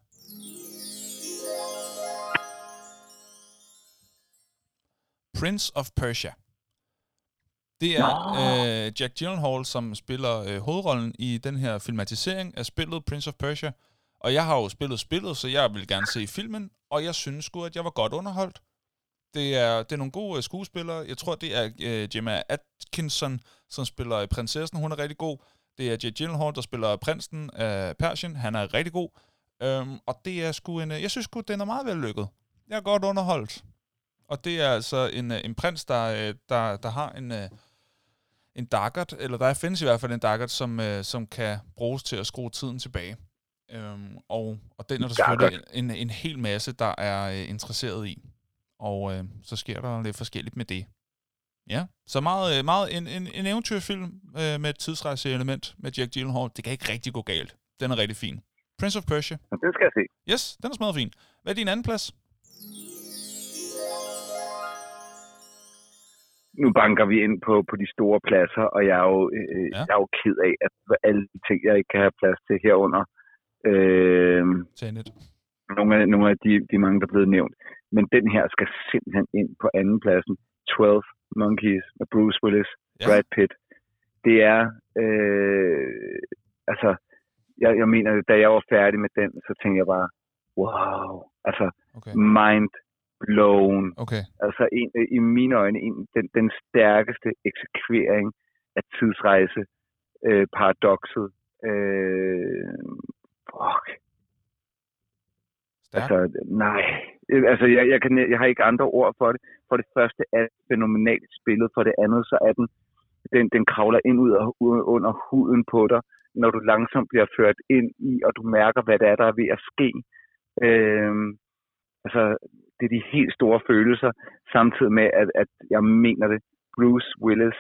Prince of Persia. Det er øh, Jack Gyllenhaal, som spiller øh, hovedrollen i den her filmatisering af spillet Prince of Persia. Og jeg har jo spillet spillet, så jeg vil gerne se filmen, og jeg synes sgu, at jeg var godt underholdt. Det er, det er nogle gode øh, skuespillere. Jeg tror, det er øh, Gemma Atkinson, som spiller øh, prinsessen. Hun er rigtig god. Det er Jake Gyllenhaal, der spiller prinsen af Persien. Han er rigtig god. Øhm, og det er sgu en... øh, Jeg synes sgu, den er meget vellykket. Jeg er godt underholdt. Og det er altså en, øh, en prins, der, øh, der, der har en, øh, en daggert, eller der findes i hvert fald en daggert, som, øh, som kan bruges til at skrue tiden tilbage. Øhm, og, og den er der selvfølgelig en, en hel masse, der er øh, interesseret i. Og øh, så sker der lidt forskelligt med det. Ja, så meget, øh, meget en, en, en eventyrfilm øh, med et tidsrejse-element med Jack Gyllenhaal. Det kan ikke rigtig gå galt. Den er rigtig fin. Prince of Persia. Den skal jeg se. Yes, den er smadret fin. Hvad er din anden plads? Nu banker vi ind på, på de store pladser, og jeg er jo, øh, Ja. ja. jeg er jo ked af, at alle de ting, jeg ikke kan have plads til herunder, øh, Tenet. Nogle af, nogle af de, de mange, der er blevet nævnt. Men den her skal simpelthen ind på anden pladsen. 12 Monkeys med Bruce Willis, Ja. Brad Pitt. Det er, øh, altså, jeg, jeg mener, da jeg var færdig med den, så tænkte jeg bare, wow, altså, Okay. mind blown. Okay. Altså, en, i mine øjne, en, den, den stærkeste eksekvering af tidsrejse, øh, paradokset. Øh, fuck, Stærk. Altså, nej. Øh, Altså, jeg, jeg, kan, jeg har ikke andre ord for det. For det første er det fænomenalt spillet. For det andet, så er den, den, den kravler ind ud af, under huden på dig, når du langsomt bliver ført ind i, og du mærker, hvad det er, der er ved at ske. Øhm, altså, det er de helt store følelser, samtidig med, at, at jeg mener det, Bruce Willis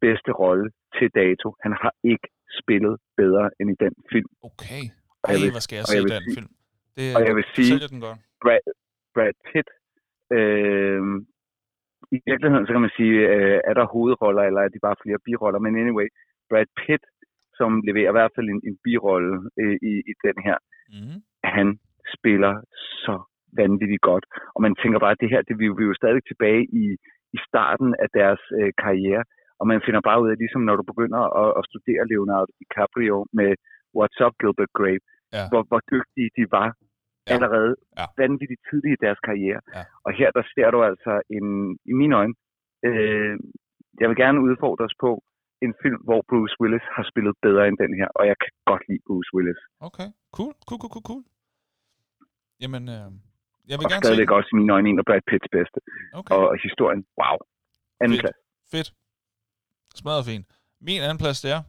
bedste rolle til dato. Han har ikke spillet bedre end i den film. Okay. Ej, hvor skal jeg se jeg den film. Det, og jeg vil sige- den godt. Brad, Brad Pitt. Øh, I virkeligheden, så kan man sige, øh, er der hovedroller, eller er de bare flere biroller? Men anyway, Brad Pitt, som leverer i hvert fald en, en birolle øh, i, i den her, Mm. han spiller så vanvittigt godt. Og man tænker bare, at det her, det, vi, vi er jo stadig tilbage i, i starten af deres øh, karriere, og man finder bare ud af, ligesom når du begynder at, at studere Leonardo DiCaprio med What's Up, Gilbert Grape, Ja. hvor, hvor dygtige de var Ja. allerede Ja. vanvittigt tidligt i deres karriere. Ja. Og her der ser du altså en, i mine øjne, øh, jeg vil gerne udfordre os på en film, hvor Bruce Willis har spillet bedre end den her, og jeg kan godt lide Bruce Willis. Okay, cool, cool, cool, cool, cool. Jamen, øh, jeg vil Og gerne se stadigvæk den. også i mine øjne en af Brad Pitts bedste. Okay, Og historien, wow. Anden Fedt. plads. fedt. Smadret fint. Min anden plads, det er...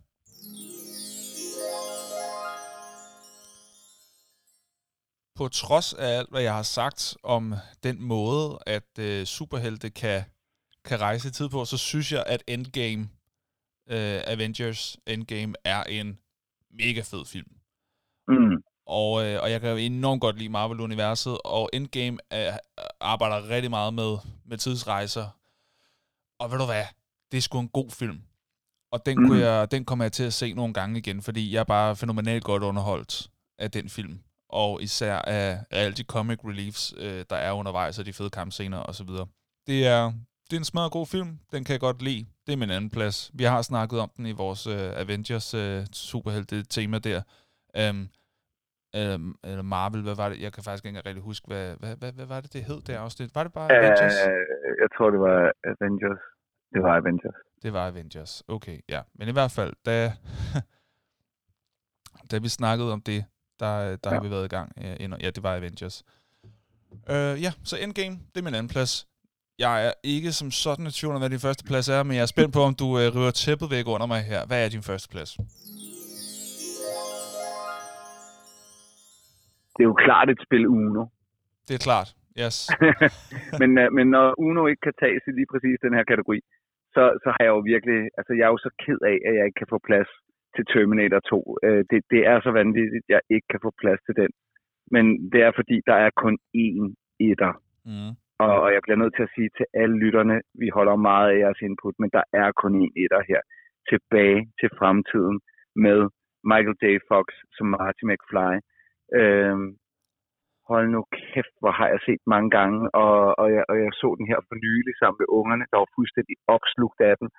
På trods af alt, hvad jeg har sagt om den måde, at øh, superhelte kan, kan rejse i tid på, så synes jeg, at Endgame, øh, Avengers Endgame, er en mega fed film. Mm. Og, øh, og jeg kan jo enormt godt lide Marvel-universet, og Endgame er, arbejder rigtig meget med, med tidsrejser. Og ved du hvad? Det er sgu en god film. Og den, kunne Mhm. jeg, den kommer jeg til at se nogle gange igen, fordi jeg er bare fænomenalt godt underholdt af den film. Og især af, af alle de comic reliefs, øh, der er undervejs, og de fede kampscener osv. Det er, det er en smadret god film. Den kan jeg godt lide. Det er min anden plads. Vi har snakket om den i vores øh, Avengers øh, superhelte tema der. Um, eller, eller Marvel, hvad var det? Jeg kan faktisk ikke rigtig huske, hvad, hvad, hvad, hvad var det, det hed det afsnit? Var det bare Avengers? Uh, jeg tror, det var Avengers. Det var Avengers. Det var Avengers. Okay, ja. Men i hvert fald, da, da vi snakkede om det, der, der ja. har vi været i gang. Ja, ind- ja det var Avengers. Uh, ja, så Endgame, det er min anden plads. Jeg er ikke som sådan i tvivl om, hvad din første plads er, men jeg er spændt på, om du uh, river tæppet væk under mig her. Hvad er din første plads? Det er jo klart et spil Uno. Det er klart. Yes. men, uh, men når Uno ikke kan tages i lige præcis den her kategori, så, så har jeg jo virkelig, altså jeg er jo så ked af, at jeg ikke kan få plads til Terminator 2. Uh, det, det er så vanvittigt, at jeg ikke kan få plads til den. Men det er fordi, der er kun én etter. Mm. Og, og jeg bliver nødt til at sige til alle lytterne, vi holder meget af jeres input, men der er kun én etter her. Tilbage til fremtiden med Michael J. Fox som Marty McFly. Øhm, hold nu kæft, hvor har jeg set mange gange, og, og, jeg, og jeg så den her for nylig sammen med ungerne, der var fuldstændig opslugt af den.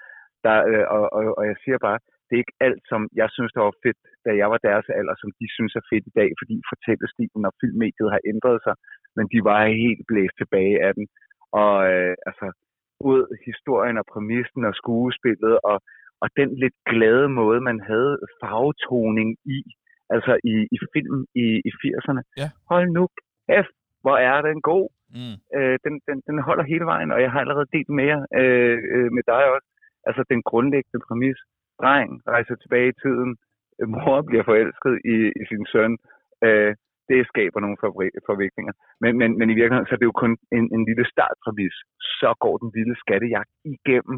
Der, øh, og, og, og jeg siger bare, det er ikke alt, som jeg synes, der var fedt, da jeg var deres alder, som de synes er fedt i dag, fordi fortællestilen og filmmediet har ændret sig, men de var helt blæst tilbage af den. Og øh, altså, ud historien og præmissen og skuespillet, og, og den lidt glade måde, man havde farvetoning i, altså i, i film i, i 80'erne. Ja. Hold nu kæft, hvor er den god. Mm. Øh, den, den, den holder hele vejen, og jeg har allerede delt med jer, øh, øh, med dig også. Altså den grundlæggende præmis. Dreng rejser tilbage i tiden. Øh, Mor bliver forelsket i, i sin søn. Øh, det skaber nogle forviklinger. Men, men, men i virkeligheden, så er det jo kun en, en lille startpræmis. Så går den vilde skattejagt igennem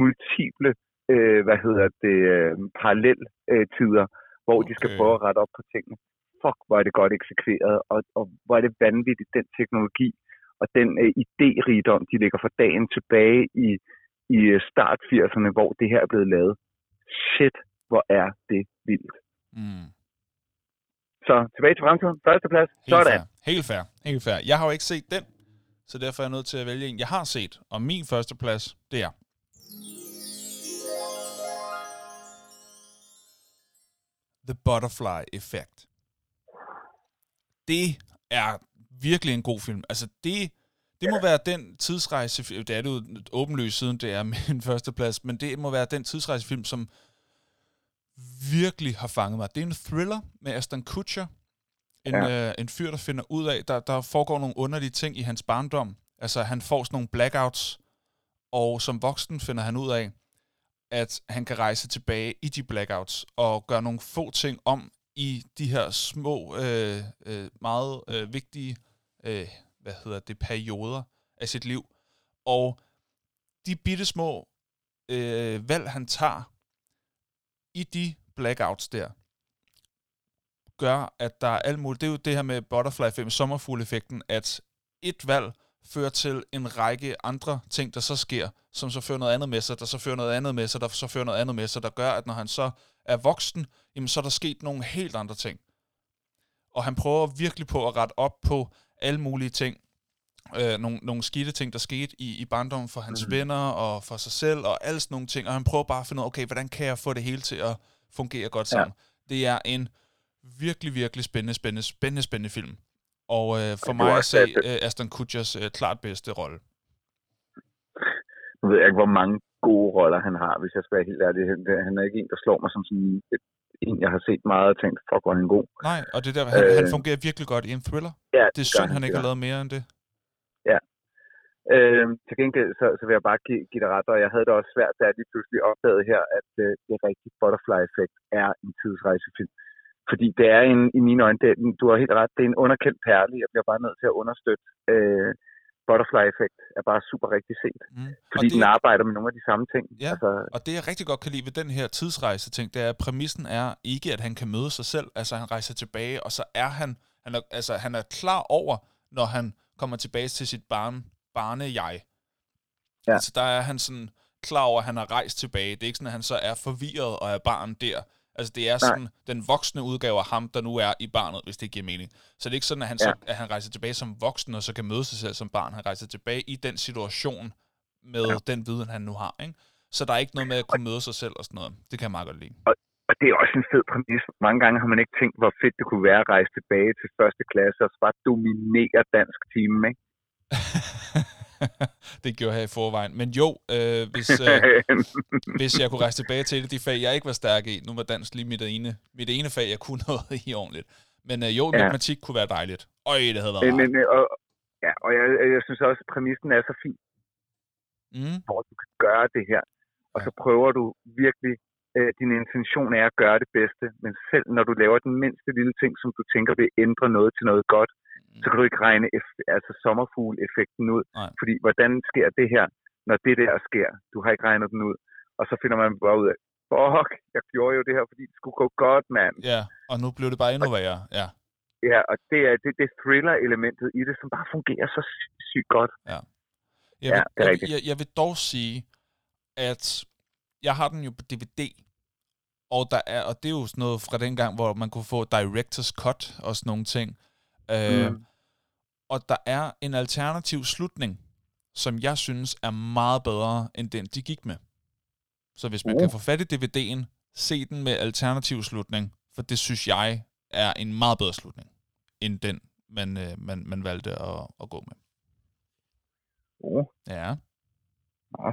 multiple, øh, hvad hedder det, øh, parallel øh, tider, hvor okay. de skal prøve at rette op på tingene. Fuck, hvor er det godt eksekveret, og, og hvor er det vanvittigt, den teknologi og den øh, idérigdom, de lægger for dagen tilbage i, i øh, start 80'erne, hvor det her er blevet lavet. Shit, hvor er det vildt. Mm. Så tilbage til fremtiden. Første plads. Helt Sådan. fair. Helt fair. Helt fair. Jeg har jo ikke set den, så derfor er jeg nødt til at vælge en, jeg har set. Og min første plads, det er... The Butterfly Effect. Det er virkelig en god film. Altså, det, det må være den tidsrejse... Det er det jo åbenlyst siden, det er min første plads, men det må være den tidsrejsefilm, som virkelig har fanget mig. Det er en thriller med Aston Kutcher, en, ja. øh, en fyr, der finder ud af, der, der foregår nogle underlige ting i hans barndom. Altså, han får sådan nogle blackouts, og som voksen finder han ud af, at han kan rejse tilbage i de blackouts og gøre nogle få ting om i de her små, øh, øh, meget øh, vigtige, øh, hvad hedder det, perioder af sit liv. Og de bitte små øh, valg, han tager i de blackouts der, gør, at der er alt muligt. Det er jo det her med Butterfly 5, sommerfugleffekten, at et valg fører til en række andre ting, der så sker, som så fører noget andet med sig, der så fører noget andet med sig, der så fører noget andet med sig, der gør, at når han så er voksen, jamen så er der sket nogle helt andre ting. Og han prøver virkelig på at rette op på alle mulige ting, øh, nogle, nogle skidte ting, der skete i, i barndommen for hans mm. venner og for sig selv og alle sådan nogle ting, og han prøver bare at finde ud af, okay, hvordan kan jeg få det hele til at fungere godt sammen. Ja. Det er en virkelig, virkelig spændende, spændende, spændende, spændende film. Og øh, for var mig at se øh, Aston Kutchers øh, klart bedste rolle. Nu ved jeg ikke, hvor mange gode roller han har, hvis jeg skal være helt ærlig. Han- Han er ikke en, der slår mig som sådan et, en, jeg har set meget og tænkt, fuck, hvor er han god. Nej, og det der, han, Øh. han fungerer virkelig godt i en thriller. Ja, Det er synd, han ikke det har lavet mere end det. Øh, til gengæld, så, så vil jeg bare give, give dig ret, og jeg havde det også svært, da jeg lige pludselig opdagede her, at øh, det rigtige Butterfly-effekt er en tidsrejsefilm. Fordi det er en, i mine øjne, det, du har helt ret, det er en underkendt perle. Jeg bliver bare nødt til at understøtte. Øh, Butterfly-effekt er bare super rigtig set. Mm. Fordi og, den det, arbejder med nogle af de samme ting. Ja. Altså, og det, jeg rigtig godt kan lide ved den her tidsrejse ting, det er, at præmissen er ikke, at han kan møde sig selv. Altså, han rejser tilbage, og så er han, han er, altså, han er klar over, når han kommer tilbage til sit barn, barne-jeg. Ja. Altså, der er han sådan klar over, at han har rejst tilbage. Det er ikke sådan, at han så er forvirret og er barn der. Altså, det er Nej. sådan den voksne udgave af ham, der nu er i barnet, hvis det giver mening. Så det er ikke sådan, at han, ja. så, at han rejser tilbage som voksen, og så kan møde sig selv som barn. Han rejser tilbage i den situation, med ja. den viden, han nu har. Ikke? Så der er ikke noget med at kunne møde sig selv og sådan noget. Det kan jeg meget godt lide. Og det er også en fed præmis. Mange gange har man ikke tænkt, hvor fedt det kunne være at rejse tilbage til første klasse og så bare dominere dansk time, ikke? det gjorde jeg i forvejen. Men jo, øh, hvis, øh, hvis jeg kunne rejse tilbage til et af de fag, jeg ikke var stærk i, nu var dansk lige mit ene, mit ene fag, jeg kunne noget i ordentligt. Men øh, jo, Ja. matematik kunne være dejligt. Øj, det havde været men, men, og, ja, og jeg, jeg synes også, at præmissen er så fin, Mm. hvor du kan gøre det her. Og så prøver du virkelig, øh, din intention er at gøre det bedste, men selv når du laver den mindste lille ting, som du tænker vil ændre noget til noget godt, så kan du ikke regne eff- altså sommerfugle-effekten ud. Nej. Fordi hvordan sker det her, når det der sker? Du har ikke regnet den ud. Og så finder man bare ud af, fuck, jeg gjorde jo det her, fordi det skulle gå godt, mand. Ja, og nu blev det bare endnu værre. Ja. Ja, og det er det, det thriller-elementet i det, som bare fungerer så sy- sygt godt. Jeg Ja, vil, det er jeg, rigtigt. jeg, jeg vil dog sige, at jeg har den jo på DVD, og der er, og det er jo sådan noget fra den gang, hvor man kunne få director's cut og sådan nogle ting. Øh, Mm. Og der er en alternativ slutning, som jeg synes er meget bedre end den, de gik med. Så hvis man Uh. kan få fat i DVD'en, se den med alternativ slutning, for det synes jeg er en meget bedre slutning, end den, man, øh, man, man valgte at, at gå med. Oh. Ja. Nå.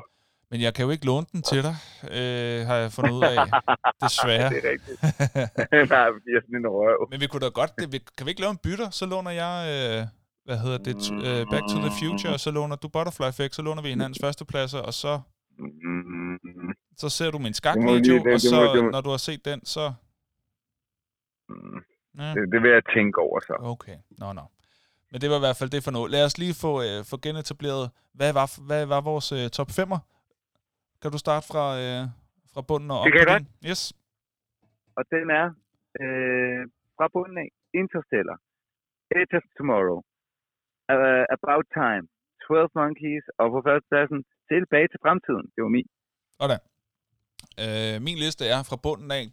Men jeg kan jo ikke låne den til dig, øh, har jeg fundet ud af. Desværre. det er rigtigt. Nej, fordi jeg er sådan en røv. Men vi kunne da godt, det, vi- kan vi ikke lave en bytter? Så låner jeg, øh, hvad hedder det, øh, Back to the Future, og så låner du Butterfly Effect, så låner vi hinandens førstepladser, og så, Mm, så ser du min skakvideo, og det så, må- det må- når du har set den, så... mm. Ja, Det, det vil jeg tænke over så. okay. Nå, nå. Men det var i hvert fald det for noget. Lad os lige få, øh, få genetableret, hvad var, hvad var vores øh, top 5'er? Kan du starte fra, øh, fra bunden og op Det kan jeg din? Yes. Og den er øh, fra bunden af Interstellar, Edge of Tomorrow, uh, About Time, 12 Monkeys, og på førstepladsen Tilbage til fremtiden. Det var min. Sådan. Øh, min liste er fra bunden af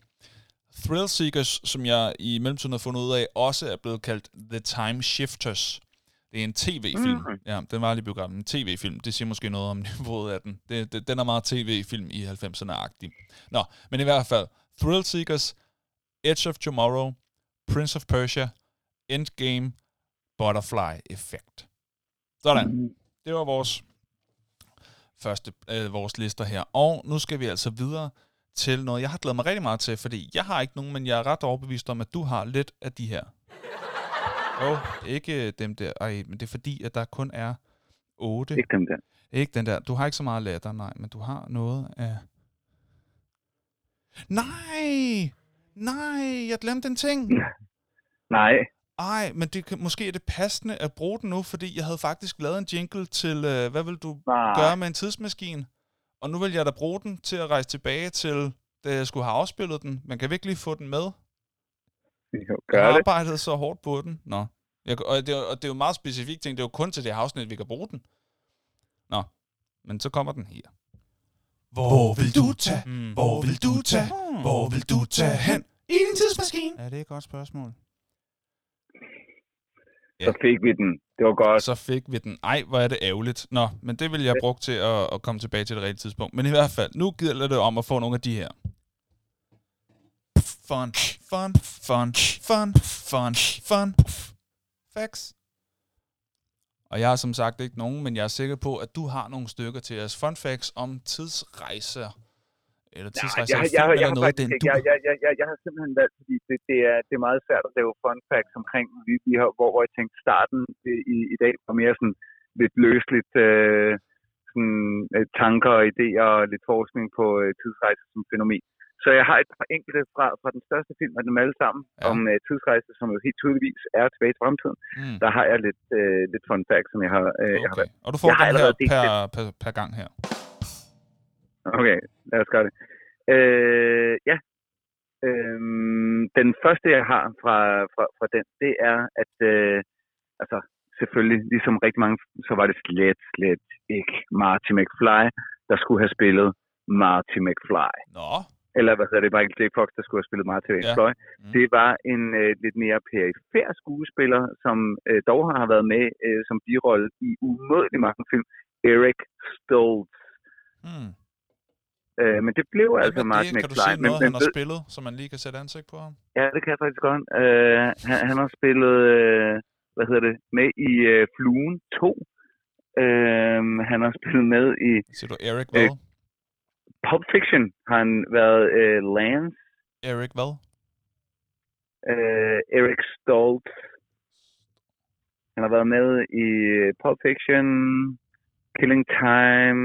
Thrill Seekers, som jeg i mellemtiden har fundet ud af, også er blevet kaldt The Time Shifters. Det er en tv-film. Mhm. Ja, den var lige biografen. En tv-film. Det siger måske noget om niveauet af den. Det, det, den er meget tv-film i 90'erne-agtig. Nå, men i hvert fald. Thrill Seekers, Edge of Tomorrow, Prince of Persia, Endgame, Butterfly Effect. Sådan. Mm. Det var vores første øh, vores lister her. Og nu skal vi altså videre til noget, jeg har glædet mig rigtig meget til, fordi jeg har ikke nogen, men jeg er ret overbevist om, at du har lidt af de her. Og ikke dem der. Ej, men det er fordi, at der kun er otte. Ikke dem der. Ikke den der. Du har ikke så meget latter, nej, men du har noget af... Nej! Nej, jeg glemte en ting. Nej. Ej, men det kan, måske er det passende at bruge den nu, fordi jeg havde faktisk lavet en jingle til, øh, hvad vil du Nej. gøre med en tidsmaskine? Og nu vil jeg da bruge den til at rejse tilbage til, da jeg skulle have afspillet den. Men kan vi ikke lige få den med? Jo, Jeg Gør har det. arbejdet så hårdt på den. Nå. Jeg, og, det, er jo- og det er jo en meget specifik ting. Det er jo kun til det afsnit, vi kan bruge den. Nå. Men så kommer den her. Hvor vil du tage? Hmm. Hvor vil du tage? Hvor vil du tage hen? I din tidsmaskine. Ja, det er et godt spørgsmål. Så fik vi den. Det var godt. Så fik vi den. Ej, hvor er det ærgerligt. Nå, men det vil jeg bruge til at, at komme tilbage til det rigtige tidspunkt. Men i hvert fald, nu gælder det om at få nogle af de her. Fun, fun, fun, fun, fun, fun. Facts. Og jeg har som sagt ikke nogen, men jeg er sikker på, at du har nogle stykker til os. Fun facts om tidsrejser. Eller tidsrejser jeg, i jeg, jeg, jeg, har noget, faktisk, den ikke- jeg, jeg, jeg, jeg, jeg har simpelthen valgt, fordi det, det, er, det er meget svært at lave fun facts omkring, vi, vi har, hvor, hvor jeg tænkte starten i, i, dag var mere sådan lidt løsligt øh, sådan, øh, tanker og idéer og lidt forskning på øh, tidsrejse som fænomen. Så jeg har et par enkelte fra, fra den største film af dem alle sammen, Ja. om øh, tidsrejse, som jo helt tydeligvis er tilbage til fremtiden. Mm. Der har jeg lidt, øh, lidt fun facts, som jeg har, øh, jeg har Okay. Og du får Jeg har den her per, per, per gang her. Okay, lad os gøre det. Øh, ja. Øhm, den første, jeg har fra, fra, fra den, det er, at øh, altså, selvfølgelig, ligesom rigtig mange, så var det slet, slet ikke Marty McFly, der skulle have spillet Marty McFly. Nå. Eller hvad hedder det, Michael J. Fox, der skulle have spillet Marty McFly. Mm. Det var en øh, lidt mere perifær skuespiller, som øh, dog har været med øh, som birolle i umådelig mange film. Eric Stoltz. Hmm. Øh, men det blev Hvem altså er Marty det? Kan du McFly. sige men, noget, men han har spillet, så man lige kan sætte ansigt på ham? Ja, det kan jeg faktisk godt. Øh, han, han har spillet, øh, hvad hedder det, med i øh, Fluen 2. Øh, han har spillet med i Siger du Eric hvad? Pulp Fiction. Har han været øh, Lance, Eric hvad? øh, Eric Stoltz. Han har været med i øh, Pulp Fiction, Killing Time.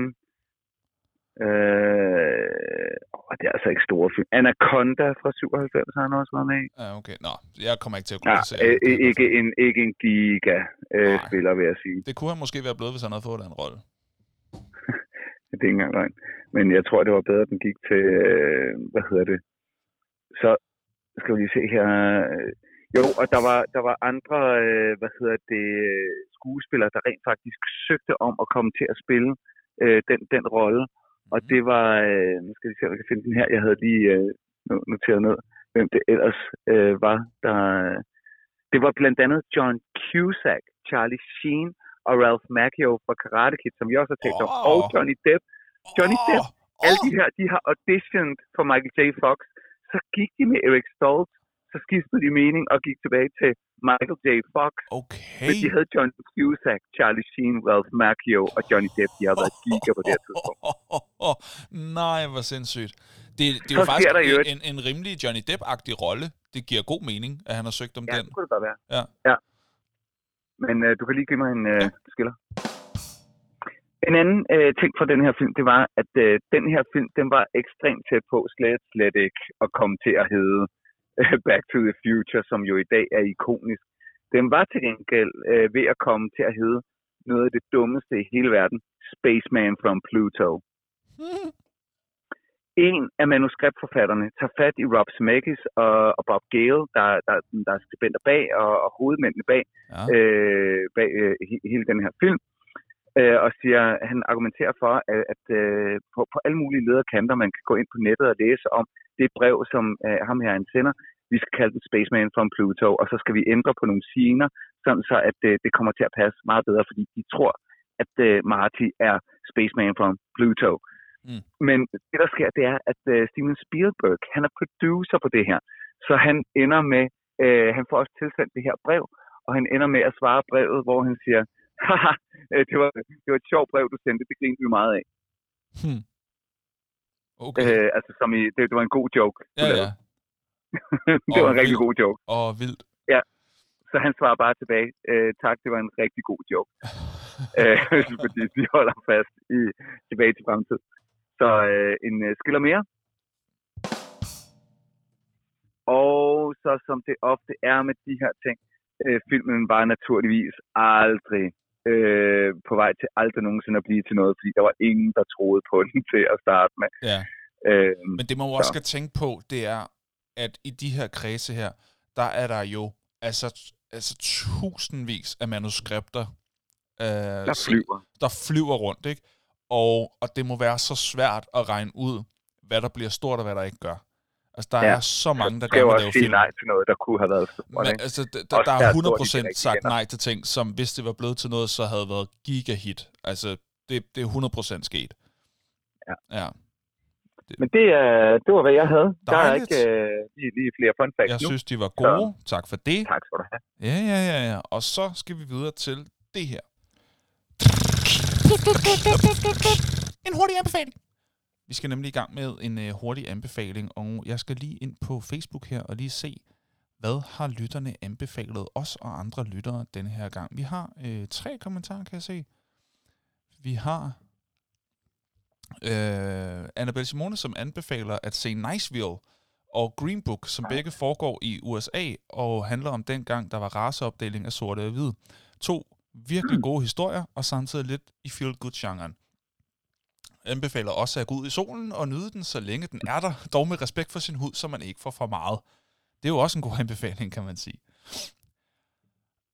Øh, åh, det er altså ikke store film. Anaconda fra 97 har han også været med i. Ja, okay. Nå, jeg kommer ikke til at kunne Ja, se øh, ikke, en, ikke en giga øh, Nej. vil jeg sige. Det kunne han måske være blevet, hvis han havde fået den rolle. Det er ikke engang løgn. Men jeg tror, det var bedre, at den gik til, øh, hvad hedder det? Så skal vi lige se her. øh, Jo, og der var, der var andre, øh, hvad hedder det, øh, skuespillere, der rent faktisk søgte om at komme til at spille øh, den, den rolle. Og Mhm. det var, øh, nu skal vi se, om jeg kan finde den her. Jeg havde lige øh, no- noteret ned, hvem det ellers øh, var. Der, det var blandt andet John Cusack, Charlie Sheen og Ralph Macchio fra Karate Kid, som vi også har talt om, Åh. og Johnny Depp. Johnny Åh, Depp. Alle de her, de har auditioned for Michael J. Fox. Så gik de med Eric Stoltz, så skiftede de mening og gik tilbage til Michael J. Fox. Okay. Men de havde John Cusack, Charlie Sheen, Ralph Macchio og Johnny Depp. De har været giga på det her tidspunkt. Nej, hvor sindssygt. Det, det er Så jo faktisk der jo en, en, rimelig Johnny Depp-agtig rolle. Det giver god mening, at han har søgt om Ja, den. det kunne det godt være. Ja. ja. Men øh, du kan lige give mig en øh, skiller. En anden øh, ting fra den her film, det var, at øh, den her film, den var ekstremt tæt på slet, slet ikke at komme til at hedde øh, Back to the Future, som jo i dag er ikonisk. Den var til gengæld øh, ved at komme til at hedde noget af det dummeste i hele verden, Spaceman from Pluto. En af manuskriptforfatterne tager fat i Rob Zemeckis og, og Bob Gale, der, der, der er skribenter bag og, og hovedmændene bag, Ja. øh, bag øh, he- hele den her film, øh, og siger, han argumenterer for, at, at øh, på, på alle mulige lederkanter, man kan gå ind på nettet og læse om det brev, som øh, ham her han sender. Vi skal kalde den Spaceman from Pluto, og så skal vi ændre på nogle scener, sådan så at øh, det kommer til at passe meget bedre, fordi de tror, at øh, Marty er Spaceman from Pluto. Mm. Men det, der sker, det er, at øh, Steven Spielberg, han er producer på det her, så han ender med, øh, han får også tilsendt det her brev, og han ender med at svare brevet, hvor han siger, haha, øh, det var, det var et sjovt brev, du sendte, det grinte vi meget af. Hmm. Okay. Øh, altså, som i, det, det var en god joke. ja, ja. det var Og en rigtig vildt. god joke. Og vildt. Så han svarer bare tilbage, øh, tak, det var en rigtig god joke. øh, fordi de holder fast i tilbage til fremtid. Så øh, en øh, skiller mere. Og så som det ofte er med de her ting, øh, filmen var naturligvis aldrig øh, på vej til aldrig nogensinde at blive til noget, fordi der var ingen, der troede på den til at starte med. Ja. Øh, Men det man jo også Så. skal tænke på, det er, at i de her kredse her, der er der jo altså, altså tusindvis af manuskripter, øh, der flyver. der flyver rundt, ikke? Og, og det må være så svært at regne ud, hvad der bliver stort og hvad der ikke gør. Altså, der Ja. er så mange, der gerne vil lave film. nej til noget, der kunne have været stort. Men, altså, der, der, er er stort i de 100% rigtige sagt nej til ting, som hvis det var blevet til noget, så havde været gigahit. Altså, det, det er 100% sket. Ja. ja. Men det, er, det var, hvad jeg havde. Der er Dejligt. ikke øh, lige, lige flere fun facts Jeg nu. synes, de var gode. Tak for det. Tak skal du have. Ja, ja, ja, ja. Og så skal vi videre til det her. En hurtig anbefaling. Vi skal nemlig i gang med en uh, hurtig anbefaling, og jeg skal lige ind på Facebook her og lige se, hvad har lytterne anbefalet os og andre lyttere denne her gang. Vi har uh, tre kommentarer, kan jeg se. Vi har uh, Annabelle Simone, som anbefaler at se Niceville og Green Book, som begge foregår i USA og handler om den gang, der var raceopdeling af sorte og hvide. To virkelig gode historier, og samtidig lidt i feel-good-genren anbefaler også at gå ud i solen og nyde den, så længe den er der, dog med respekt for sin hud, så man ikke får for meget. Det er jo også en god anbefaling, kan man sige.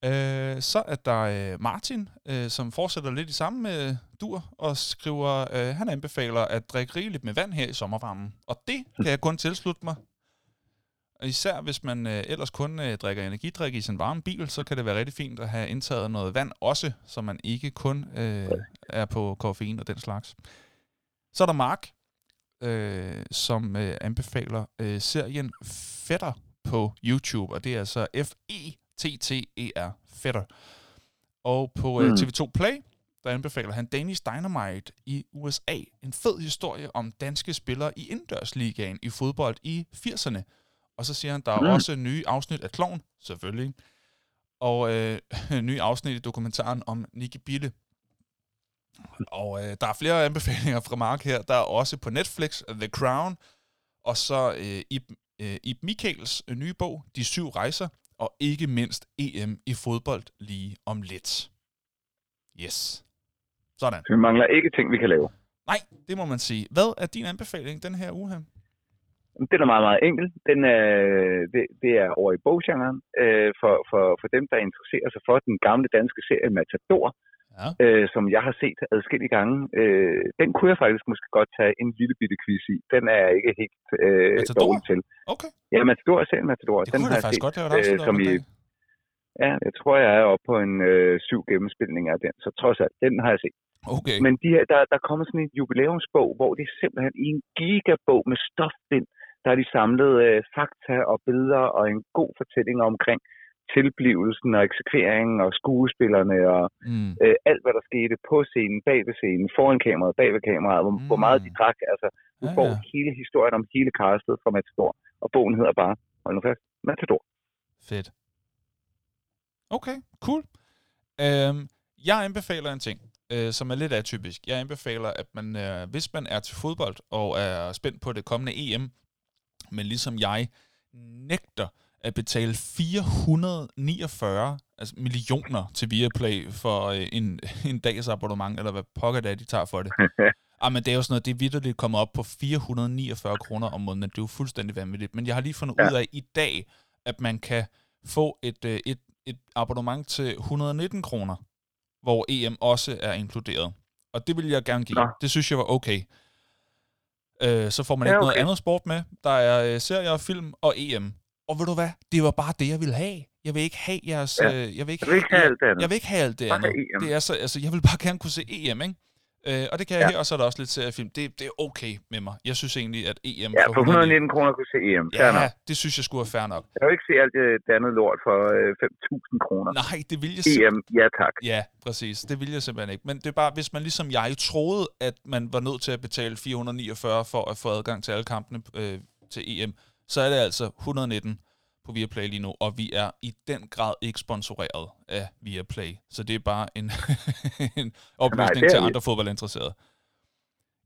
Øh, så er der øh, Martin, øh, som fortsætter lidt i samme med dur, og skriver, øh, han anbefaler at drikke rigeligt med vand her i sommervarmen. Og det kan jeg kun tilslutte mig. Og især hvis man øh, ellers kun øh, drikker energidrik i sin varme bil, så kan det være rigtig fint at have indtaget noget vand også, så man ikke kun øh, er på koffein og den slags. Så er der Mark, øh, som øh, anbefaler øh, serien Fætter på YouTube, og det er altså F-E-T-T-E-R, Fætter. Og på øh, Mm. TV2 Play, der anbefaler han Danish Dynamite i USA. En fed historie om danske spillere i indendørsligaen i fodbold i 80'erne. Og så siger han, der er Mm. også nye afsnit af Klovn, selvfølgelig. Og øh, nye afsnit i dokumentaren om Nicky Bille. Og øh, der er flere anbefalinger fra Mark her. Der er også på Netflix The Crown, og så øh, Ib, øh, Ib Michaels øh, nye bog, De syv rejser, og ikke mindst EM i fodbold lige om lidt. Yes. Sådan. Så vi mangler ikke ting, vi kan lave. Nej, det må man sige. Hvad er din anbefaling den her uge her? Den er meget, meget enkel. Den er, det, det er over i boggenren. Øh, for, for, for dem, der interesserer sig for den gamle danske serie Matador, Ja. øh, som jeg har set adskillige gange. Øh, den kunne jeg faktisk måske godt tage en lille bitte quiz i. Den er jeg ikke helt øh, Matador? dårlig til. Okay. Ja, Matador er serien Matador. Det den kunne jeg faktisk set. godt lave øh, om som i. Ja, jeg tror, jeg er oppe på en øh, syv gennemspilninger af den. Så trods alt, den har jeg set. Okay. Men de her, der, der kommer sådan en jubilæumsbog, hvor det er simpelthen i en gigabog med stofbind, der er de samlet øh, fakta og billeder og en god fortælling omkring tilblivelsen og eksekveringen og skuespillerne og Mm. øh, alt, hvad der skete på scenen, bag ved scenen, foran kameraet, bag ved kameraet, hvor, mm. hvor meget de Mm. drak. Altså, du Ja, får ja. hele historien om hele castet fra Matador. Og bogen hedder bare, hold nu fast, Matador. Fedt. Okay, cool. Øhm, jeg anbefaler en ting, øh, som er lidt atypisk. Jeg anbefaler, at man, øh, hvis man er til fodbold og er spændt på det kommende EM, men ligesom jeg nægter at betale 449 altså millioner til Viaplay for øh, en, en dags abonnement, eller hvad pokker det er, de tager for det. Ah, men det er jo sådan noget, det er vidderligt kommet op på 449 kroner om måneden. Det er jo fuldstændig vanvittigt. Men jeg har lige fundet ja. Ja. ud af i dag, at man kan få et, øh, et, et abonnement til 119 kroner, hvor EM også er inkluderet. Og det vil jeg gerne give. Nå. Det synes jeg var okay. Øh, så får man Ja, ikke noget okay. andet sport med. Der er øh, serier, film og EM. Og ved du hvad? Det var bare det, jeg ville have. Jeg vil ikke have jeres... Ja. Øh, jeg vil ikke, Jeg vil ikke have alt det andet. Jeg vil ikke have alt det andet. EM. Det er så, altså, jeg vil bare gerne kunne se EM, ikke? Øh, og det kan jeg Ja. her, og så er der også lidt seriefilm. Det, det er okay med mig. Jeg synes egentlig, at EM Ja, for for 119 kroner kunne se EM. Fair nok. Ja, det synes jeg skulle være fair nok. Jeg vil ikke se alt det, det andet lort for øh, 5.000 kroner. Nej, det vil jeg simpelthen EM, ja tak. Ja, præcis. Det vil jeg simpelthen ikke. Men det er bare, hvis man ligesom jeg troede, at man var nødt til at betale 449 for at få adgang til alle kampene øh, til EM, så er det altså 119 på Viaplay lige nu, og vi er i den grad ikke sponsoreret af Viaplay. Så det er bare en, en oplysning til andre fodboldinteresserede.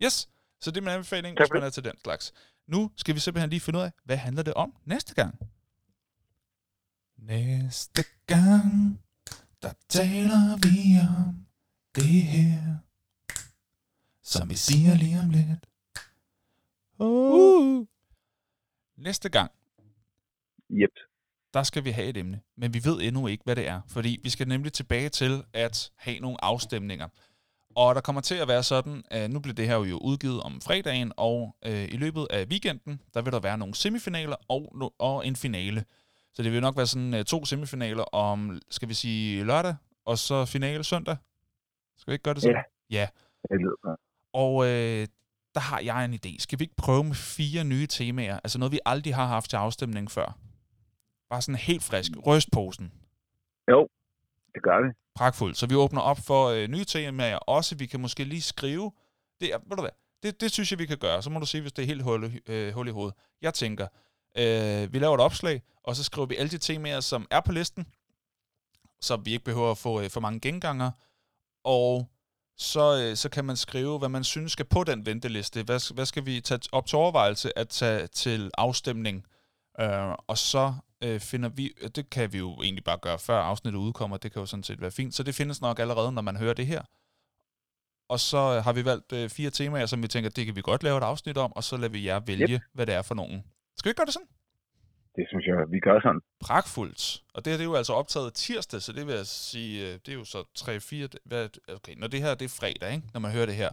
Yes, så det er min anbefaling, hvis man er til den slags. Nu skal vi simpelthen lige finde ud af, hvad handler det om næste gang? Næste gang, der taler vi om det her, som vi siger lige om lidt. Uh. Næste gang, Yep. der skal vi have et emne, men vi ved endnu ikke, hvad det er, fordi vi skal nemlig tilbage til at have nogle afstemninger. Og der kommer til at være sådan, at nu bliver det her jo udgivet om fredagen, og øh, i løbet af weekenden, der vil der være nogle semifinaler og, no- og en finale. Så det vil nok være sådan øh, to semifinaler om, skal vi sige lørdag, og så finale søndag. Skal vi ikke gøre det sådan? Ja. Ja. Og øh, der har jeg en idé. Skal vi ikke prøve med fire nye temaer? Altså noget, vi aldrig har haft til afstemning før. Bare sådan helt frisk. Rystposen. Jo, det gør vi. Pragtfuldt. Så vi åbner op for øh, nye temaer også. Vi kan måske lige skrive. Det, er, ved du hvad, det, det synes jeg, vi kan gøre. Så må du sige, hvis det er helt hul, øh, hul i hovedet. Jeg tænker, øh, vi laver et opslag, og så skriver vi alle de temaer, som er på listen, så vi ikke behøver at få øh, for mange genganger. Og så, øh, så kan man skrive, hvad man synes skal på den venteliste. Hvad, hvad skal vi tage op til overvejelse at tage til afstemning? Øh, og så øh, finder vi, det kan vi jo egentlig bare gøre før afsnittet udkommer, det kan jo sådan set være fint. Så det findes nok allerede, når man hører det her. Og så øh, har vi valgt øh, fire temaer, som vi tænker, det kan vi godt lave et afsnit om, og så lader vi jer vælge, yep. hvad det er for nogen. Skal vi ikke gøre det sådan? Det synes jeg, vi gør sådan. Pragtfuldt. Og det her det er jo altså optaget tirsdag, så det vil jeg sige, øh, det er jo så 3-4... Hvad, okay, når det her det er fredag, ikke? når man hører det her.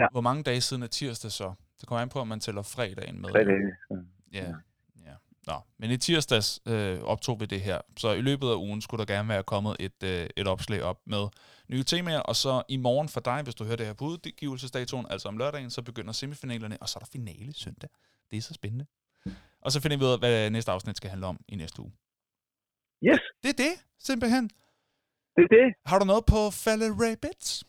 Ja. Hvor mange dage siden er tirsdag så? Det kommer an på, om man tæller fredagen med. Fredag. Ja. ja. Nå, men i tirsdags øh, optog vi det her. Så i løbet af ugen skulle der gerne være kommet et, øh, et opslag op med nye temaer. Og så i morgen for dig, hvis du hører det her på udgivelsesdatoen, altså om lørdagen, så begynder semifinalerne, og så er der finale søndag. Det er så spændende. Og så finder vi ud af, hvad næste afsnit skal handle om i næste uge. Yes. Det er det, simpelthen. Det er det. Har du noget på Falle Rabbits?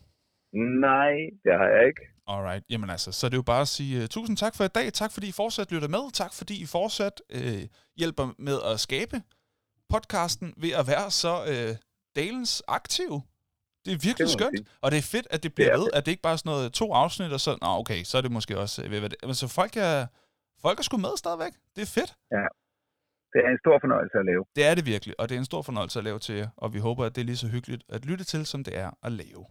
Nej, det har jeg ikke. Alright, jamen altså, så er det jo bare at sige uh, tusind tak for i dag. Tak fordi I fortsat lytter med. Tak fordi I fortsat uh, hjælper med at skabe podcasten ved at være så uh, dalens aktiv. Det er virkelig det skønt, og det er fedt, at det bliver det ved, at det ikke bare er sådan noget to afsnit, og så, nå okay, så er det måske også ved hvad det. Men så folk er, folk er sgu med stadigvæk. Det er fedt. Ja, det er en stor fornøjelse at lave. Det er det virkelig, og det er en stor fornøjelse at lave til jer, og vi håber, at det er lige så hyggeligt at lytte til, som det er at lave.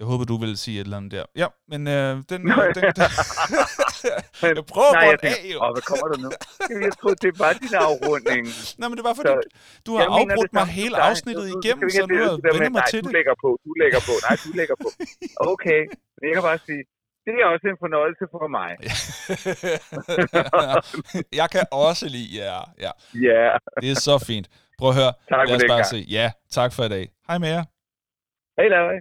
Jeg håber, du vil sige et eller andet der. Ja, men øh, den... den, den jeg prøver Nej, tænker, af, jo. Åh, hvad kommer der nu? Jeg troede, det var din afrunding. Nej, men det var fordi, så, du har afbrudt mig hele afsnittet du, igennem, så nu har jeg vendt mig til det. du lægger på, du lægger på, nej, du lægger på. Okay, men jeg kan bare sige, det er også en fornøjelse for mig. jeg kan også lide jer. Ja. ja. Det er så fint. Prøv at høre. Tak Lad os bare se. Ja, tak for i dag. Hej med jer. Hej, Larry.